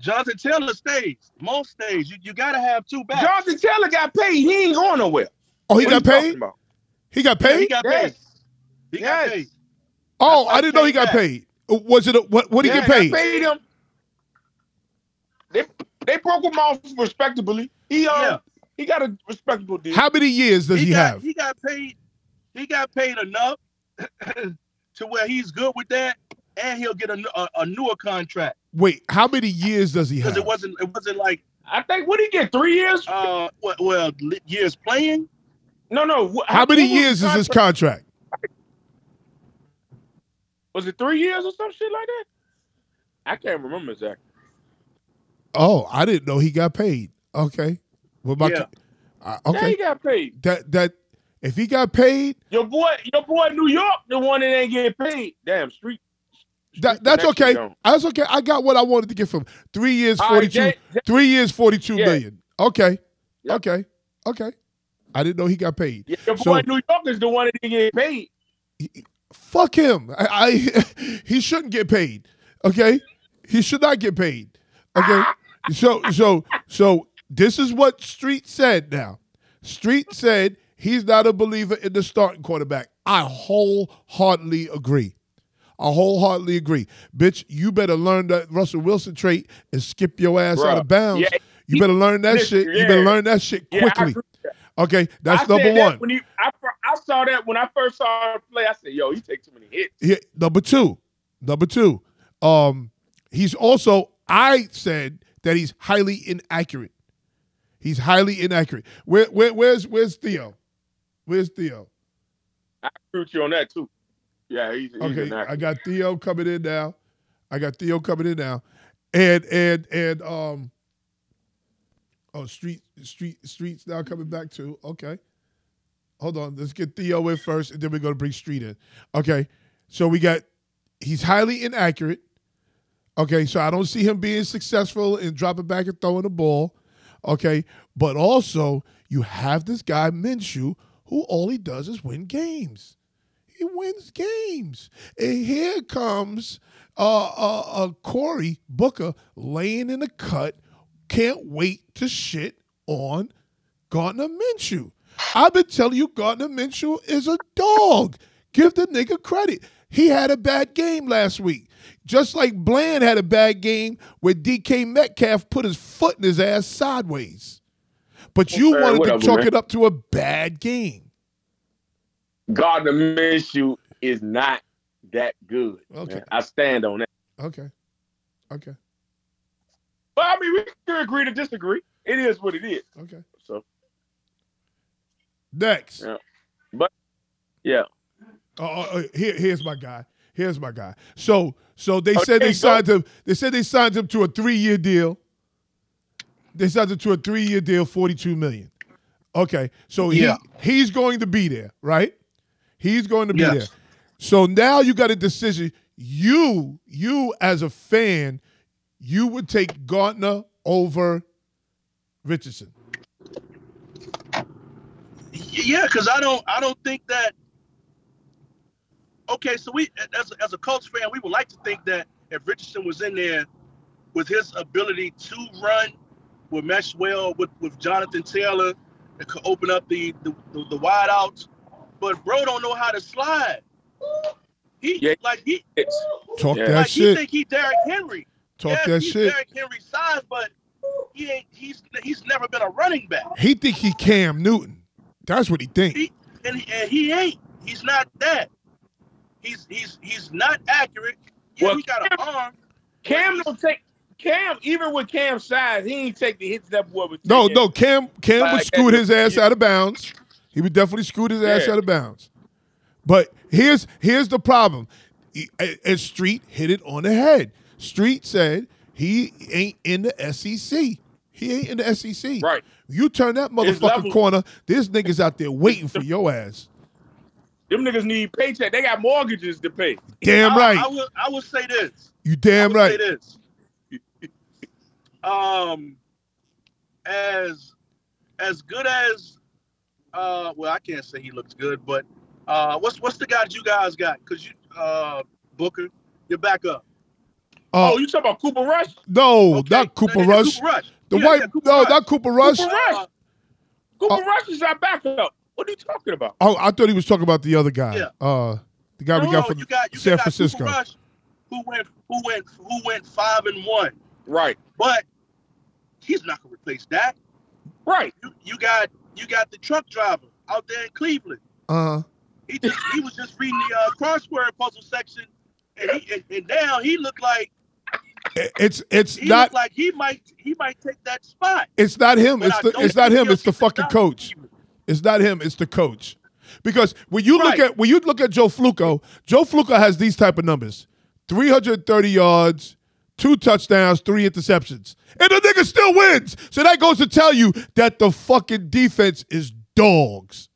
Jonathan Taylor stays. Moss stays. You, you gotta have two backs. Jonathan Taylor got paid. He ain't going nowhere. Oh, he What got paid. He got Yeah, paid. he got paid. Yes. He Yes. got paid. oh, why I didn't know he got back. paid. Uh, Was it a, what? What did he Yeah, get they paid? paid him. They they broke him off respectably. He uh Yeah. he got a respectable deal. How many years does he, got, have? He got paid. He got paid enough to where he's good with that, and he'll get a a newer contract Wait, how many years does he have? because have? it wasn't it wasn't like I think what did he get? Three years? uh well, well li- years playing. no, no. wh- how many years is his contract? contract? Was it three years or some shit like that? I can't remember exactly. Oh, I didn't know he got paid. Okay, well, my Yeah. uh, Yeah, okay he got paid. that that if he got paid, Your boy, your boy, New York, the one that ain't getting paid. Damn, street. that that's okay. That's okay. I got what I wanted to get from three years, All right, forty two. Jay- Jay- Three years, forty-two Yeah. million. Okay, Yep. okay, okay. I didn't know he got paid. Yeah, your boy, So- New York, is the one that didn't get paid. Fuck him. I, I he shouldn't get paid. Okay, he should not get paid. Okay, so so so this is what Street said. Now, Street said he's not a believer in the starting quarterback. I wholeheartedly agree. I wholeheartedly agree. Bitch, you better learn that Russell Wilson trait and skip your ass out of bounds. Yeah, you better learn that Listen, shit. You better yeah. learn that shit quickly. with that. Okay, that's I number that one. When he, I, I saw that when I first saw him play. I said, "Yo, he take too many hits." Yeah, number two. Number two. Um, he's also I said that he's highly inaccurate. He's highly inaccurate. Where, where where's where's Theo? Where's Theo? I agree with you on that too. Yeah, he's, he's Okay. I got Theo coming in now. I got Theo coming in now. And and and um Oh, street street streets now coming back too. Okay. Hold on. Let's get Theo in first, and then we're gonna bring Street in. Okay. So we got he's highly inaccurate. Okay, so I don't see him being successful in dropping back and throwing the ball. Okay, but also you have this guy Minshew, who all he does is win games. He wins games. And here comes uh, uh, uh, Corey Booker laying in the cut. Can't wait to shit on Gardner Minshew. I've been telling you Gardner Minshew is a dog. Give the nigga credit. He had a bad game last week. Just like Bland had a bad game where DK Metcalf put his foot in his ass sideways. But you Okay, wanted to chalk man. it up to a bad game. Gardner Minshew is not that good. Okay. man. I stand on that. Okay. Okay. But I mean, we can agree to disagree. It is what it is. Okay. So Next. Yeah. But yeah. Oh, oh, oh, here, here's my guy. Here's my guy. So, so they Okay, said they go. signed him. They said they signed him to a three-year deal. They signed him to a three-year deal, forty-two million. Okay, so Yeah. he he's going to be there, right? He's going to be Yes. there. So now you got a decision. You, you as a fan, you would take Gardner over Richardson. Yeah, because I don't I don't think that. Okay, so we as as a Colts fan, we would like to think that if Richardson was in there with his ability to run, would mesh well with with Jonathan Taylor, it could open up the the, the, the wide outs. But bro don't know how to slide. He Yeah. like he It's, Talk Yeah. that like he think he Derrick Henry. Talk yeah, that he's shit. Derrick Henry size, but he ain't he's he's never been a running back. He think he Cam Newton. That's what he think. He and, and he ain't. He's not that. He's he's he's not accurate. Yeah, Well, he got an arm. Cam don't take Cam even with Cam's size, he ain't take the hits that boy was No, taking. no, Cam Cam would Like, scoot his ass out of bounds. He would definitely scoot his ass Yeah. out of bounds. But here's here's the problem. And- Street hit it on the head. Street said he ain't in the SEC. He ain't in the SEC. Right. You turn that His motherfucker corner, there's niggas out there waiting for your ass. Them niggas need paycheck. They got mortgages to pay. Damn I, right. I will I will say this. You I damn right. say this. Um, as as good as uh, well, I can't say he looks good, but uh, what's what's the guy you guys got? Cause you uh Booker, you're back up. Uh, oh, you talking about Cooper Rush? no, Okay, not Cooper yeah, Rush. Cooper Rush. The Yeah, white yeah, no, Rush. not Cooper Rush. Cooper Rush. Uh, Cooper Oh. Rush is our backup. What are you talking about? Oh, I thought he was talking about the other guy. Yeah. Uh the guy we no, got from you got, you San got Francisco. Cooper Rush, who went who went who went five and one, Right, but he's not gonna replace that. right. You, you got you got the truck driver out there in Cleveland. Uh He just he was just reading the uh, crossword puzzle section, and he and, and now he looked like it's it's he not like he might he might take that spot. It's not him. But It's the it's not him. It's the fucking coach. It's not him. It's the coach. Because when you look at when you look at Joe Flacco, Joe Flacco has these type of numbers: three hundred thirty yards, two touchdowns, three interceptions, and the nigga still wins. So that goes to tell you that the fucking defense is dogs.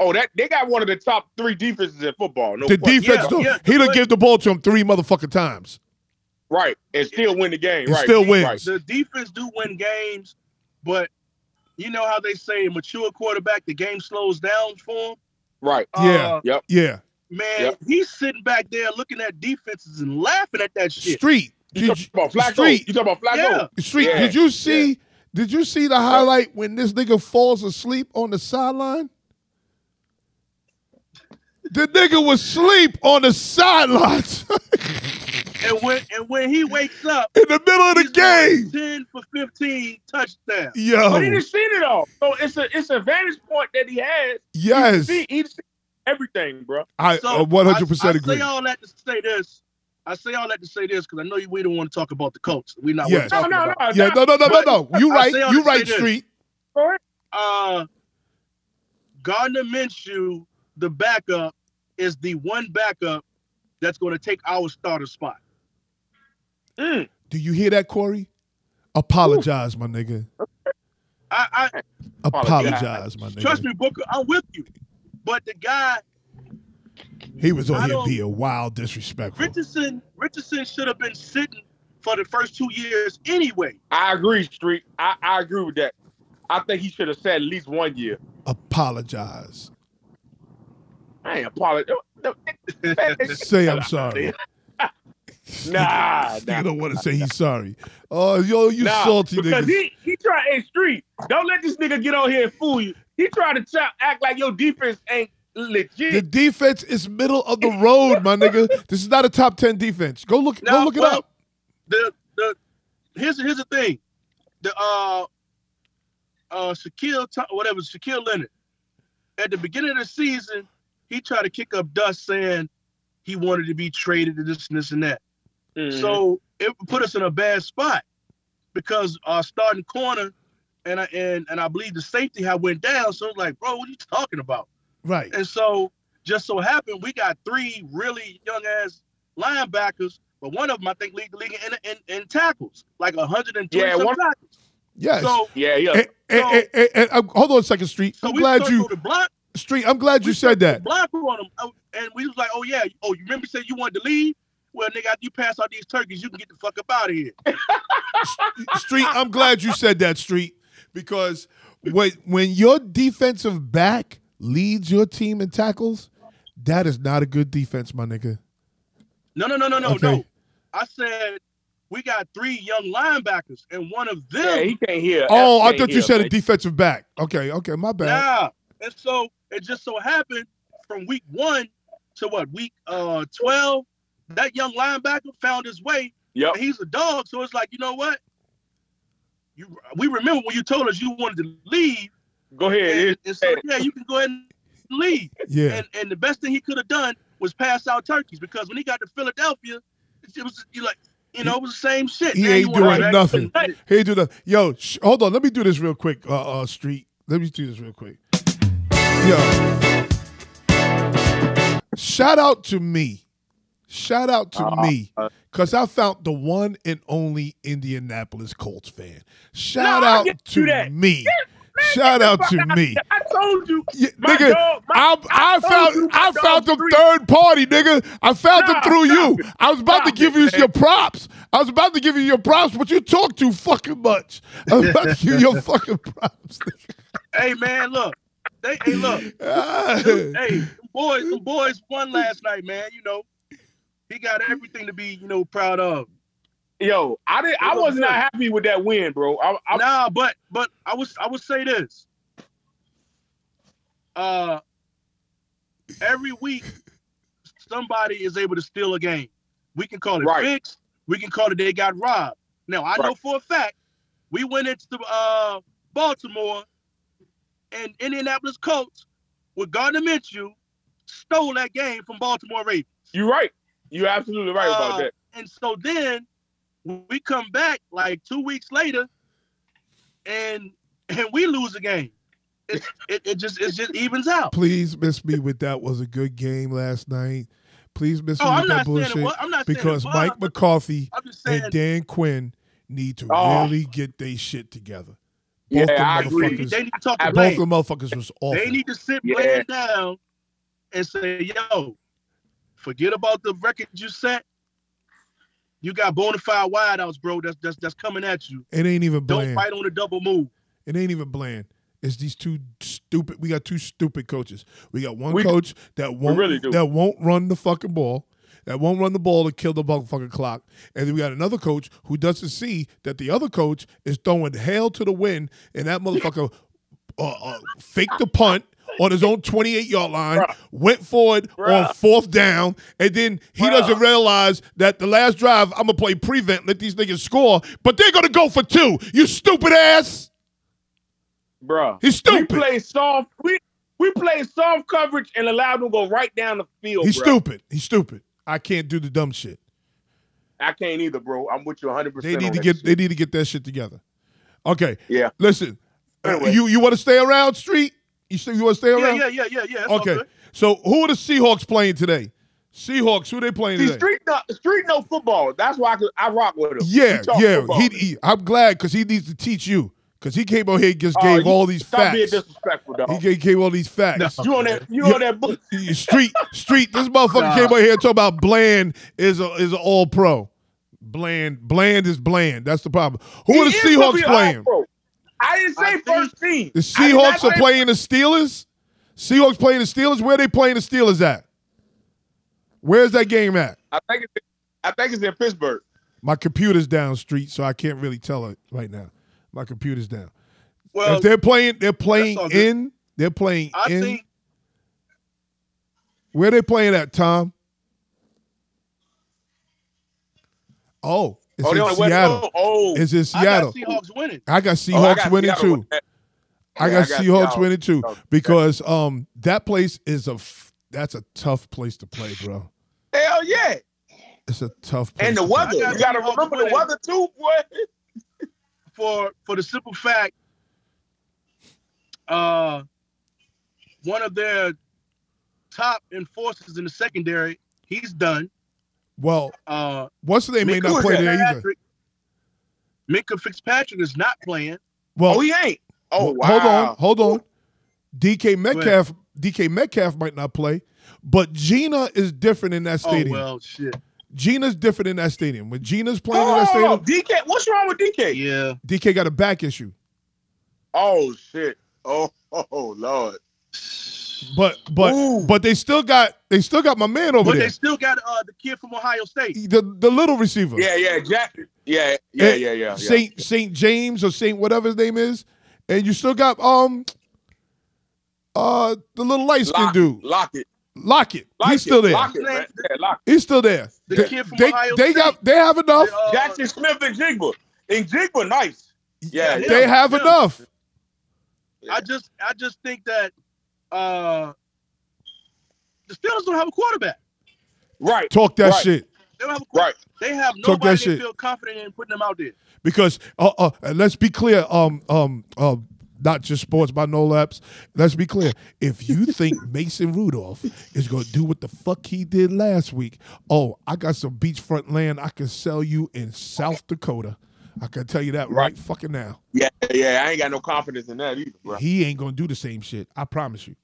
Oh, that they got one of the top three defenses in football. No the question. defense, yeah, yeah, he done but- give the ball to him three motherfucking times. right, and still win the game. And right, still wins. Right. The defense do win games, but you know how they say a mature quarterback, the game slows down for him. right. Yeah. Uh, Yep. Yeah, man, Yep. he's sitting back there looking at defenses and laughing at that shit. Street. You Did talking about Flacco? Street. You talking about Flacco? Yeah. Street, Yeah, did you see? Did you see the highlight when this nigga falls asleep on the sideline? The nigga was asleep on the sidelines And when and when he wakes up, in the middle of the game. ten for fifteen touchdowns. But he didn't see it all. So it's a it's a vantage point that he has. yes, He he see everything, bro. I uh, 100% I, I agree. say all that to say this. I say all that to say this because I know you, we don't want to talk about the Colts. We're not Yes. No, talking no, about. no. Yeah, no, no, no, no, no. You right, you right. Street. Uh, Gardner Minshew, the backup, is the one backup that's going to take our starter spot. Mm. Do you hear that, Corey? Apologize, my nigga. I, I Apologize, my nigga. trust me, Booker, I'm with you. But the guy He was on here don't- being wild disrespectful. Richardson, Richardson should have been sitting for the first two years anyway. I agree, Street. I, I agree with that. I think he should have said at least one year. Apologize. I ain't apologize. Say I'm sorry. Nah, You nah. don't want to say he's sorry. Oh, yo, you Nah, salty because niggas. he he try hey street. Don't let this nigga get on here and fool you. He tried to try, act like your defense ain't legit. The defense is middle of the road, my nigga. This is not a top ten defense. Go look. go Now, look it up. The the here's here's the thing. The uh uh Shaquille whatever Shaquille Leonard at the beginning of the season he tried to kick up dust saying he wanted to be traded to this and this and that. Mhm. So it put us in a bad spot because our starting corner and I and, and I believe the safety had went down. So it's like, bro, what are you talking about? Right. And so just so happened we got three really young ass linebackers, but one of them I think lead the league in, in, in tackles, like 120 Yeah, one- tackles. Yes. So yeah, yeah. And, and- and- and- and, uh, hold on a second, Street. so I'm we glad started you to block. Street. I'm glad you we said that. Block on him, Oh, and we was like, oh yeah, oh you remember you said you wanted to leave? Well, nigga, after you pass out these turkeys, you can get the fuck up out of here. Street, I'm glad you said that, Street, because when when your defensive back leads your team in tackles, that is not a good defense, my nigga. No, no, no, no, no, Okay. no. I said we got three young linebackers, and one of them. Yeah, he can't hear. Oh, I Can't thought you hear, said a defensive back. Okay, okay, my bad. Yeah. And so it just so happened from week one to what week uh twelve, that young linebacker found his way. Yeah, he's a dog, so it's like you know what? You we remember when you told us you wanted to leave, Go ahead. and, and so yeah, you can go ahead and leave. Yeah. And and the best thing he could have done was pass out turkeys because when he got to Philadelphia, it was you like you know it was the same shit. He Now ain't doing back- nothing. He ain't doing nothing. Yo, sh- hold on. Let me do this real quick, uh, uh, Street. Let me do this real quick. Yo. Shout out to me. Shout out to Uh, me. Because I found the one and only Indianapolis Colts fan. Shout Nah, I out to you me. Shout out to me. I told you. Yeah, nigga, dog- my- I, I, I you found my I found them Street. third party, nigga. I found them through you. it. I was about to give it, you man. your props. I was about to give you your props, but you talk too fucking much. I was about to give you your fucking props. Hey man, look. They hey look. Ah. hey, boys, boys won last night, man. You know, he got everything to be, you know, proud of. Yo, I did. I was not happy with that win, bro. I, I, nah, but but I was I would say this. Uh every week somebody is able to steal a game. We can call it Right. fixed, we can call it they got robbed. Now I know for a fact we went into uh Baltimore and Indianapolis Colts with Gardner Minshew stole that game from Baltimore Ravens. You're right. You're absolutely right about Uh, that. And so then we come back like two weeks later, and and we lose a game. It, it, it just it just evens out. Please miss me with that was a good game last night. Please miss Oh, me I'm with not that saying it bullshit was- I'm not saying it because was. Mike McCarthy saying and Dan Quinn need to Oh. really get their shit together. Both Yeah, them I agree. motherfuckers- they need to talk to Both the motherfuckers was awful. They need to sit Yeah. Down and say, "Yo, forget about the record you set. You got bona fide wideouts, bro. That's that's that's coming at you. it ain't even Don't fight on the double move. It ain't even bland. It's these two stupid. We got two stupid coaches. We got one We- coach that won't really that won't run the fucking ball, that won't run the ball to kill the fucking clock, and then we got another coach who doesn't see that the other coach is throwing hail to the wind, and that motherfucker uh, uh, faked the punt on his own 28 yard line, Bruh. went forward Bruh. on fourth down, and then he Bruh. doesn't realize that the last drive I'm gonna play prevent, let these niggas score, but they're gonna go for two. You stupid ass. Bruh. He's stupid. We play soft. We we play soft coverage and allowed them to go right down the field. He's stupid. He's stupid. I can't do the dumb shit. I can't either, bro. I'm with you 100. percent They need to get they need to get that shit together. Okay. Yeah. Listen. uh, Anyway. you you want to stay around, Street? You say you want to stay around? yeah, yeah, yeah, yeah. All okay. So who are the Seahawks playing today? Seahawks. Who they playing See, today? street no, street no football. That's why I, could, I rock with him. Yeah, yeah. football. He, he- I'm glad because he needs to teach you because he came out here and just Oh, gave you- all these Stop being facts. disrespectful, dog. He gave, all these facts. You on that? You on that book? Street, street. This motherfucker Nah. came out here and talk about Bland is a is an all pro. Bland, Bland is bland. That's the problem. Who He are the Seahawks playing? All-Pro. I didn't say I first team. The I did not Seahawks are say- playing the Steelers. Seahawks playing the Steelers. Where they playing the Steelers at? Where's that game at? I think it's. I think it's in Pittsburgh. My computer's down, street, so I can't really tell it right now. My computer's down. Well, if they're playing, they're playing all good. in. They're playing I in. think Where they playing at, Tom? Oh, it's Oh, in on the West Seattle. Oh. It's in I Seattle. got Seahawks winning. I got Oh, I Seahawks got winning Seattle too. I Yeah, got I got Seahawks Seattle. winning too Oh, because um that place is a f- that's a tough place to play, bro. Hell yeah. It's a tough place. And the to play. weather. got You gotta remember the weather too, boy. for for the simple fact, uh, one of their top enforcers in the secondary, he's done. Well, Uh, what's the name may Minkah not play there either. Fitzpatrick- Minkah Fitzpatrick is not playing. Well, Oh, he ain't. Oh, well, wow. hold on, hold on. DK Metcalf, DK Metcalf might not play, but Geno is different in that Oh stadium. well, shit. Geno's different in that stadium. When Geno's playing in Oh, that stadium, DK. What's wrong with DK? Yeah. DK got a back issue. Oh shit. Oh, oh Lord. But but Ooh. but they still got they still got my man over But there. But they still got uh the kid from Ohio State. the the little receiver. Yeah, yeah, Jack. Yeah, yeah, Eh, yeah, yeah. yeah. Saint Saint James or Saint whatever his name is, and you still got um uh the little light skinned Lock, dude Lock it. Lockett. Lock He's it. still there. Lock it, man. Yeah, lock it. He's still there. The they, kid from they, Ohio they State. got they have enough. Uh, Jaxon Smith-Njigba. And Jigba, nice. Yeah, Yeah, they have yeah. enough. I just I just think that uh the Steelers don't have a quarterback. Right. Talk that Right. shit They don't have a Right. They have Talk that nobody shit. feel confident in putting them out there. because uh, uh and let's be clear um um um not just sports by Noel Epps. Let's be clear. If you think Mason Rudolph is gonna do what the fuck he did last week, oh, I got some beachfront land I can sell you in South Dakota. I can tell you that right, fucking now. Yeah, yeah. I ain't got no confidence in that either, bro. He ain't gonna do the same shit. I promise you.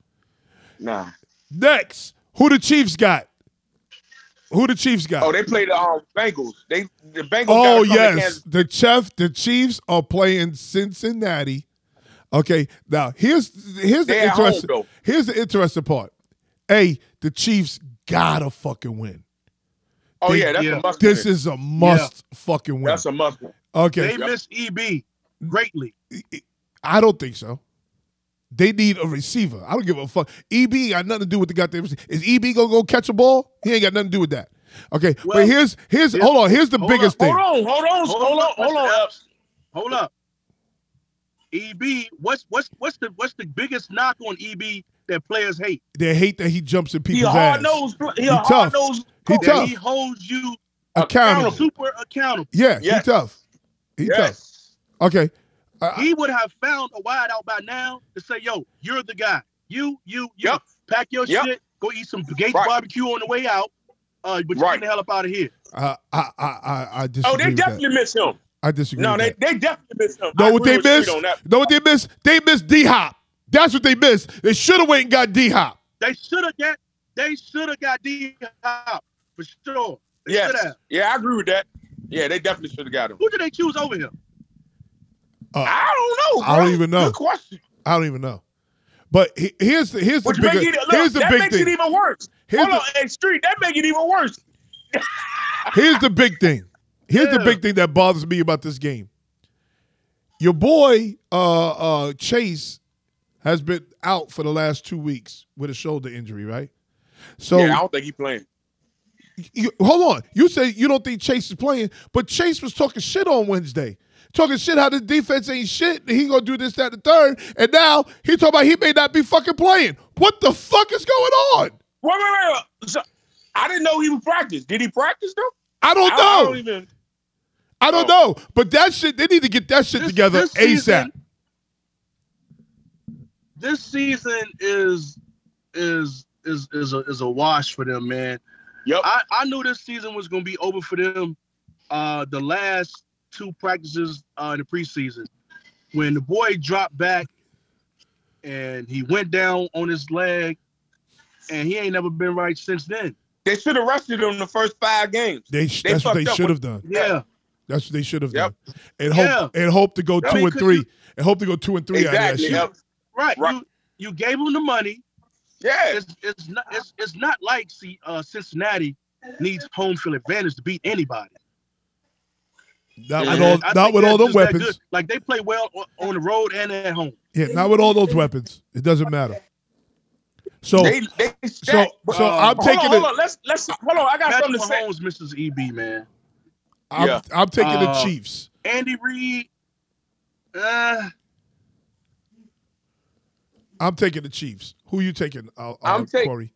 Nah. Next, who the Chiefs got? Who the Chiefs got? Oh, they play the um, Bengals. They the Bengals. Oh gotta come to yes, the Chief, the Chiefs are playing Cincinnati. Okay, now here's here's the They at home, interesting though. here's the interesting part. A, the Chiefs gotta fucking win. Oh They- yeah, that's yeah. a must. This win. is a must fucking win. that's a must. win. okay, They miss EB greatly. I don't think so. They need a receiver. I don't give a fuck. EB got nothing to do with the goddamn receiver. Is EB gonna go catch a ball? He ain't got nothing to do with that. Okay, Well, but here's here's here's- hold on. Here's the hold biggest up, thing. Hold on, hold on, Hold hold on, on, hold on. Hold up. EB, what's what's what's the what's the biggest knock on EB that players hate? They hate that he jumps in He people's a hard ass. nosed. He He a tough. hard nosed. He tough. he holds you Accountable. super accountable. Yeah, Yes. he tough. He tough. Okay. Uh, He would have found a wide out by now to say, "Yo, you're the guy. You, you, you. Yep. Pack your Yep. shit. Go eat some Gates Right. barbecue on the way out. Uh, but you Right. get the hell up out of here." I, I, I, I, I disagree Oh, they with definitely that. miss him. I disagree. No, with they that. they definitely miss him. know what they with Street missed? Know what they missed? They missed D Hop. That's what they missed. They should have went and got D Hop. They should have got. They should have got D Hop for sure. They Yes. Yeah, I agree with that. Yeah, they definitely should have got him. Who did they choose over him? Uh, I don't know. I don't even know. Good question. I don't even know. But he- here's the here's the Which big make it, look, here's the that big makes thing. it even worse. Here's Hold the- on, hey, Street, that make it even worse. Here's the big thing. Here's the big thing that bothers me about this game. Your boy uh, uh, Chase has been out for the last two weeks with a shoulder injury, right? So yeah, I don't think he's playing. you, hold on. You say you don't think Chase is playing, but Chase was talking shit on Wednesday. Talking shit how the defense ain't shit. and He gonna do this, that, the third, and now he talking about he may not be fucking playing. What the fuck is going on? Wait, wait, wait. wait. So, I didn't know he was practice. Did he practice though? I don't I, know. I don't even. I don't know. But that shit, they need to get that shit This- together this ASAP. season- This season is is is is a is a wash for them, man. Yep. I, I knew this season was gonna be over for them. Uh, the last two practices uh, in the preseason, when the boy dropped back and he went down on his leg, and he ain't never been right since then. They should have rested him the first five games. They, sh- They that's what they should have done. Yeah, That's what they should have Yep. done. And hope and hope to go I two mean, and 'cause three. you- and hope to go two and three out of that Exactly. shit. Yep. right. Right. You you gave him the money. Yeah. It's it's not it's, it's not like see uh, Cincinnati needs home field advantage to beat anybody. Not Yeah. with all I not with all them weapons. Like they play well on- on the road and at home. Yeah, not with all those weapons. It doesn't matter. So they they so stacked. so Uh, I'm hold taking on, hold it. on. Let's let's hold on. I got Patrick something to say. Mahomes misses EB, man. I'm, Yeah. I'm taking the Uh, Chiefs. Andy Reid, uh, I'm taking the Chiefs. Who you taking? Uh, uh, I'm take- Corey.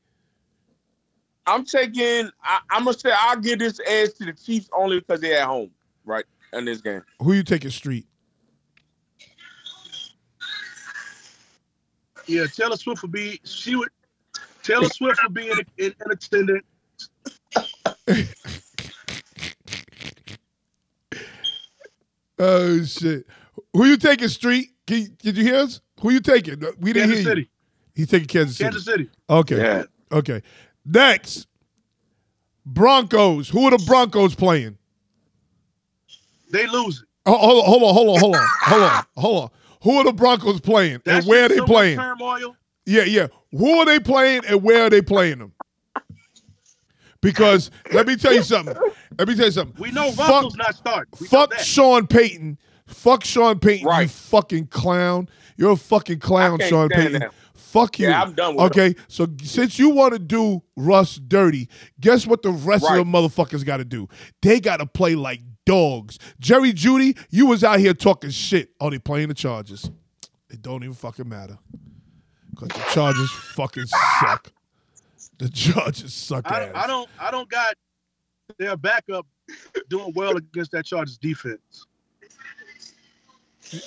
I'm taking. I, I'm gonna say I'll give this edge to the Chiefs only because they're at home, right, in this game. Who you taking? Street. yeah, Taylor Swift would be. She would. Taylor Swift would be in, in, in attendance. Oh shit. Who you taking? Street. Can you- did you hear us? Who you taking? We didn't Kansas hear City. you. He's taking Kansas City. Kansas City. Okay. Yeah. Okay. Next, Broncos. Who are the Broncos playing? They lose it. Oh, hold on, hold on, hold on, hold on, hold on, hold on. Who are the Broncos playing That and where are they so much playing? Turmoil. Yeah, yeah. Who are they playing and where are they playing them? Because let me tell you something. Let me tell you something. We know Fuck- Russell's not starting. We Fuck. Sean Payton. Fuck Sean Payton, you fucking clown. You're a fucking clown, can't Sean Payton. that. Fuck you. Yeah, I'm done with Okay, so since you want to do Russ dirty, guess what the rest Right. of the motherfuckers got to do? They got to play like dogs. Jerry Jeudy, you was out here talking shit. Oh, they playing the Chargers. It don't even fucking matter. Because the Chargers fucking suck. The Chargers suck I, ass. I don't. I don't got their backup doing well against that Chargers defense.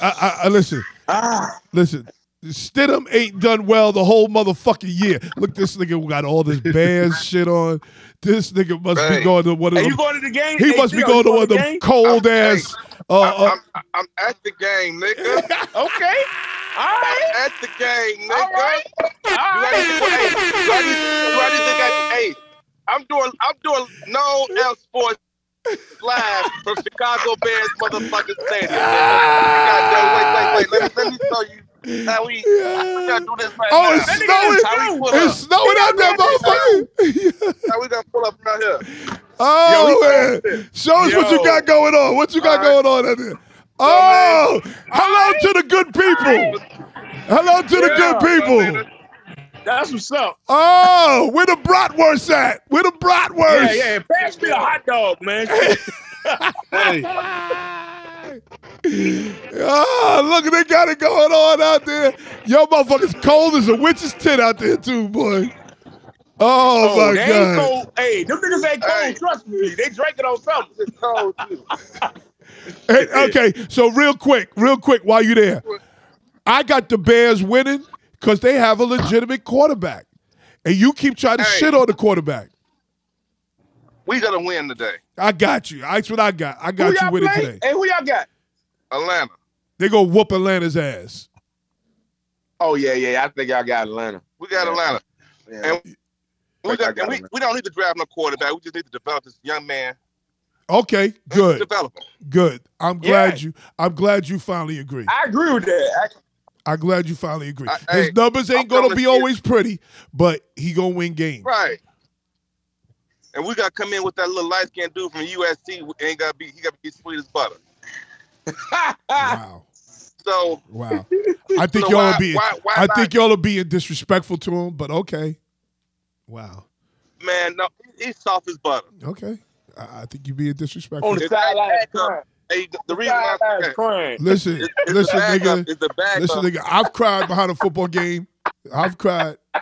I, I, I listen. Ah, Listen, Stidham ain't done well the whole motherfucking year. Look, this nigga got all this Bears shit on. This nigga must be going to one of Hey, them. you going to the game? He Hey, must be going to one of the them cold I'm- ass. Uh, uh, I'm, I'm at the game, nigga. Okay. All right. I'm at the game, nigga. All right. All Do I need to go? Hey, do I need, do I need, hey, I'm doing. I'm doing no L Sports live from Chicago Bears motherfucking stadium. Goddamn, wait, wait, wait. Let me let me show you how we. We gotta do this right oh, now. it's snowing. is How we pull It's snowing out there, motherfucker. How we gonna pull up right here? Oh, Yo, man. Show us what you got going on. What you got All right. going on out there? Oh, hello to the good people. Hello to the good people. That's what's up. Oh, where the bratwurst at? Where the bratwurst? Yeah, yeah. Pass me a hot dog, man. Hey, oh, look, they got it going on out there. Yo, motherfuckers cold as a witch's tit out there, too, boy. Oh, Oh, my God. cold. Hey, them niggas ain't cold. Hey. Trust me. They drinking on something. Just told you. Hey, okay, so real quick, real quick, while you there, I got the Bears winning because they have a legitimate quarterback. And you keep trying to Hey. shit on the quarterback. We gonna win today, I got you. That's what I got. I got Who you winning play? today. Hey, who y'all got? Atlanta. They gonna whoop Atlanta's ass. Oh yeah, yeah. I think y'all got Atlanta. We got Yeah. Atlanta. Yeah. And we, got, got and we, we don't need to draft no quarterback. We just need to develop this young man. Okay, good, Develop him. good. I'm glad Yeah. you. I'm glad you finally agree. I agree with that. I'm glad you finally agree. I- His hey, numbers ain't I'm gonna be always pretty, but he gonna win games. Right. And we gotta come in with that little light skinned dude from USC. who Ain't gotta be. He gotta be sweet as butter. Wow, So wow. I think so y'all why, are being. why, why I not? think y'all are being disrespectful to him, but okay. Wow. man, no, he's soft as butter. Okay. I, I think you're being disrespectful. On the It's sideline, Hey, the, the The reason why sideline okay, crying. Listen, it's, it's listen, nigga. It's the backup. Listen, nigga. I've cried behind a football game. I've cried.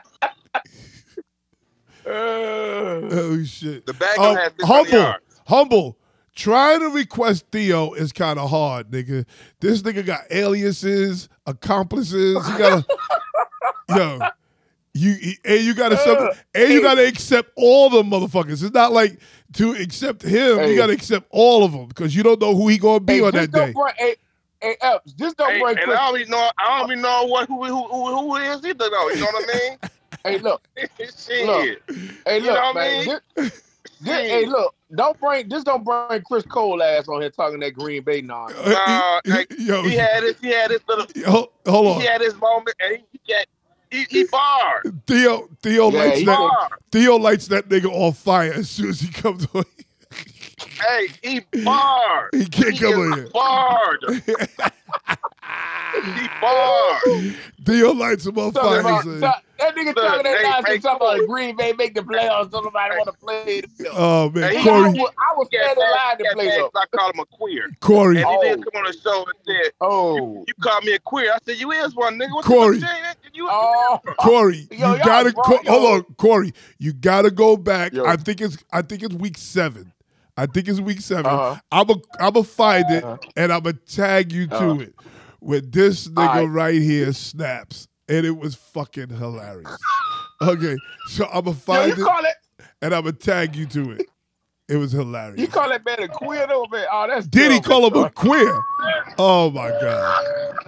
Oh shit. The backup Um, has 600 humble, yards. humble. Trying to request Theo is kind of hard, nigga. This nigga got aliases, accomplices. He got to, yo, you and you got to Uh, and you got to accept all the motherfuckers. It's not like to accept him. You got to accept all of them because you don't know who he gonna be hey, on that day. Bring, hey, hey, Epps, just don't Hey, bring and Chris. I don't even know. I don't even know what who who who, who it is either though. You know what I mean? Hey, look. mean? Shit. Look. Hey, You look, know what I man. mean? This, this, hey, look. Don't bring. this. don't bring Chris Cole ass on here talking that Green Bay nonsense. Uh, Nah, hey, yo, He had his. He had his little. hold, hold on. He had his moment, and he, he got. He, he barred. Theo Theo Yeah, lights he that Barred. Theo lights that nigga on fire as soon as he comes on. Hey, he barred. He can't He come on is here. barred. He bars. Theo lights him on Talking fire. about, he that that nigga Look, talking that nonsense talking about Green Bay make the playoffs, so nobody want to play them. Oh man, Nigga, I Corey, was, I was Yeah, standing in line to yeah, play man, them. I call him a queer. Corey, And he Oh. did come on the show and said, Oh, "You call me a queer." I said, "You is one, nigga." What Corey. The, fuck you, oh, Corey, Yo, you y'all gotta wrong, co- yo. hold on, Corey. You gotta go back. Yo. I think it's I think it's week seven. I think it's week 7 Uh-huh. I'm a I'm a find it Uh-huh. and I'm gonna tag you to Uh-huh. it with this nigga right. right here snaps, and it was fucking hilarious. Okay, so I'm gonna Yo, find you it call it? and I'm gonna tag you to it. It was hilarious. You call that man a queer though, man? Oh, that's Did he call him a queer? Oh my god,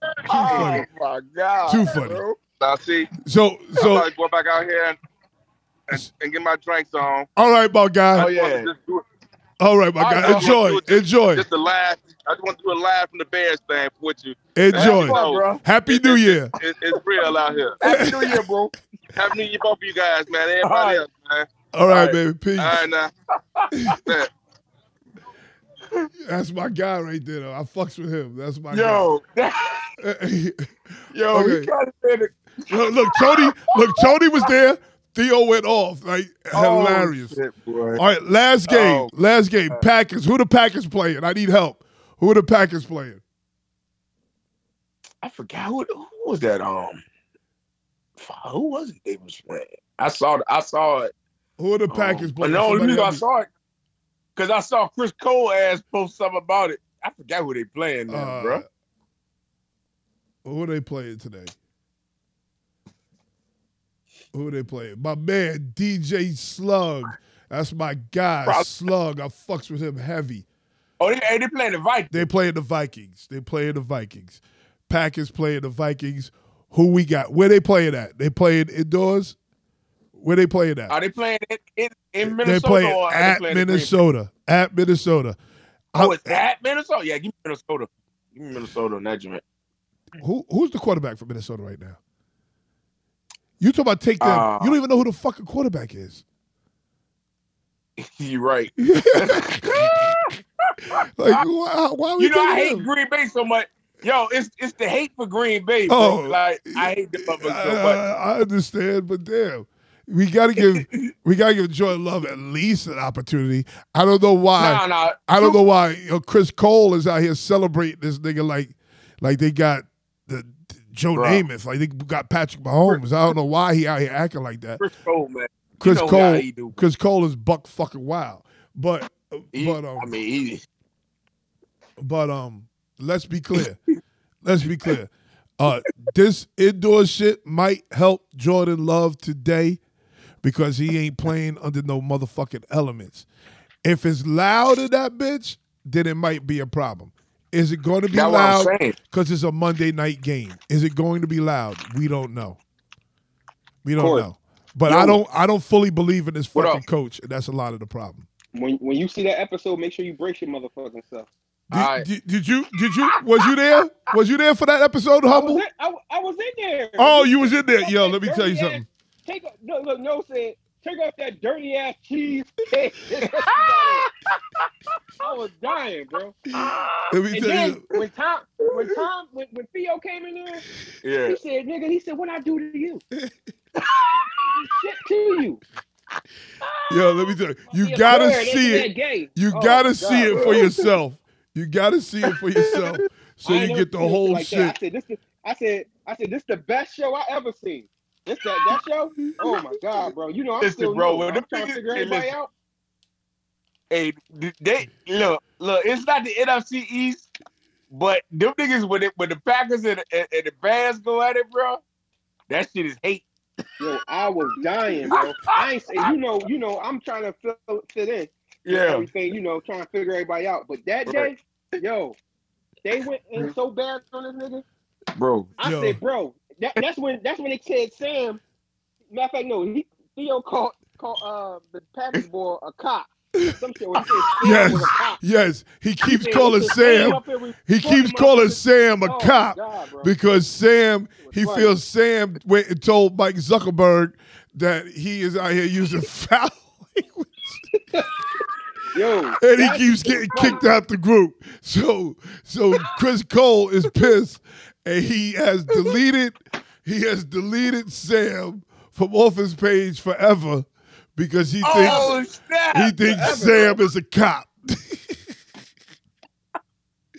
too funny, Oh my god, too funny. bro. Now see, So so so I go back out here and, and, and get my drinks on. all right, my guy. Oh yeah. Just do it, All right, my guy. right, Enjoy, enjoy, just a laugh. I just want to do a laugh from the Bears thing with you. enjoy. Have fun, bro. Happy New Year. It, it's real out here. Happy New Year, bro. Happy New Year, both of you guys, man. Everybody All right. else, man. All right, right. baby. Peace. All right now. That's my guy right there. Though. I fucks with him. That's my Yo, guy. yo, Okay. he kind of said it. look, look, Tony. Look, Tony was there. Theo went off. Like hilarious. Oh, shit, boy. All right, last game. Oh. Last game. Packers. Who the Packers playing? I need help. Who the Packers playing? I forgot who, who was that. Um, who was it? They was playing. I saw. it- I saw it. Who are the Um, Packers but playing? the only Somebody reason I saw it because I saw Chris Cole ass post something about it. I forgot who they playing now, Uh, bro. Who are they playing today? Who are they playing? My man, DJ Slug. That's my guy, Bro. Slug. I fucks with him heavy. Oh, they, hey, they playing the Vikings. They playing the Vikings. They playing the Vikings. Packers playing the Vikings. Who we got? Where they playing at? They playing indoors? Where they playing at? Are they playing in, in, in they Minnesota playing or are they at playing Green Minnesota. At Minnesota. Oh, it's at Minnesota. Yeah, give me Minnesota. Give me Minnesota on that who who's the quarterback for Minnesota right now? You talk about take them. Uh, you don't even know who the fucking quarterback is. You're right. Like why, why you know, I hate? Green Bay so much. Yo, it's it's the hate for Green Bay. Oh. Like I hate the so much. I understand, but damn, we gotta give we gotta give Jordan Love at least an opportunity. I don't know why. Nah, nah. I don't know why you know, Chris Cole is out here celebrating this nigga like like they got the Joe Bruh. Namath, like they got Patrick Mahomes. I don't know why he out here acting like that. Chris Cole, man. Chris know how Cole, he do. Chris Cole is buck fucking wild. But He- but um I mean, he, but um let's be clear. let's be clear. Uh this indoor shit might help Jordan Love today because he ain't playing under no motherfucking elements. If it's loud in that bitch, then it might be a problem. Is it going to be That's loud because it's a Monday night game? Is it going to be loud? We don't know. We don't know. But Yo. I don't. I don't fully believe in this fucking coach, and that's a lot of the problem. When when you see that episode, make sure you brace your motherfucking self. Did, All right. did, did you? Did you? Was you there? Was you there for that episode, I was, Humble? in, I, I was in there. Oh, you was in there. Yo, let me tell you something. Take a, no, look, no said, take off that dirty ass cheese. I was dying, bro. Let me And tell then you. when Tom, when Tom, when, when Theo came in there, Yeah. he said, "Nigga," he said, "What I do to you?" Shit to you. Yo, let me tell you. You He gotta bird, see it. You Oh, gotta God, see it bro. for yourself. You gotta see it for yourself, so I you get the whole like shit. I said, this is, I said, I said, this is the best show I ever seen. This that that show? Oh my god, bro! You know I'm Listen, still bro, new. when I'm them trying to figure hey, everybody listen. out. Hey, they look, look. It's not the NFC East, but them niggas when it when the Packers and, and, and the Bears go at it, bro. That shit is hate. Yo, I was dying, bro. I ain't say, you know, you know, I'm trying to fit, fit in. with Yeah. everything, you know, trying to figure everybody out. But that day, Right. yo, they went in so bad on this nigga. bro. I Yo. said, bro, that, that's when that's when they said Sam. Matter of fact, no, he Theo called called uh the Packers boy a cop. Some shit where he Yes, cop. yes. He keeps calling Sam. up here with- He keeps calling. Sam a Oh, cop God, because Sam. He funny. feels Sam went and told Mike Zuckerberg that he is out here using foul language. Yo, Yo, and he keeps getting funny. kicked out the group. So so Chris Cole is pissed, and he has deleted he has deleted Sam from off his page forever because he oh, thinks Oh he thinks Sam is a cop.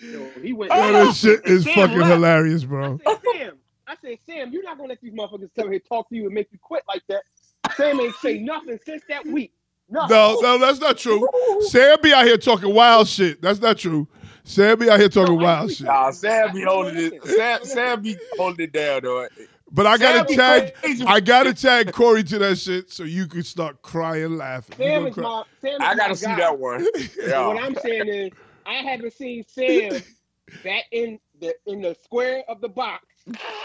Yo, he went. Yo, this shit is Sam fucking left. hilarious, bro. I said, Sam, I said, Sam, you're not gonna let these motherfuckers come here talk to you and make you quit like that. Sam ain't say nothing since that week. Nothing. No, no, that's not true. Sam be out here talking wild shit. That's not true. Sam be out here talking wild shit. Nah, Sam be holding it. Sam, Sam be holding it down, though. But I gotta tag crazy. I gotta tag Corey to that shit so you can start crying laughing. Sam is cry. my. Sam is I gotta my see guy. that one. Yeah. What I'm saying is, I haven't seen Sam that in the in the square of the box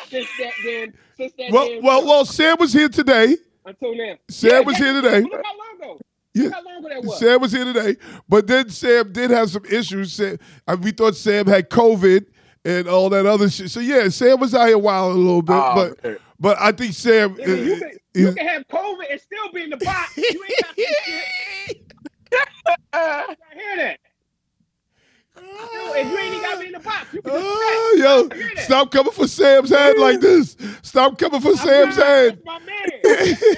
since that damn since that Well, well, well, Sam was here today. until now. Sam was here today. Look how long ago. Yeah. How long ago that was. Sam was here today, but then Sam did have some issues. Sam, uh, we thought Sam had COVID and all that other shit. So yeah, Sam was out here wild a little bit, Oh, but man. but I think Sam. I mean, you, uh, can, you is- can have COVID and still be in the box. You ain't got some shit. I hear that. Still, if you ain't even got to be in the box, you can just Oh, yo, I hear that. stop coming for Sam's head like this. Stop coming for I'm Sam's not. head. My man.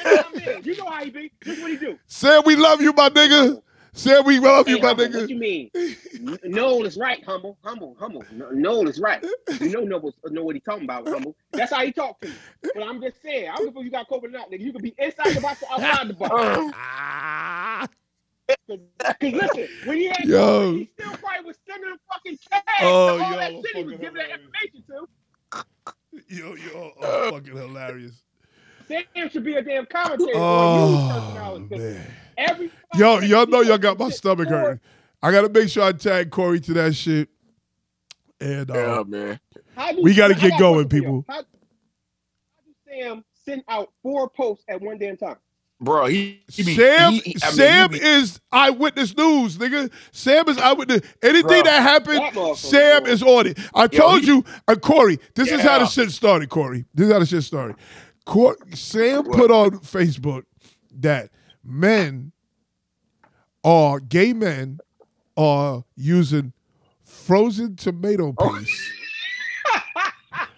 My man. You know how he be. This what he do. Sam, we love you, my nigga. Sam, we love you, Hey, my humble, nigga. What you mean? N- Noel is right, humble, humble, humble. No- Noel is right. You know, Noel know what he talking about, humble. That's how he talk to you. But I'm just saying, I don't give a if you got COVID or not, nigga. You can be inside the box or outside the box. Cause, 'cause listen, when he had Yo. COVID, he still probably was sending him fucking cash Oh, to all yo, that shit he was fucking giving that information to. Yo, yo, oh, fucking hilarious. Sam should be a damn commentator on Oh, personality. 'cause man. Every Yo, y'all know y'all got my stomach for- hurting. I gotta make sure I tag Corey to that shit. And uh, Yeah, man. We gotta get got going, question for y'all. people. How, how do Sam send out four posts at one damn time? Bro, he, he be, Sam, he- I mean, Sam be- is eyewitness news, nigga. Sam is eyewitness. Anything Bro. that happened, That Sam is on it. I told he- you, uh, Corey. This is how the shit started, Corey. This is how the shit started. Cor- Sam put on Facebook that men are gay men are using frozen tomato Oh. paste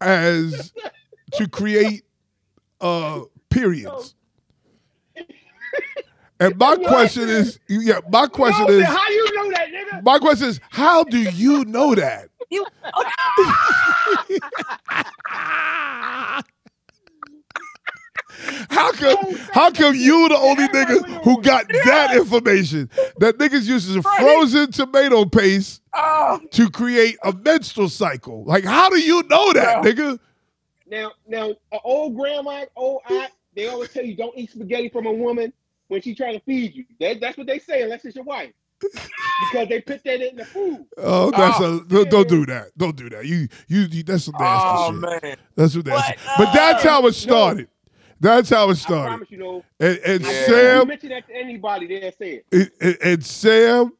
as to create uh periods. And my What? question is, yeah, my question No, is, How you know that, nigga? my question is, how do you know that? How come? How come you the only nigga who got that information? That niggas uses frozen tomato paste Oh, to create a menstrual cycle. Like, how do you know that, nigga? Now, now, uh, old grandma, old aunt, they always tell you don't eat spaghetti from a woman when she's trying to feed you. That, that's what they say, unless it's your wife, because they put that in the food. Oh, that's Oh. a don't, don't do that. Don't do that. You you, you that's some nasty oh shit. man. That's what that's. What? But that's how it No. started. That's how it I started. promise you, know. And, and Yeah. You Sam mention that to anybody, they'll say it. and, and- and Sam,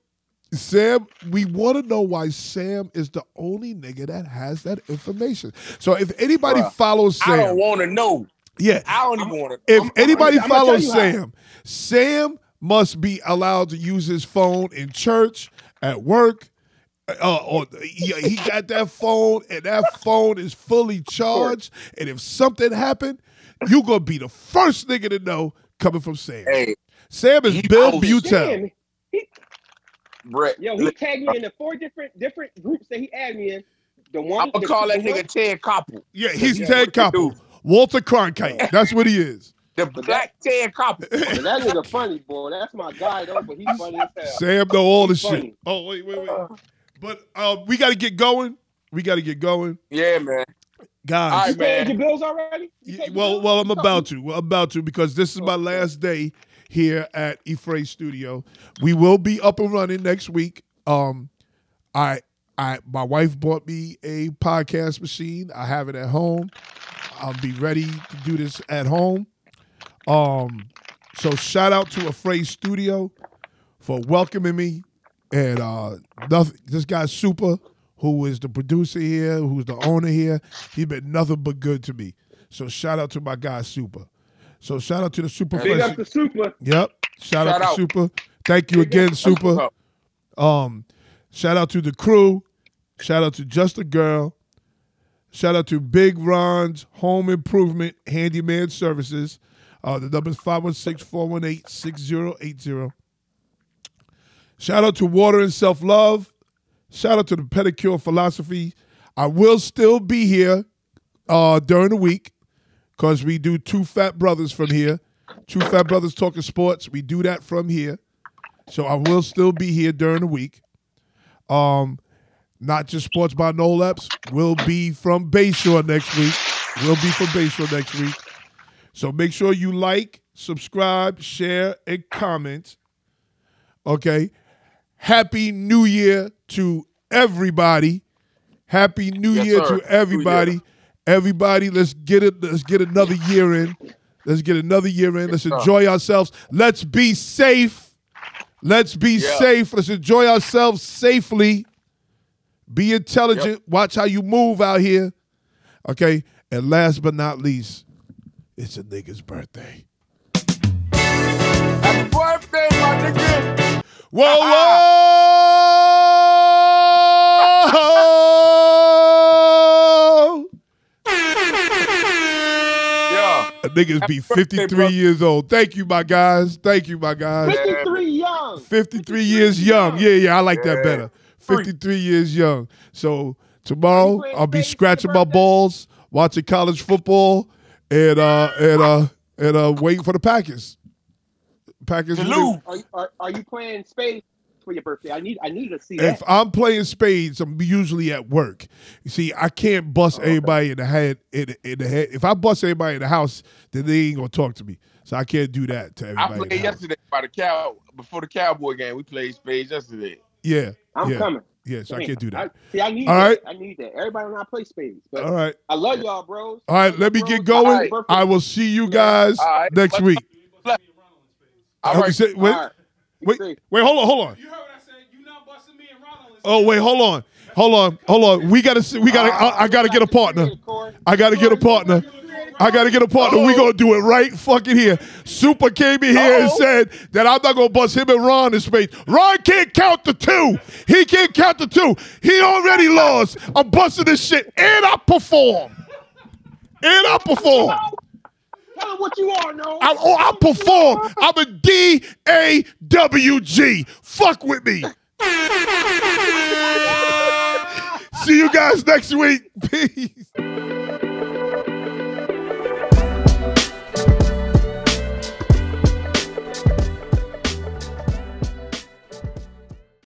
Sam, we want to know why Sam is the only nigga that has that information. So if anybody Bruh, follows Sam, I don't Sam, want to know. Yeah, I don't even want to. if I'm- anybody I'm gonna follows tell you Sam, Sam must be allowed to use his phone in church, at work. Uh, or he, he got that phone, and that phone is fully charged. And if something happened, you gonna be the first nigga to know coming from Sam. Hey, Sam is he Bill posted- Butel. Damn, he, Brett. yo, he tagged me in the four different different groups that he added me in. The one I'm gonna call that nigga Ted Koppel. Yeah, he's Yeah, Ted what Koppel. Walter Cronkite. That's what he is. The black Ted Koppel. But that nigga funny, boy. That's my guy, though. But he's funny as hell. Sam know all the shit. Funny. Oh, wait, wait, wait. But uh, we got to get going. We got to get going. Yeah, man. Guys. All right, You paid your bills already? You Y- paid your Well, bills? well, I'm Oh, about to. Well, I'm about to because this is my last day here at Efray Studio. We will be up and running next week. Um, I, I, my wife bought me a podcast machine. I have it at home. I'll be ready to do this at home. Um, so shout out to Afraid Studio for welcoming me, and uh, nothing. This guy Super, who is the producer here, who's the owner here, he's been nothing but good to me. So shout out to my guy Super. So shout out to the Super Big Fresh. up to Super. Yep. Shout, out Shout to. Super. Thank you again, That's Super. Um, shout out to the crew. Shout out to Just a Girl. Shout out to Big Ron's Home Improvement Handyman Services. Uh, the number is 516 418 6080. Shout out to Water and Self Love. Shout out to the Pedicure Philosophy. I will still be here uh, during the week because we do two fat brothers from here. Two fat brothers talking sports. We do that from here. So I will still be here during the week. Um, not just sports by Noel Epps. Will be from Bayshore next week. Will be from Bayshore next week. So make sure you like, subscribe, share, and comment. Okay. Happy New Year to everybody. Happy New Yes, Year sir. to everybody. New Everybody, let's get it. Let's get another year in. Let's get another year in. Let's enjoy ourselves. Let's be safe. Let's be Yeah. safe. Let's enjoy ourselves safely. Be intelligent. Watch how you move out here. Okay. And last but not least, it's a nigga's birthday. Happy birthday, my nigga. Whoa, whoa! Yeah. A nigga's be Happy birthday, 53 years old. Thank you, my guys. Thank you, my guys. 53 young. 53 years young. Yeah, yeah, I like that better. 53 years young. So tomorrow I'll be scratching my balls, watching college football, and uh and uh and uh waiting for the Packers. Packers. Salute. Are you, are, are you playing spades for your birthday? I need I need to see If that. I'm playing spades, I'm usually at work. You see, I can't bust Oh, okay. everybody in the head in, in the head. If I bust anybody in the house, then they ain't gonna talk to me. So I can't do that to I everybody. in the played house. yesterday by the cow before the Cowboy game. We played spades yesterday. Yeah, I'm yeah, coming. yeah. So I can't do that. I, see, I need All that. right. I need that. Everybody not play spades, but All right, I love y'all, bros. all right. Let me you, get going. Happy birthday. I will see you guys All right. next Let's- week. All Help me right. say- wait, All right. wait, See. wait. Hold on, hold on. You heard what I said. You not busting me and Ronald. Oh wait, hold on, hold on, hold on. We gotta, see- we gotta. I, I gotta get a partner. I gotta get a partner. I gotta get a partner. We gonna do it right fucking here. Super came in here and Uh-oh. said that I'm not gonna bust him and Ron in space. Ron can't count the two. He can't count the two. He already lost. I'm busting this shit and I perform. And I perform. Tell him what you are, no. I, oh, I perform. I'm a D A W G. Fuck with me. See you guys next week. Peace.